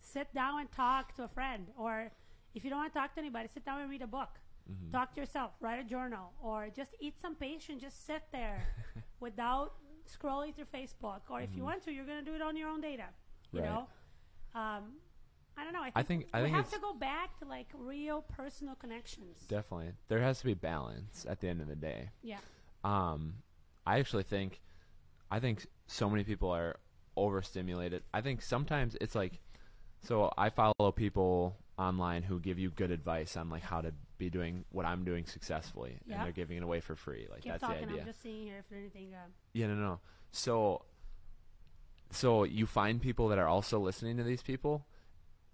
[SPEAKER 3] sit down and talk to a friend, or if you don't want to talk to anybody, sit down and read a book.
[SPEAKER 1] Mm-hmm.
[SPEAKER 3] Talk to yourself, write a journal, or just eat some patient. Just sit there without scrolling through Facebook. Or if you want to, you're going to do it on your own data. You
[SPEAKER 1] Mm-hmm. Right.
[SPEAKER 3] know, um, I don't know. I think,
[SPEAKER 1] I think- I
[SPEAKER 3] we
[SPEAKER 1] think
[SPEAKER 3] have to go back to like real personal connections.
[SPEAKER 1] definitely there has to be balance at the end of the day
[SPEAKER 3] yeah,
[SPEAKER 1] um i actually think i think so many people are overstimulated i think sometimes it's like so i follow people online who give you good advice on like how to be doing what I'm doing successfully,
[SPEAKER 3] Yeah.
[SPEAKER 1] and they're giving it away for free. Like
[SPEAKER 3] Keep
[SPEAKER 1] that's
[SPEAKER 3] talking.
[SPEAKER 1] the idea.
[SPEAKER 3] I'm just seeing here if there's anything. Uh,
[SPEAKER 1] Yeah, no, no. So, so you find people that are also listening to these people.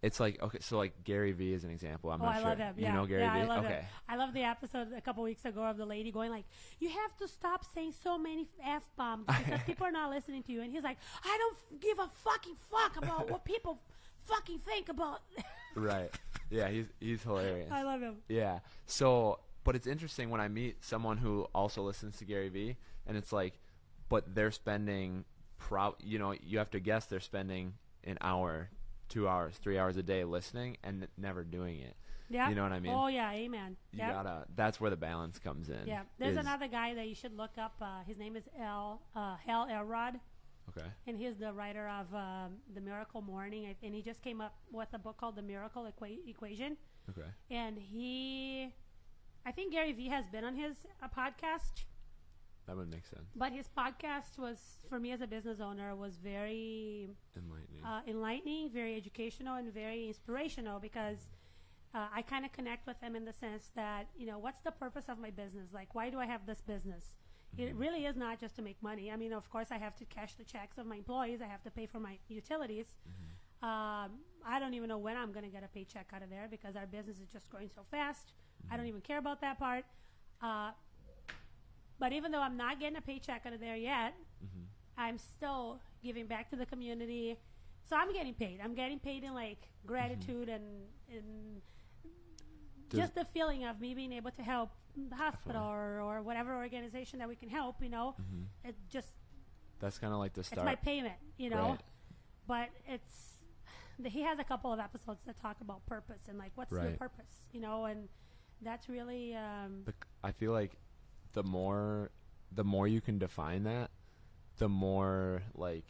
[SPEAKER 1] It's like okay, so like Gary Vee is an example. I'm
[SPEAKER 3] oh,
[SPEAKER 1] not
[SPEAKER 3] I
[SPEAKER 1] sure.
[SPEAKER 3] love him.
[SPEAKER 1] You
[SPEAKER 3] Yeah,
[SPEAKER 1] know Gary
[SPEAKER 3] yeah,
[SPEAKER 1] Vee?
[SPEAKER 3] I love
[SPEAKER 1] okay.
[SPEAKER 3] him. I love the episode a couple weeks ago of the lady going like, "You have to stop saying so many f bombs because people are not listening to you." And he's like, "I don't f- give a fucking fuck about what people fucking think about."
[SPEAKER 1] Right. Yeah, he's he's hilarious.
[SPEAKER 3] I love him.
[SPEAKER 1] Yeah. So, but it's interesting when I meet someone who also listens to Gary Vee, and it's like, but they're spending, pro, you know, you have to guess they're spending an hour, two hours, three hours a day listening and never doing it.
[SPEAKER 3] Yeah.
[SPEAKER 1] You know what I mean?
[SPEAKER 3] Oh yeah, amen.
[SPEAKER 1] You
[SPEAKER 3] yeah.
[SPEAKER 1] gotta. That's where the balance comes in.
[SPEAKER 3] Yeah, there's
[SPEAKER 1] is-
[SPEAKER 3] another guy that you should look up. Uh, his name is El uh, Hal Elrod,
[SPEAKER 1] Okay.
[SPEAKER 3] and he's the writer of um, the Miracle Morning, and he just came up with a book called The Miracle Equa- Equation.
[SPEAKER 1] Okay.
[SPEAKER 3] And he, I think Gary Vee has been on his uh, podcast,
[SPEAKER 1] That would make sense.
[SPEAKER 3] but his podcast was for me as a business owner was very
[SPEAKER 1] Enlightening.
[SPEAKER 3] uh, enlightening, very educational, and very inspirational because uh, I kind of connect with him in the sense that you know what's the purpose of my business? Like, why do I have this business? It really is not just to make money. I mean, of course, I have to cash the checks of my employees. I have to pay for my utilities. Um, I don't even know when I'm going to get a paycheck out of there because our business is just growing so fast. I don't even care about that part. Uh, but even though I'm not getting a paycheck out of there yet, I'm still giving back to the community. So I'm getting paid. I'm getting paid in like gratitude and and
[SPEAKER 1] Does-
[SPEAKER 3] just the feeling of me being able to help the hospital or, or whatever organization that we can help. You know, it just
[SPEAKER 1] That's kind of like the start.
[SPEAKER 3] it's my payment. You know,
[SPEAKER 1] Right.
[SPEAKER 3] but it's he has a couple of episodes that talk about purpose and like what's your purpose. You know, and that's really um,
[SPEAKER 1] the, I feel like the more the more you can define that, the more like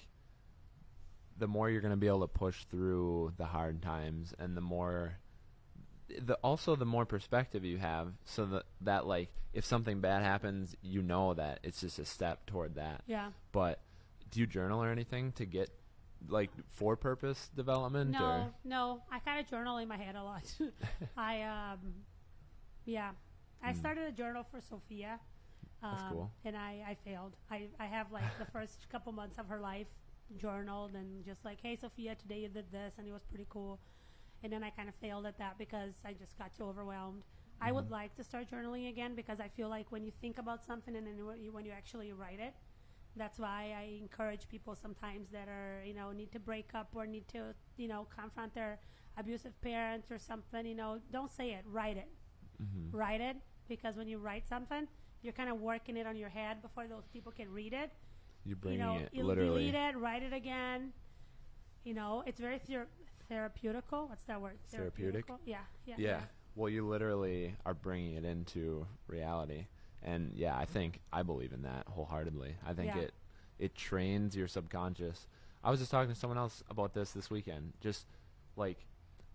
[SPEAKER 1] the more you're going to be able to push through the hard times and the more the also the more perspective you have so that that like if something bad happens, you know that it's just a step toward that.
[SPEAKER 3] yeah.
[SPEAKER 1] But do you journal or anything to get like for purpose development
[SPEAKER 3] No,
[SPEAKER 1] or
[SPEAKER 3] no. I kind of journal in my head a lot. I um, yeah. I started a journal for Sophia. Um.
[SPEAKER 1] That's cool.
[SPEAKER 3] And I, I failed. I, I have like the first couple months of her life journaled and just like, hey, Sophia, today you did this, and it was pretty cool. And then I kind of failed at that because I just got too overwhelmed. I
[SPEAKER 1] Mm-hmm.
[SPEAKER 3] would like to start journaling again because I feel like when you think about something and then when you, when you actually write it, that's why I encourage people sometimes that are, you know, need to break up or need to, you know, confront their abusive parents or something, you know, don't say it, write it.
[SPEAKER 1] Mm-hmm.
[SPEAKER 3] Write it because when you write something, you're kind of working it on your head before those people can read it.
[SPEAKER 1] You're bringing
[SPEAKER 3] you know,
[SPEAKER 1] it
[SPEAKER 3] you
[SPEAKER 1] literally
[SPEAKER 3] delete it, write it again. You know, it's very thera- therapeutical. What's that word?
[SPEAKER 1] Therapeutic?
[SPEAKER 3] Yeah, yeah.
[SPEAKER 1] Yeah. Well, you literally are bringing it into reality. And yeah, I think I believe in that wholeheartedly. I think
[SPEAKER 3] Yeah.
[SPEAKER 1] it it trains your subconscious. I was just talking to someone else about this this weekend. Just like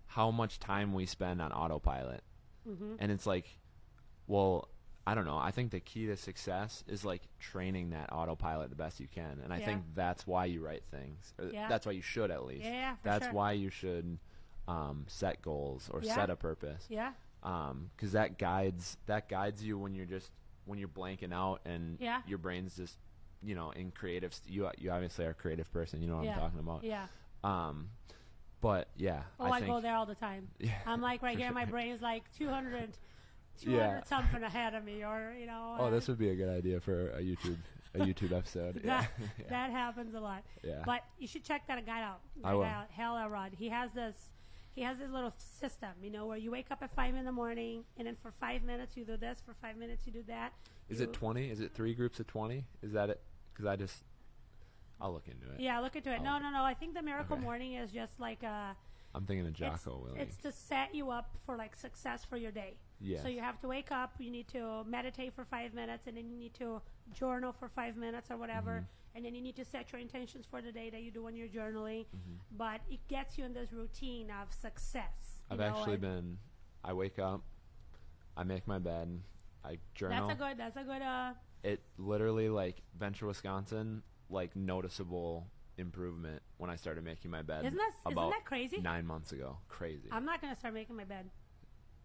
[SPEAKER 1] how much time we spend on autopilot.
[SPEAKER 3] Mm-hmm.
[SPEAKER 1] And it's like well, I don't know. I think the key to success is like training that autopilot the best you can. And I
[SPEAKER 3] Yeah.
[SPEAKER 1] think that's why you write things.
[SPEAKER 3] Yeah.
[SPEAKER 1] That's why you should at least.
[SPEAKER 3] Yeah, yeah, for
[SPEAKER 1] that's
[SPEAKER 3] sure.
[SPEAKER 1] why you should um, set goals or
[SPEAKER 3] Yeah.
[SPEAKER 1] set a purpose
[SPEAKER 3] Yeah,
[SPEAKER 1] because that guides that guides you when you're just when you're blanking out and
[SPEAKER 3] Yeah.
[SPEAKER 1] your brain's just you know in creative st- you you obviously are a creative person you know what. I'm talking about
[SPEAKER 3] Yeah.
[SPEAKER 1] um but yeah
[SPEAKER 3] Oh,
[SPEAKER 1] I
[SPEAKER 3] I, go there all the time.
[SPEAKER 1] Yeah,
[SPEAKER 3] I'm like right here, my
[SPEAKER 1] sure.
[SPEAKER 3] brain is like 200, 200
[SPEAKER 1] Yeah.
[SPEAKER 3] something ahead of me, or you know.
[SPEAKER 1] oh
[SPEAKER 3] uh,
[SPEAKER 1] this would be a good idea for a YouTube a YouTube episode yeah
[SPEAKER 3] that,
[SPEAKER 1] yeah.
[SPEAKER 3] that happens a lot.
[SPEAKER 1] Yeah.
[SPEAKER 3] But you should check that guy out. That
[SPEAKER 1] I will.
[SPEAKER 3] out, Hal Elrod. He has this. He has this little system, you know, where you wake up at five in the morning, and then for five minutes you do this, for five minutes you do that.
[SPEAKER 1] is
[SPEAKER 3] You-
[SPEAKER 1] it 20 is it three groups of 20 is that it because I just I'll look into it
[SPEAKER 3] Yeah, look into it.
[SPEAKER 1] Oh,
[SPEAKER 3] No, no, no. I think the Miracle
[SPEAKER 1] Okay.
[SPEAKER 3] Morning is just like a.
[SPEAKER 1] I'm thinking of
[SPEAKER 3] It's,
[SPEAKER 1] Jocko Willink
[SPEAKER 3] it's to set you up for like success for your day.
[SPEAKER 1] Yes.
[SPEAKER 3] So you have to wake up. You need to meditate for five minutes, and then you need to journal for five minutes or whatever.
[SPEAKER 1] Mm-hmm.
[SPEAKER 3] And then you need to set your intentions for the day that you do when you're journaling.
[SPEAKER 1] Mm-hmm.
[SPEAKER 3] But it gets you in this routine of success.
[SPEAKER 1] I've
[SPEAKER 3] know,
[SPEAKER 1] actually been I wake up I make my bed I journal
[SPEAKER 3] That's a good. That's a good. Uh,
[SPEAKER 1] it literally like Venture, Wisconsin, like noticeable improvement when I started making my bed.
[SPEAKER 3] Isn't that- isn't that crazy?
[SPEAKER 1] Nine months ago, crazy.
[SPEAKER 3] I'm not gonna start making my bed.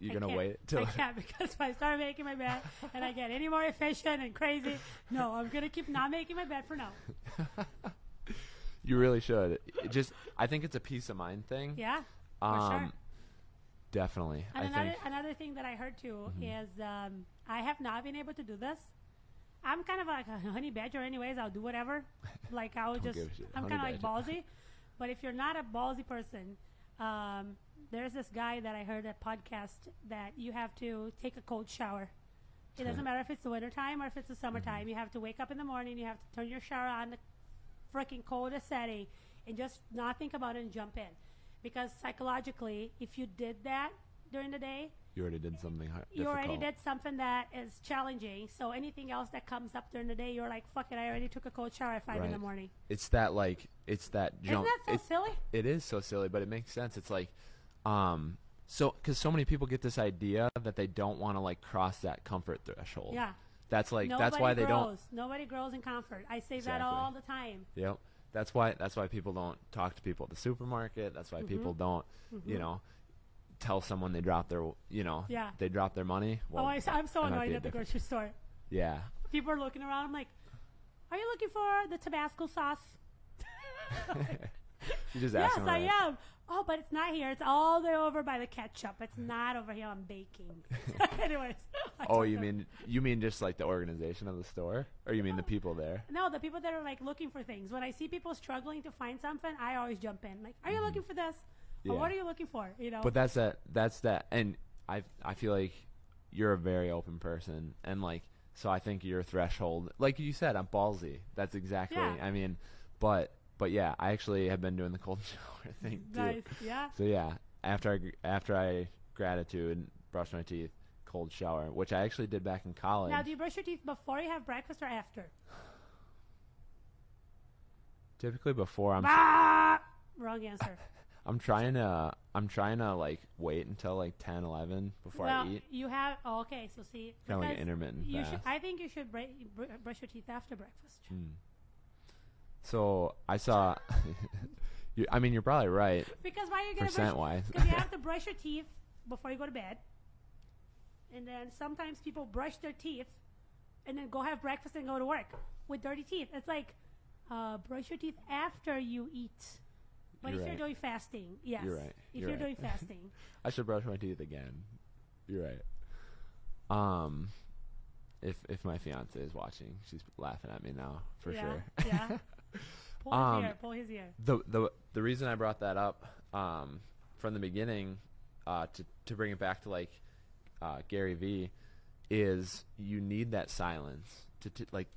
[SPEAKER 1] You're
[SPEAKER 3] I
[SPEAKER 1] gonna wait till
[SPEAKER 3] I can't because if I start making my bed and I get any more efficient and crazy, no, I'm gonna keep not making my bed for now.
[SPEAKER 1] you really should. It just, I think it's a peace of mind thing.
[SPEAKER 3] Yeah, for
[SPEAKER 1] Um,
[SPEAKER 3] sure.
[SPEAKER 1] Definitely.
[SPEAKER 3] And
[SPEAKER 1] I
[SPEAKER 3] another
[SPEAKER 1] think. Mm-hmm.
[SPEAKER 3] another thing that I heard too is um, I have not been able to do this. I'm kind of like a honey badger, anyways. I'll do whatever. Like
[SPEAKER 1] I'll
[SPEAKER 3] just. I'm kind of like ballsy. But if you're not a ballsy person, um, there's this guy that I heard a podcast that you have to take a cold shower. It doesn't matter if it's the wintertime or if it's the summertime.
[SPEAKER 1] Mm-hmm.
[SPEAKER 3] You have to wake up in the morning. You have to turn your shower on the freaking coldest setting and just not think about it and jump in. Because psychologically, if you did that during the day,
[SPEAKER 1] you already did something hard.
[SPEAKER 3] you already did something that is challenging. So anything else that comes up during the day, you're like, fuck it, I already took a cold shower at five in the morning.
[SPEAKER 1] It's that like it's that jump.
[SPEAKER 3] Isn't that so
[SPEAKER 1] it's-
[SPEAKER 3] silly?
[SPEAKER 1] It is so silly, but it makes sense. It's like, um, so because so many people get this idea that they don't want to like cross that comfort threshold.
[SPEAKER 3] Yeah.
[SPEAKER 1] That's like
[SPEAKER 3] Nobody
[SPEAKER 1] that's why they don't.
[SPEAKER 3] grows. Nobody grows in comfort. I say that all the time.
[SPEAKER 1] Yep. That's why that's why people don't talk to people at the supermarket. That's why
[SPEAKER 3] Mm-hmm.
[SPEAKER 1] people don't, you know, tell someone they drop their, you know,
[SPEAKER 3] Yeah.
[SPEAKER 1] they drop their money. Well,
[SPEAKER 3] oh, I, am so annoyed at the grocery store.
[SPEAKER 1] Yeah.
[SPEAKER 3] People are looking around. I'm like, are you looking for the Tabasco sauce?
[SPEAKER 1] You just
[SPEAKER 3] yes,
[SPEAKER 1] ask them.
[SPEAKER 3] I am. Oh, but it's not here. It's all the way over by the ketchup. It's not over here I'm baking. Anyways.
[SPEAKER 1] Oh, you
[SPEAKER 3] them-
[SPEAKER 1] mean you mean just like the organization of the store, or you mean the people there?
[SPEAKER 3] No, the people that are like looking for things. When I see people struggling to find something, I always jump in. Like, are you mm-hmm. looking for this?
[SPEAKER 1] Yeah.
[SPEAKER 3] Or what are you looking for? You know.
[SPEAKER 1] But that's that. That's that. And I I feel like you're a very open person, and like so I think your threshold, like you said, I'm ballsy. That's exactly.
[SPEAKER 3] Yeah.
[SPEAKER 1] I mean, but but yeah, I actually have been doing the cold shower thing too.
[SPEAKER 3] nice. Yeah.
[SPEAKER 1] So yeah, after I after I gratitude, brush my teeth, cold shower, which I actually did back in college.
[SPEAKER 3] Now, do you brush your teeth before you have breakfast or after?
[SPEAKER 1] Typically before I'm
[SPEAKER 3] Ah! Wrong answer.
[SPEAKER 1] I'm trying to I'm trying to like wait until like 10, 11 before
[SPEAKER 3] well,
[SPEAKER 1] I eat.
[SPEAKER 3] you have. Oh, okay, so see.
[SPEAKER 1] Kinda like
[SPEAKER 3] because
[SPEAKER 1] intermittent
[SPEAKER 3] You should. I think you should bra- br- brush your teeth after breakfast.
[SPEAKER 1] Hmm. So I saw. you, I mean, you're probably right.
[SPEAKER 3] Because why are you gonna brush?
[SPEAKER 1] Percent-wise.
[SPEAKER 3] Because you have to brush your teeth before you go to bed, and then sometimes people brush their teeth, and then go have breakfast and go to work with dirty teeth. It's like, uh, brush your teeth after you eat. But
[SPEAKER 1] You're
[SPEAKER 3] if
[SPEAKER 1] right.
[SPEAKER 3] you're doing fasting, yes.
[SPEAKER 1] You're right.
[SPEAKER 3] If
[SPEAKER 1] You're
[SPEAKER 3] you're,
[SPEAKER 1] right.
[SPEAKER 3] doing fasting,
[SPEAKER 1] I should brush my teeth again. You're right. Um, if if my fiance is watching, she's laughing at me now for
[SPEAKER 3] yeah,
[SPEAKER 1] sure.
[SPEAKER 3] yeah. Pull his
[SPEAKER 1] Um,
[SPEAKER 3] ear. Pull his ear.
[SPEAKER 1] the the the reason I brought that up um, from the beginning uh, to to bring it back to like uh, Gary Vee is you need that silence to, to like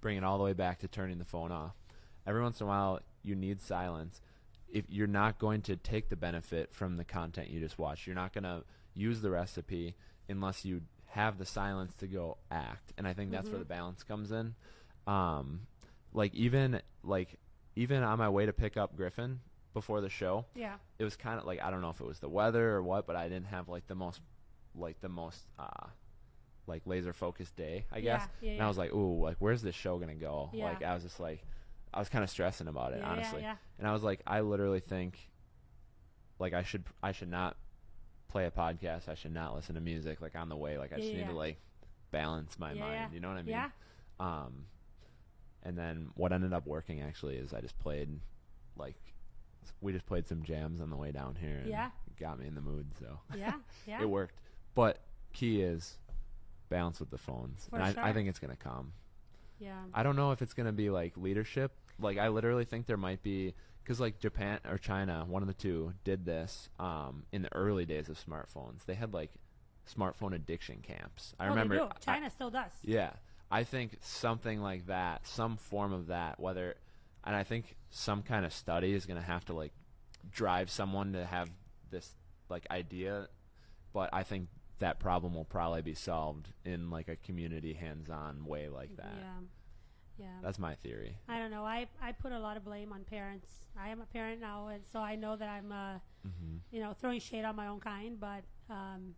[SPEAKER 1] bring it all the way back to turning the phone off. Every once in a while, you need silence. If you're not going to take the benefit from the content you just watched, you're not going to use the recipe unless you have the silence to go act. And I think that's where the balance comes in. Um, like even like even on my way to pick up Griffin before the show,
[SPEAKER 3] Yeah.
[SPEAKER 1] it was kind of like I don't know if it was the weather or what, but I didn't have like the most like the most uh like laser focused day, I guess.
[SPEAKER 3] yeah,
[SPEAKER 1] and
[SPEAKER 3] yeah.
[SPEAKER 1] I was like, "Ooh, like where's this show going to go?"
[SPEAKER 3] Yeah.
[SPEAKER 1] Like I was just like I was kind of stressing about it, honestly. And I was like I literally think like I should I should not play a podcast. I should not listen to music like on the way. Like I just need to like balance my mind, you know what I mean?
[SPEAKER 3] Yeah.
[SPEAKER 1] Um, and then what ended up working actually is I just played, like, we just played some jams on the way down here. And
[SPEAKER 3] Yeah.
[SPEAKER 1] it got me in the mood, so
[SPEAKER 3] Yeah. Yeah.
[SPEAKER 1] it worked. But key is balance with the phones,
[SPEAKER 3] For
[SPEAKER 1] and I, I think it's gonna come.
[SPEAKER 3] Yeah.
[SPEAKER 1] I don't know if it's gonna be like leadership. Like I literally think there might be because like Japan or China, one of the two, did this um, in the early days of smartphones. They had like smartphone addiction camps. I
[SPEAKER 3] oh,
[SPEAKER 1] remember.
[SPEAKER 3] They do.
[SPEAKER 1] I-
[SPEAKER 3] China still does.
[SPEAKER 1] yeah, I think something like that, some form of that, whether, and I think some kind of study is going to have to like drive someone to have this like idea, but I think that problem will probably be solved in like a community hands-on way like that.
[SPEAKER 3] Yeah. Yeah.
[SPEAKER 1] That's my theory.
[SPEAKER 3] I don't know. I, I put a lot of blame on parents. I am a parent now, and so I know that I'm, uh,
[SPEAKER 1] Mm-hmm.
[SPEAKER 3] you know, throwing shade on my own kind. But um,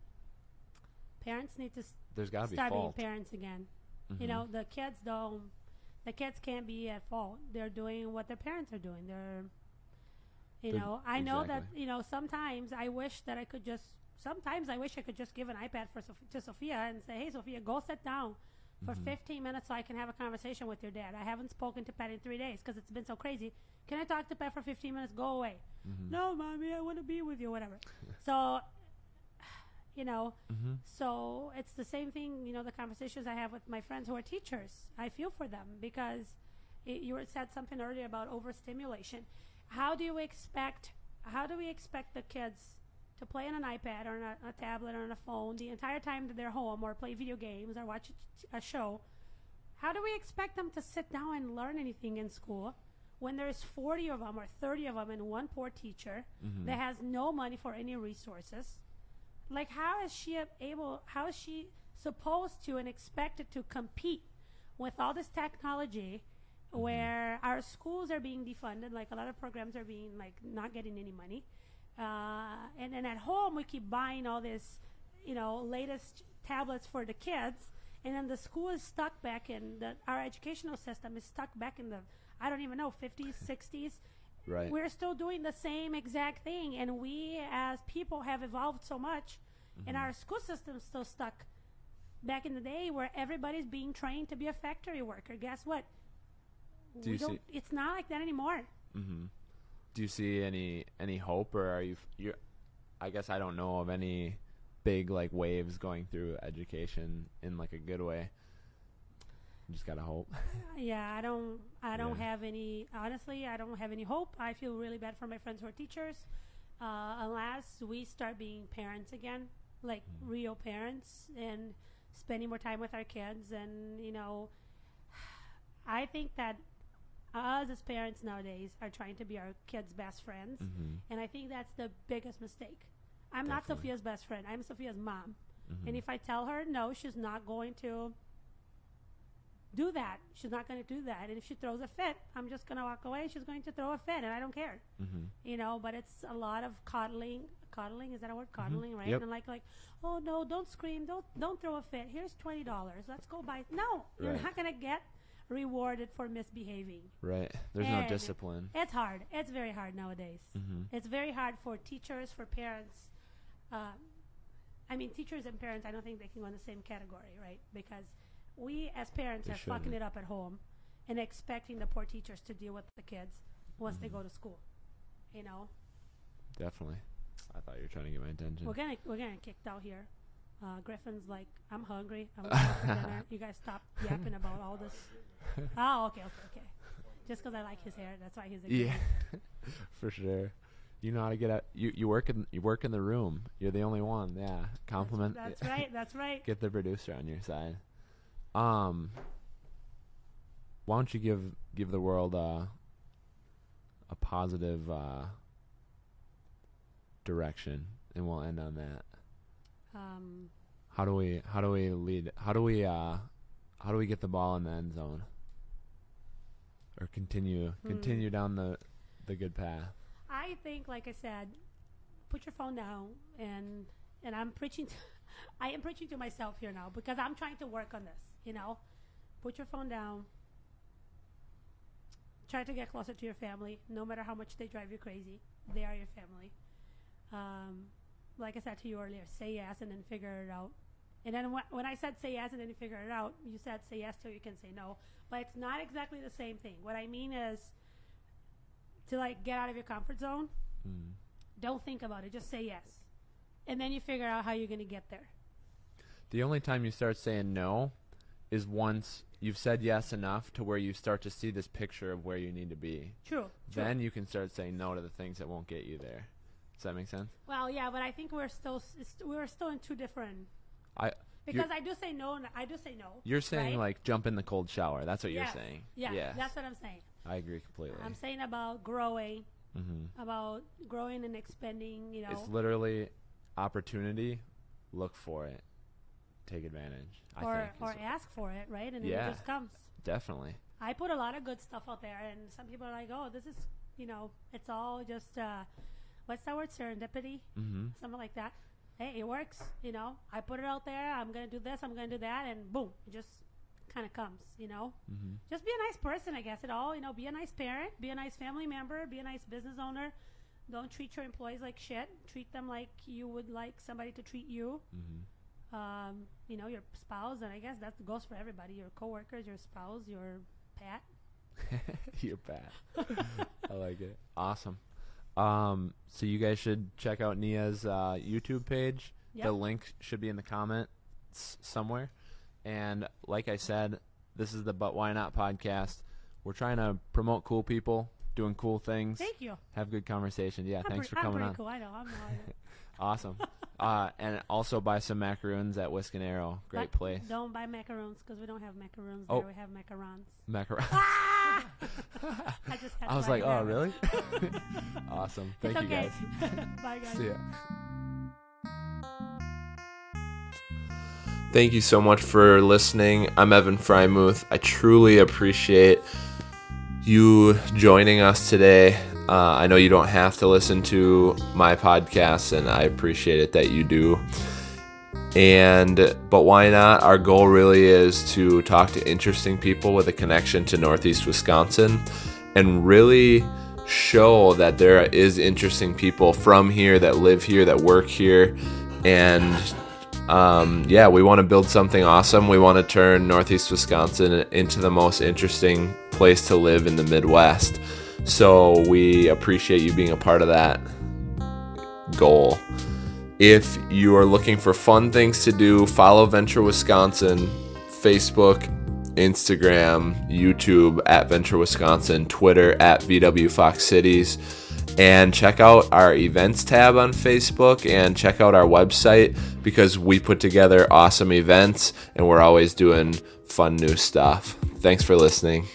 [SPEAKER 3] parents need to
[SPEAKER 1] There's got to be
[SPEAKER 3] start being
[SPEAKER 1] fault.
[SPEAKER 3] parents again.
[SPEAKER 1] Mhm.
[SPEAKER 3] You know, the kids don't. the kids can't be at fault. They're doing what their parents are doing. They're, you
[SPEAKER 1] They're-
[SPEAKER 3] know, I know that you know. Sometimes I wish that I could just. Sometimes I wish I could just give an iPad for to Sophia and say, "Hey, Sophia, go sit down for
[SPEAKER 1] Mm-hmm.
[SPEAKER 3] 15 minutes so I can have a conversation with your dad. I haven't spoken to Pat in three days because it's been so crazy. Can I talk to Pat for 15 minutes? Go away.
[SPEAKER 1] Mm-hmm.
[SPEAKER 3] No, mommy, I want to be with you. Whatever. so, you know,
[SPEAKER 1] Mm-hmm.
[SPEAKER 3] so it's the same thing. You know, the conversations I have with my friends who are teachers. I feel for them because it, you said something earlier about overstimulation. How do you expect? How do we expect the kids to play on an iPad or on a, a tablet or on a phone the entire time that they're home, or play video games or watch a, a show? How do we expect them to sit down and learn anything in school when there's 40 of them or 30 of them and one poor teacher that has no money for any resources? Like, how is she able, how is she supposed to and expected to compete with all this technology where our schools are being defunded, like a lot of programs are being, like, not getting any money? Uh, and then at home, we keep buying all this, you know, latest tablets for the kids. And then the school is stuck back in the, our educational system is stuck back in the, I don't even know, 50s, 60s.
[SPEAKER 1] Right.
[SPEAKER 3] We're still doing the same exact thing. And we as people have evolved so much. And
[SPEAKER 1] Mm-hmm.
[SPEAKER 3] our school system's still stuck back in the day where everybody's being trained to be a factory worker. Guess what?
[SPEAKER 1] Do
[SPEAKER 3] we
[SPEAKER 1] you
[SPEAKER 3] don't,
[SPEAKER 1] see-
[SPEAKER 3] it's not like that anymore.
[SPEAKER 1] Mm-hmm. Do you see any any hope, or are you? You, I guess I don't know of any big like waves going through education in like a good way. Just gotta hope.
[SPEAKER 3] Yeah, I don't. I don't
[SPEAKER 1] Yeah.
[SPEAKER 3] have any. Honestly, I don't have any hope. I feel really bad for my friends who are teachers, uh, unless we start being parents again, like
[SPEAKER 1] Mm.
[SPEAKER 3] real parents, and spending more time with our kids. And you know, I think that us as parents nowadays are trying to be our kids' best friends,
[SPEAKER 1] Mm-hmm.
[SPEAKER 3] and I think that's the biggest mistake. I'm not Sophia's best friend. I'm Sophia's mom.
[SPEAKER 1] Mm-hmm.
[SPEAKER 3] And if I tell her no, she's not going to do that. She's not going to do that. And if she throws a fit, I'm just going to walk away. She's going to throw a fit, and I don't care.
[SPEAKER 1] Mm-hmm.
[SPEAKER 3] You know, but it's a lot of coddling. Coddling is that a word? Coddling, right?
[SPEAKER 1] Mm-hmm. Yep.
[SPEAKER 3] And like, like, oh no, don't scream, don't, don't throw a fit. Here's twenty dollars. Let's go buy. No, you're
[SPEAKER 1] Right.
[SPEAKER 3] not going to get rewarded for misbehaving.
[SPEAKER 1] Right. There's no discipline.
[SPEAKER 3] It's hard. It's very hard nowadays.
[SPEAKER 1] Mm-hmm.
[SPEAKER 3] It's very hard for teachers, for parents. Uh, I mean, teachers and parents, I don't think they can go in the same category, right? Because we, as parents,
[SPEAKER 1] They
[SPEAKER 3] are fucking
[SPEAKER 1] shouldn't.
[SPEAKER 3] it up at home and expecting the poor teachers to deal with the kids once they
[SPEAKER 1] Mm-hmm.
[SPEAKER 3] go to school. You know,
[SPEAKER 1] Definitely. I thought you were trying to get my attention.
[SPEAKER 3] we're gonna we're getting kicked out here. Uh, Griffin's like, I'm hungry. I'm going for dinner. You guys stop yapping about all this. Oh, okay, okay, okay. Just because I like his hair, that's why he's a
[SPEAKER 1] Yeah, for sure. You know how to get out. You you work in you work in the room. You're the only one. Yeah. Compliment.
[SPEAKER 3] That's right. That's right.
[SPEAKER 1] Get the producer on your side. Um. Why don't you give give the world uh, a positive uh, direction, and we'll end on that.
[SPEAKER 3] Um,
[SPEAKER 1] How do we how do we lead? How do we uh, how do we get the ball in the end zone? Or continue
[SPEAKER 3] Hmm.
[SPEAKER 1] continue down the the good path.
[SPEAKER 3] I think, like I said, put your phone down, and and I'm preaching. To, I am preaching to myself here now because I'm trying to work on this. You know, put your phone down. Try to get closer to your family, no matter how much they drive you crazy. They are your family. Um, like I said to you earlier, say yes and then figure it out. And then wh- when I said say yes and then you figure it out, you said say yes till you can say no. But it's not exactly the same thing. What I mean is to like get out of your comfort zone.
[SPEAKER 1] Mm.
[SPEAKER 3] Don't think about it. Just say yes. And then you figure out how you're going to get there.
[SPEAKER 1] The only time you start saying no is once you've said yes enough to where you start to see this picture of where you need to be.
[SPEAKER 3] True. true.
[SPEAKER 1] Then you can start saying no to the things that won't get you there. Does that make sense?
[SPEAKER 3] well, yeah, but I think we're still we're still in two different
[SPEAKER 1] I
[SPEAKER 3] because I do say no and I do say no.
[SPEAKER 1] you're saying
[SPEAKER 3] right?
[SPEAKER 1] like jump in the cold shower. That's what
[SPEAKER 3] Yes.
[SPEAKER 1] you're saying.
[SPEAKER 3] Yeah,
[SPEAKER 1] Yes.
[SPEAKER 3] that's what I'm saying.
[SPEAKER 1] I agree completely.
[SPEAKER 3] I'm saying about growing,
[SPEAKER 1] hmm
[SPEAKER 3] about growing and expanding. You know,
[SPEAKER 1] It's literally opportunity. Look for it. Take advantage. I
[SPEAKER 3] or
[SPEAKER 1] think.
[SPEAKER 3] or ask for it, right? And
[SPEAKER 1] Yeah.
[SPEAKER 3] it just comes.
[SPEAKER 1] definitely.
[SPEAKER 3] I put a lot of good stuff out there, and some people are like, "Oh, this is you know, it's all just uh, what's that word? Serendipity."
[SPEAKER 1] hmm
[SPEAKER 3] something like that. Hey, it works. You know, I put it out there. I'm gonna do this. I'm gonna do that, and boom, it just kind of comes. You know,
[SPEAKER 4] Mm-hmm.
[SPEAKER 3] just be a nice person. I guess it all. You know, be a nice parent, be a nice family member, be a nice business owner. Don't treat your employees like shit. Treat them like you would like somebody to treat you.
[SPEAKER 4] Mm-hmm.
[SPEAKER 3] Um, you know, your spouse, and I guess that goes for everybody. Your coworkers, your spouse, your pet.
[SPEAKER 4] your pet. I like it. Awesome. Um, so you guys should check out Nia's uh, YouTube page. The link should be in the comments somewhere. And like I said, this is the But Why Not podcast. We're trying to promote cool people, doing cool things,
[SPEAKER 3] Thank you.
[SPEAKER 4] have good conversation. Yeah,
[SPEAKER 3] I'm
[SPEAKER 4] thanks
[SPEAKER 3] pre-
[SPEAKER 4] for
[SPEAKER 3] I'm
[SPEAKER 4] coming
[SPEAKER 3] pretty
[SPEAKER 4] on.
[SPEAKER 3] cool. I know. I'm.
[SPEAKER 4] Awesome. uh, and also buy some macaroons at Whisk and Arrow. Great
[SPEAKER 3] But
[SPEAKER 4] place.
[SPEAKER 3] Don't buy macaroons because we don't have macaroons
[SPEAKER 4] Oh.
[SPEAKER 3] there. We have macarons.
[SPEAKER 4] Macaron.
[SPEAKER 3] Ah! I just had
[SPEAKER 4] I was like,
[SPEAKER 3] laugh
[SPEAKER 4] oh,
[SPEAKER 3] there.
[SPEAKER 4] really? awesome. Thank
[SPEAKER 3] it's
[SPEAKER 4] you
[SPEAKER 3] okay.
[SPEAKER 4] guys.
[SPEAKER 3] Bye, guys.
[SPEAKER 4] See ya.
[SPEAKER 1] Thank you so much for listening. I'm Evan Frymuth. I truly appreciate you joining us today. Uh, I know you don't have to listen to my podcast, and I appreciate it that you do. And but why not? Our goal really is to talk to interesting people with a connection to Northeast Wisconsin, and really show that there is interesting people from here that live here, that work here, and um, yeah, we want to build something awesome. We want to turn Northeast Wisconsin into the most interesting place to live in the Midwest. So we appreciate you being a part of that goal. If you are looking for fun things to do, follow Venture Wisconsin, Facebook, Instagram, YouTube at Venture Wisconsin, Twitter at VW Fox Cities, and check out our events tab on Facebook and check out our website because we put together awesome events and we're always doing fun new stuff. Thanks for listening.